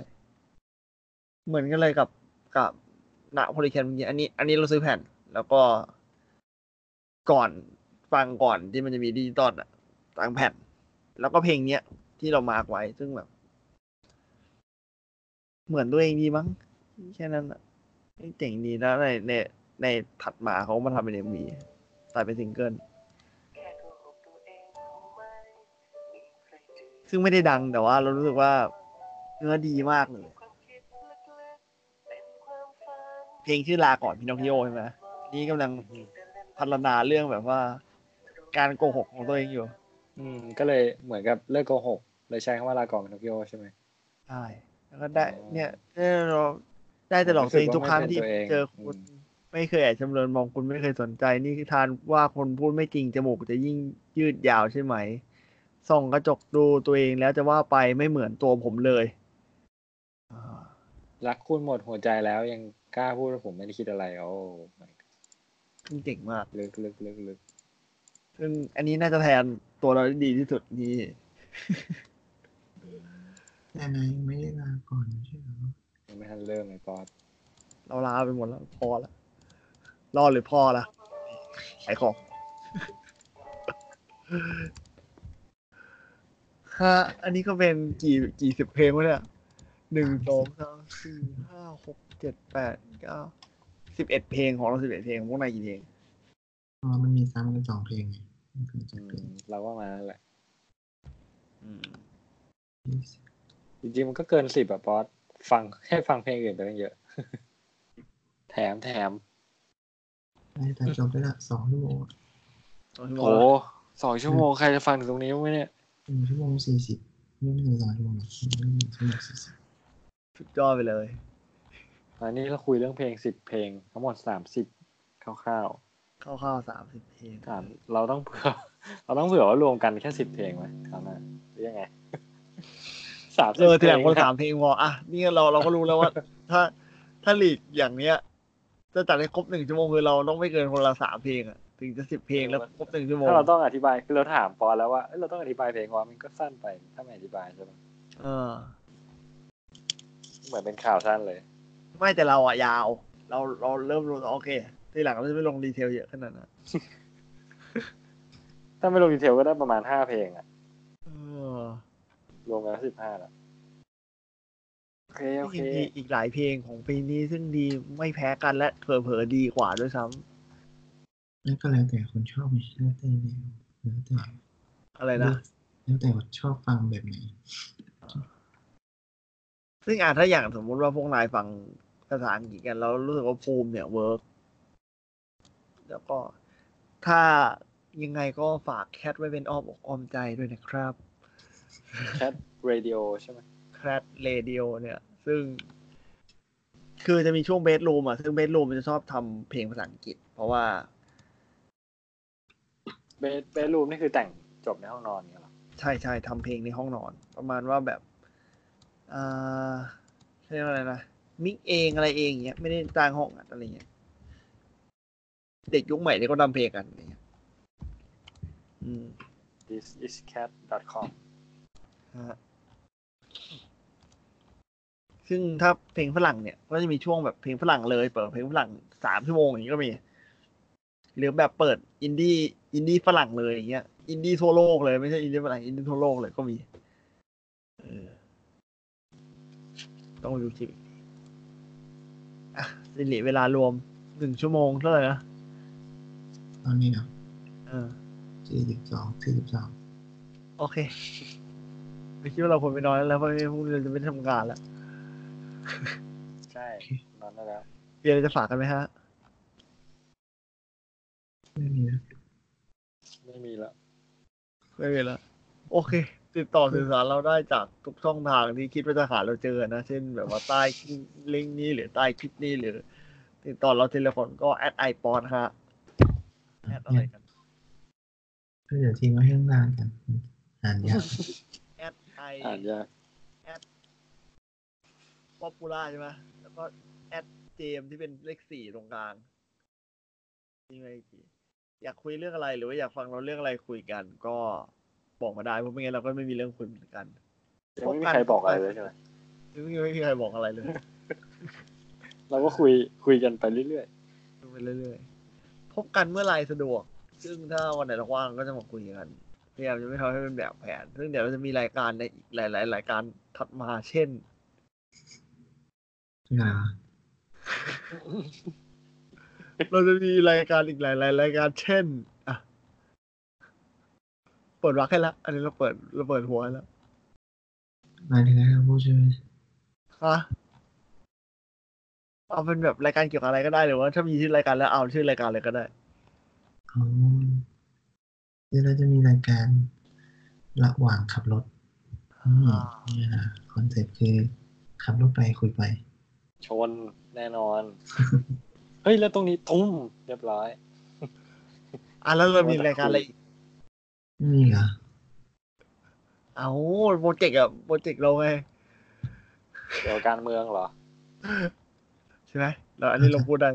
เหมือนกันเลยกับกับหนาโพลิแคนเมื่อกี้อันนี้ อันนี้เราซื้อแผ่น แล้วก็ก่อนฟังก่อนที่มันจะมีดิจิตอลอะต่างแผ่น แล้วก็เพลงเนี้ย ที่เรา mark ไว้ซึ่งแบบ เหมือนตัวเองดีมั้งแค่นั้นอะเจ๋งดีแล้วในใน ในถัดมาเขาก็มาทำเป็น MV ตัดเป็นซิงเกิลซึ่งไม่ได้ดังแต่ว่าเรารู้สึกว่าเนื้อดีมากเลย เพลงชื่อลาก่อนพินอคคิโอใช่ไหมนี่กำลังพัฒนาเรื่องแบบว่า การโกหกของตัวเองอยู่ อืม ก็เลยเหมือนกับเลิกโกหกเลยใช้คำว่าลาก่อนเป็นโนกิโอใช่ไหมใช่แล้วก็ได้อ๋อเนี่ยเนี่ยเราได้แต่หลอกตัวเองทุกครั้งที่รู้สึกว่าไม่เป็นตัวเองเจอคุณอืม ไม่เคยแอบชำเลือนมองคุณไม่เคยสนใจ นี่คือทานว่าคนพูดไม่จริงจมูกจะยิ่งยืดยาวใช่ไหม ส่องกระจกดูตัวเองแล้วจะว่าไปไม่เหมือนตัวผมเลยอ่ารักคุณหมดหัวใจแล้วยังกล้าพูดว่าผมไม่ได้คิดอะไรโอ้ my god ซึ่งเจ๋งมากลึกลึกลึกลึกซึ่งอันนี้น่าจะแทนตัวเราได้ดีที่สุดนี่แต่นายยังไม่ได้ลาก่อนใช่ไหมยังไม่ทันเริ่มเลยปอดเราลาไปหมดแล้วพอละ รอดหรือพอละขายของฮะอันนี้ก็เป็นกี่กี่สิบเพลงวะเนี่ยหนึ่งสองสามสี่ห้าหกเจ็ดแปดเก้าสิบเอ็ดเพลงของเราสิบเอ็ดเพลงพวกนายกี่เพลงอ๋อมันมีซ้ำกันสองเพลงไงมันคือจะอืเป็นมเราก็มานั่นแหละอืมยี่สิบจริงๆมันก็เกินสิบอะป๊อตฟังแค่ฟังเพลงอื่นไปตั้งเยอะ แถมแถม ได้แต่จบได้ละสองชั่วโมงโอ้สองชั่วโมงใครจะฟังถึงตรงนี้วะเนี่ยหนึ่งชั่วโมงสี่สิบไม่ถึงสองชั่วโมงหรอกไม่ถึงชั่วโมงสี่สิบสุดยอดไปเลยอันนี้เราคุยเรื่องเพลงสิบเพลง ทั้งหมดสามสิบคร่าวคร่าวๆสามสิบเพลงๆถามเราต้องเผื่อ เราต้องเผื่อว่ารวมกันแค่สิบเพลงไหมคราวหน้าหรือยังไงสามสิเอบอทีหลังเพคลนงสามเพลงพออะนี่เราเราก็รู้แล้วว่า ถ้าถ้าลีกอย่างเนี้ย จะจัดให้ครบหนึ่งชั่วโมงคือเราต้องไม่เกินคนละสามเพลงอะถึงจะสิบเพลงแล้วครบหนึ่งชั่วโมงถ้าเราต้องอธิบายคือเราถามปอแล้วว่าเอ้ยเราต้องอธิบายเพลงว่ามันก็สั้นไปถ้าไม่อธิบายใช่ไหมเออ เหมือนเป็นข่าวสั้นเลย ไม่แต่เราอะยาว เราเราเริ่มรู้แล้วโอเค ทีหลังเราจะไม่ลงดีเทลเยอะขนาดนั้นถ้าไม่ลงดีเทลก็ได้ประมาณห้าเพลงอะเออรวมกันสิบห้าแล้ว โอเคโอเคจริงๆมีอีกหลายเพลงของปีนี้ซึ่งดีไม่แพ้กันและเผลอๆดีกว่าด้วยซ้ำนั่นก็แล้วแต่คนชอบไม่ใช่แล้วแต่แนวแล้วแต่อะไรนะแล้วแต่ว่าชอบฟังแบบไหนซึ่งอะถ้าอย่างสมมุติว่าพวกนายฟังภาษาอังกฤษกันแล้วรู้สึกว่าภูมิเนี่ยเวิร์กแล้วก็ถ้ายังไงก็ฝากแคทไว้เป็นอ้อมอกอ้อมใจด้วยนะครับ Cat Radio ใช่ไหม Cat Radio เนี่ย ซึ่ง คือจะมีช่วง bedroom อะ ซึ่ง bedroom มันจะชอบทำเพลงภาษาอังกฤษ เพราะว่า bed bedroom นี่คือแต่งจบในห้องนอนเนี่ยเหรอ ใช่ใช่ทำเพลงในห้องนอน ประมาณว่าแบบอ่าเรียกว่าอะไรนะ mix เองอะไรเองเงี้ยไม่ได้จ้างห้องอัดอะไรเงี้ยเด็กยุคใหม่เนี่ยก็ทำเพลงกันอะไรเงี้ยอืม this is cat com ฮะ ซึ่งถ้าเพลงฝรั่งเนี่ย ก็จะมีช่วงแบบเพลงฝรั่งเลย เปิดเพลงฝรั่งสามชั่วโมงอย่างนี้ก็มี หรือแบบเปิดอินดี้อินดี้ฝรั่งเลยอย่างเงี้ย อินดี้ทั่วโลกเลยไม่ใช่อินดี้ฝรั่งอินดี้ทั่วโลกเลยก็มีเออต้องดูคลิปอีกทีอะสิริเวลารวมหนึ่งชั่วโมงเท่าไหร่นะตอนนี้เนาะเออสี่สิบสองสี่สิบสองโอเคไม่คิดว่าเราควรไปนอนแล้วแล้วเพราะพรุ่งนี้เราจะไม่ได้ทำงานแล้ว ใช่ นอนได้แล้วมีอะไรจะฝากกันไหมฮะ ไม่มีนะไม่มีแล้วไม่มีแล้วโอเค ติดต่อสื่อสารเราได้จากทุกช่องทางที่คิดว่าจะหาเราเจอนะ เช่นแบบว่าใต้ลิงก์นี้หรือใต้คลิปนี้หรือ ติดต่อเราเทเลฟอนก็แอดไอปอนฮะแอดอะไรกันก็เดี๋ยวทิ้งไว้ข้างล่างกัน อ่านยากแอดไออ่านยาก ป๊อปปูล่าใช่ไหมแล้วก็แอดเจมที่เป็นเลขสี่ตรงกลางนี่ไงกี่อยากคุยเรื่องอะไรหรือว่าอยากฟังเราเรื่องอะไรคุยกัน ก็บอกมาได้เพราะไม่งั้นเราก็ไม่มีเรื่องคุยเหมือนกันยังไม่มีใครบอกอะไรเลยใช่ไหมไม่มีไม่มีใครบอกอะไรเลย เราก็คุยคุยกันไปเรื่อยดูไปเรื่อยๆพบกันเมื่อไหรสะดวก ซึ่งถ้าวันไหนเราว่างก็จะมาคุยกันพยายามจะไม่ทำให้เป็นแบบแผน ซึ่งเดี๋ยวเราจะมีรายการในอีกหลาย ๆ รายการถัดมาเช่นเรื่ องอะไรวะเราจะมีรายการอีกหลาย ๆ รายการเช่น อะ เปิดวักให้แล้วอันนี้เราเปิดเราเปิดหัวให้แล้วหมายถึงอะไรครับผู้ช่วยฮะเอาเป็นแบบรายการเกี่ยวกับอะไรก็ได้หรือว่า ถ้ามีชื่อรายการแล้วเอาชื่อรายการเลยก็ได้อ๋อเดี๋ยวเราจะมีรายการระหว่างขับรถอืมเนี่ยนะคอนเซ็ปต์คือขับรถไปคุยไปๆ ชนแน่นอน เฮ้ย แล้วตรงนี้ทุ่มเรียบร้อย อะแล้วเรามีรายการอะไรอีกไม่มีเหรอเอาโปรเจกต์อะโปรเจกต์เราไงเกี่ยวกับการเมืองเหรอ ใช่ไหมเราอันนี้เราพูดได้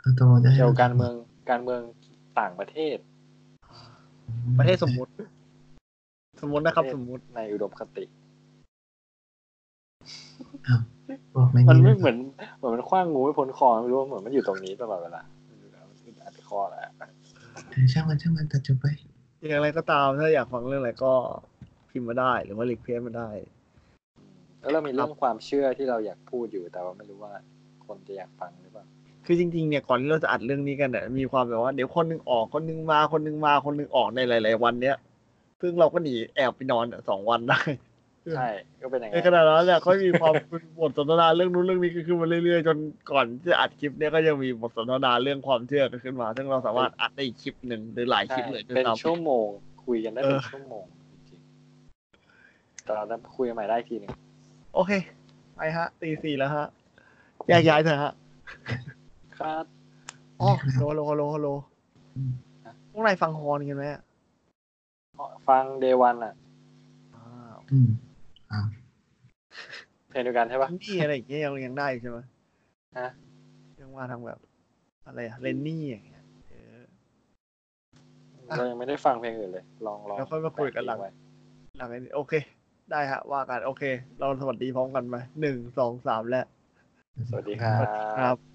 เอาตัวจะให้เกี่ยวกับการเมืองการเมืองต่างประเทศ ประเทศสมมุติ สมมุตินะครับ สมมุติในอุดมคติ บอกไม่มันมีไม่แล้วเหมือนเหมือนมันคว้างงูไม่พ้นคอไม่รู้ว่าเหมือนมันอยู่ตรงนี้ตลอดเวลามันอัดคอแหละเออช่างมันช่างมันตัดจบไปอย่างไรก็ตามถ้าอยากฟังเรื่องอะไรก็พิมพ์มาได้หรือว่ารีเควสมาได้ แล้วเรามีเรื่องความเชื่อที่เราอยากพูดอยู่แต่ว่าไม่รู้ว่าคนจะอยากฟังหรือเปล่าคือจริงๆเนี่ยก่อนที่เราจะอัดเรื่องนี้กันเนี่ยมีความแบบว่าเดี๋ยวคนหนึงออกคนหนึงมาคนหนึงมาคนหนึงออกในหลาย ๆ วันเนี้ยซึ่งเราก็หนีแอบไปนอนสองวันได้ ใช่ก็เป็นอย่างในนั้นขณะนั้นเนี่ยก็มีความเป็นบทสนทนาเรื่องนู้นเรื่องนี้ก็ขึ้นมาเรื่อยๆ จนก่อนที่จะอัดคลิปเนี่ยก็ยังมีบทสนทนาเรื่องความเชื่อกันขึ้นมา ซึ่งเราสามารถอัดได้อีกคลิปหนึ่งหรือหลายคใช่ลิปเลยด้วยเป็นซ้ำชั่วโมง คุยกันได้เป็นเออชั่วโมงจริงๆแต่เราจะคุยกันใหม่ได้อีกทีหนึงโอเค ไปฮะตีสี่แล้วฮะแยกย้ายเถอะฮะครับอ๋อโลโลโลโลอืมพวกนายฟังฮอนกันไหมอะฟังเดวันอะ อ่า อืมอ่า เพลงเดียวกันใช่ปะนี่อะไรอย่างเงี้ยยังยังได้อยู่ใช่ไหมฮะยังมาทางแบบ อะไรอะเลนนี่อย่างเงี้ยเอออะเรายังไม่ได้ฟังเพลงอื่นเลย ลองลองแล้วค่อยมาคุยกันหลังแปะหลังจากนี้โอเค ได้ฮะ ว่ากัน โอเค เราสวัสดีพร้อมกันไหมหนึ่งสองสามและ สวัสดีครับครับ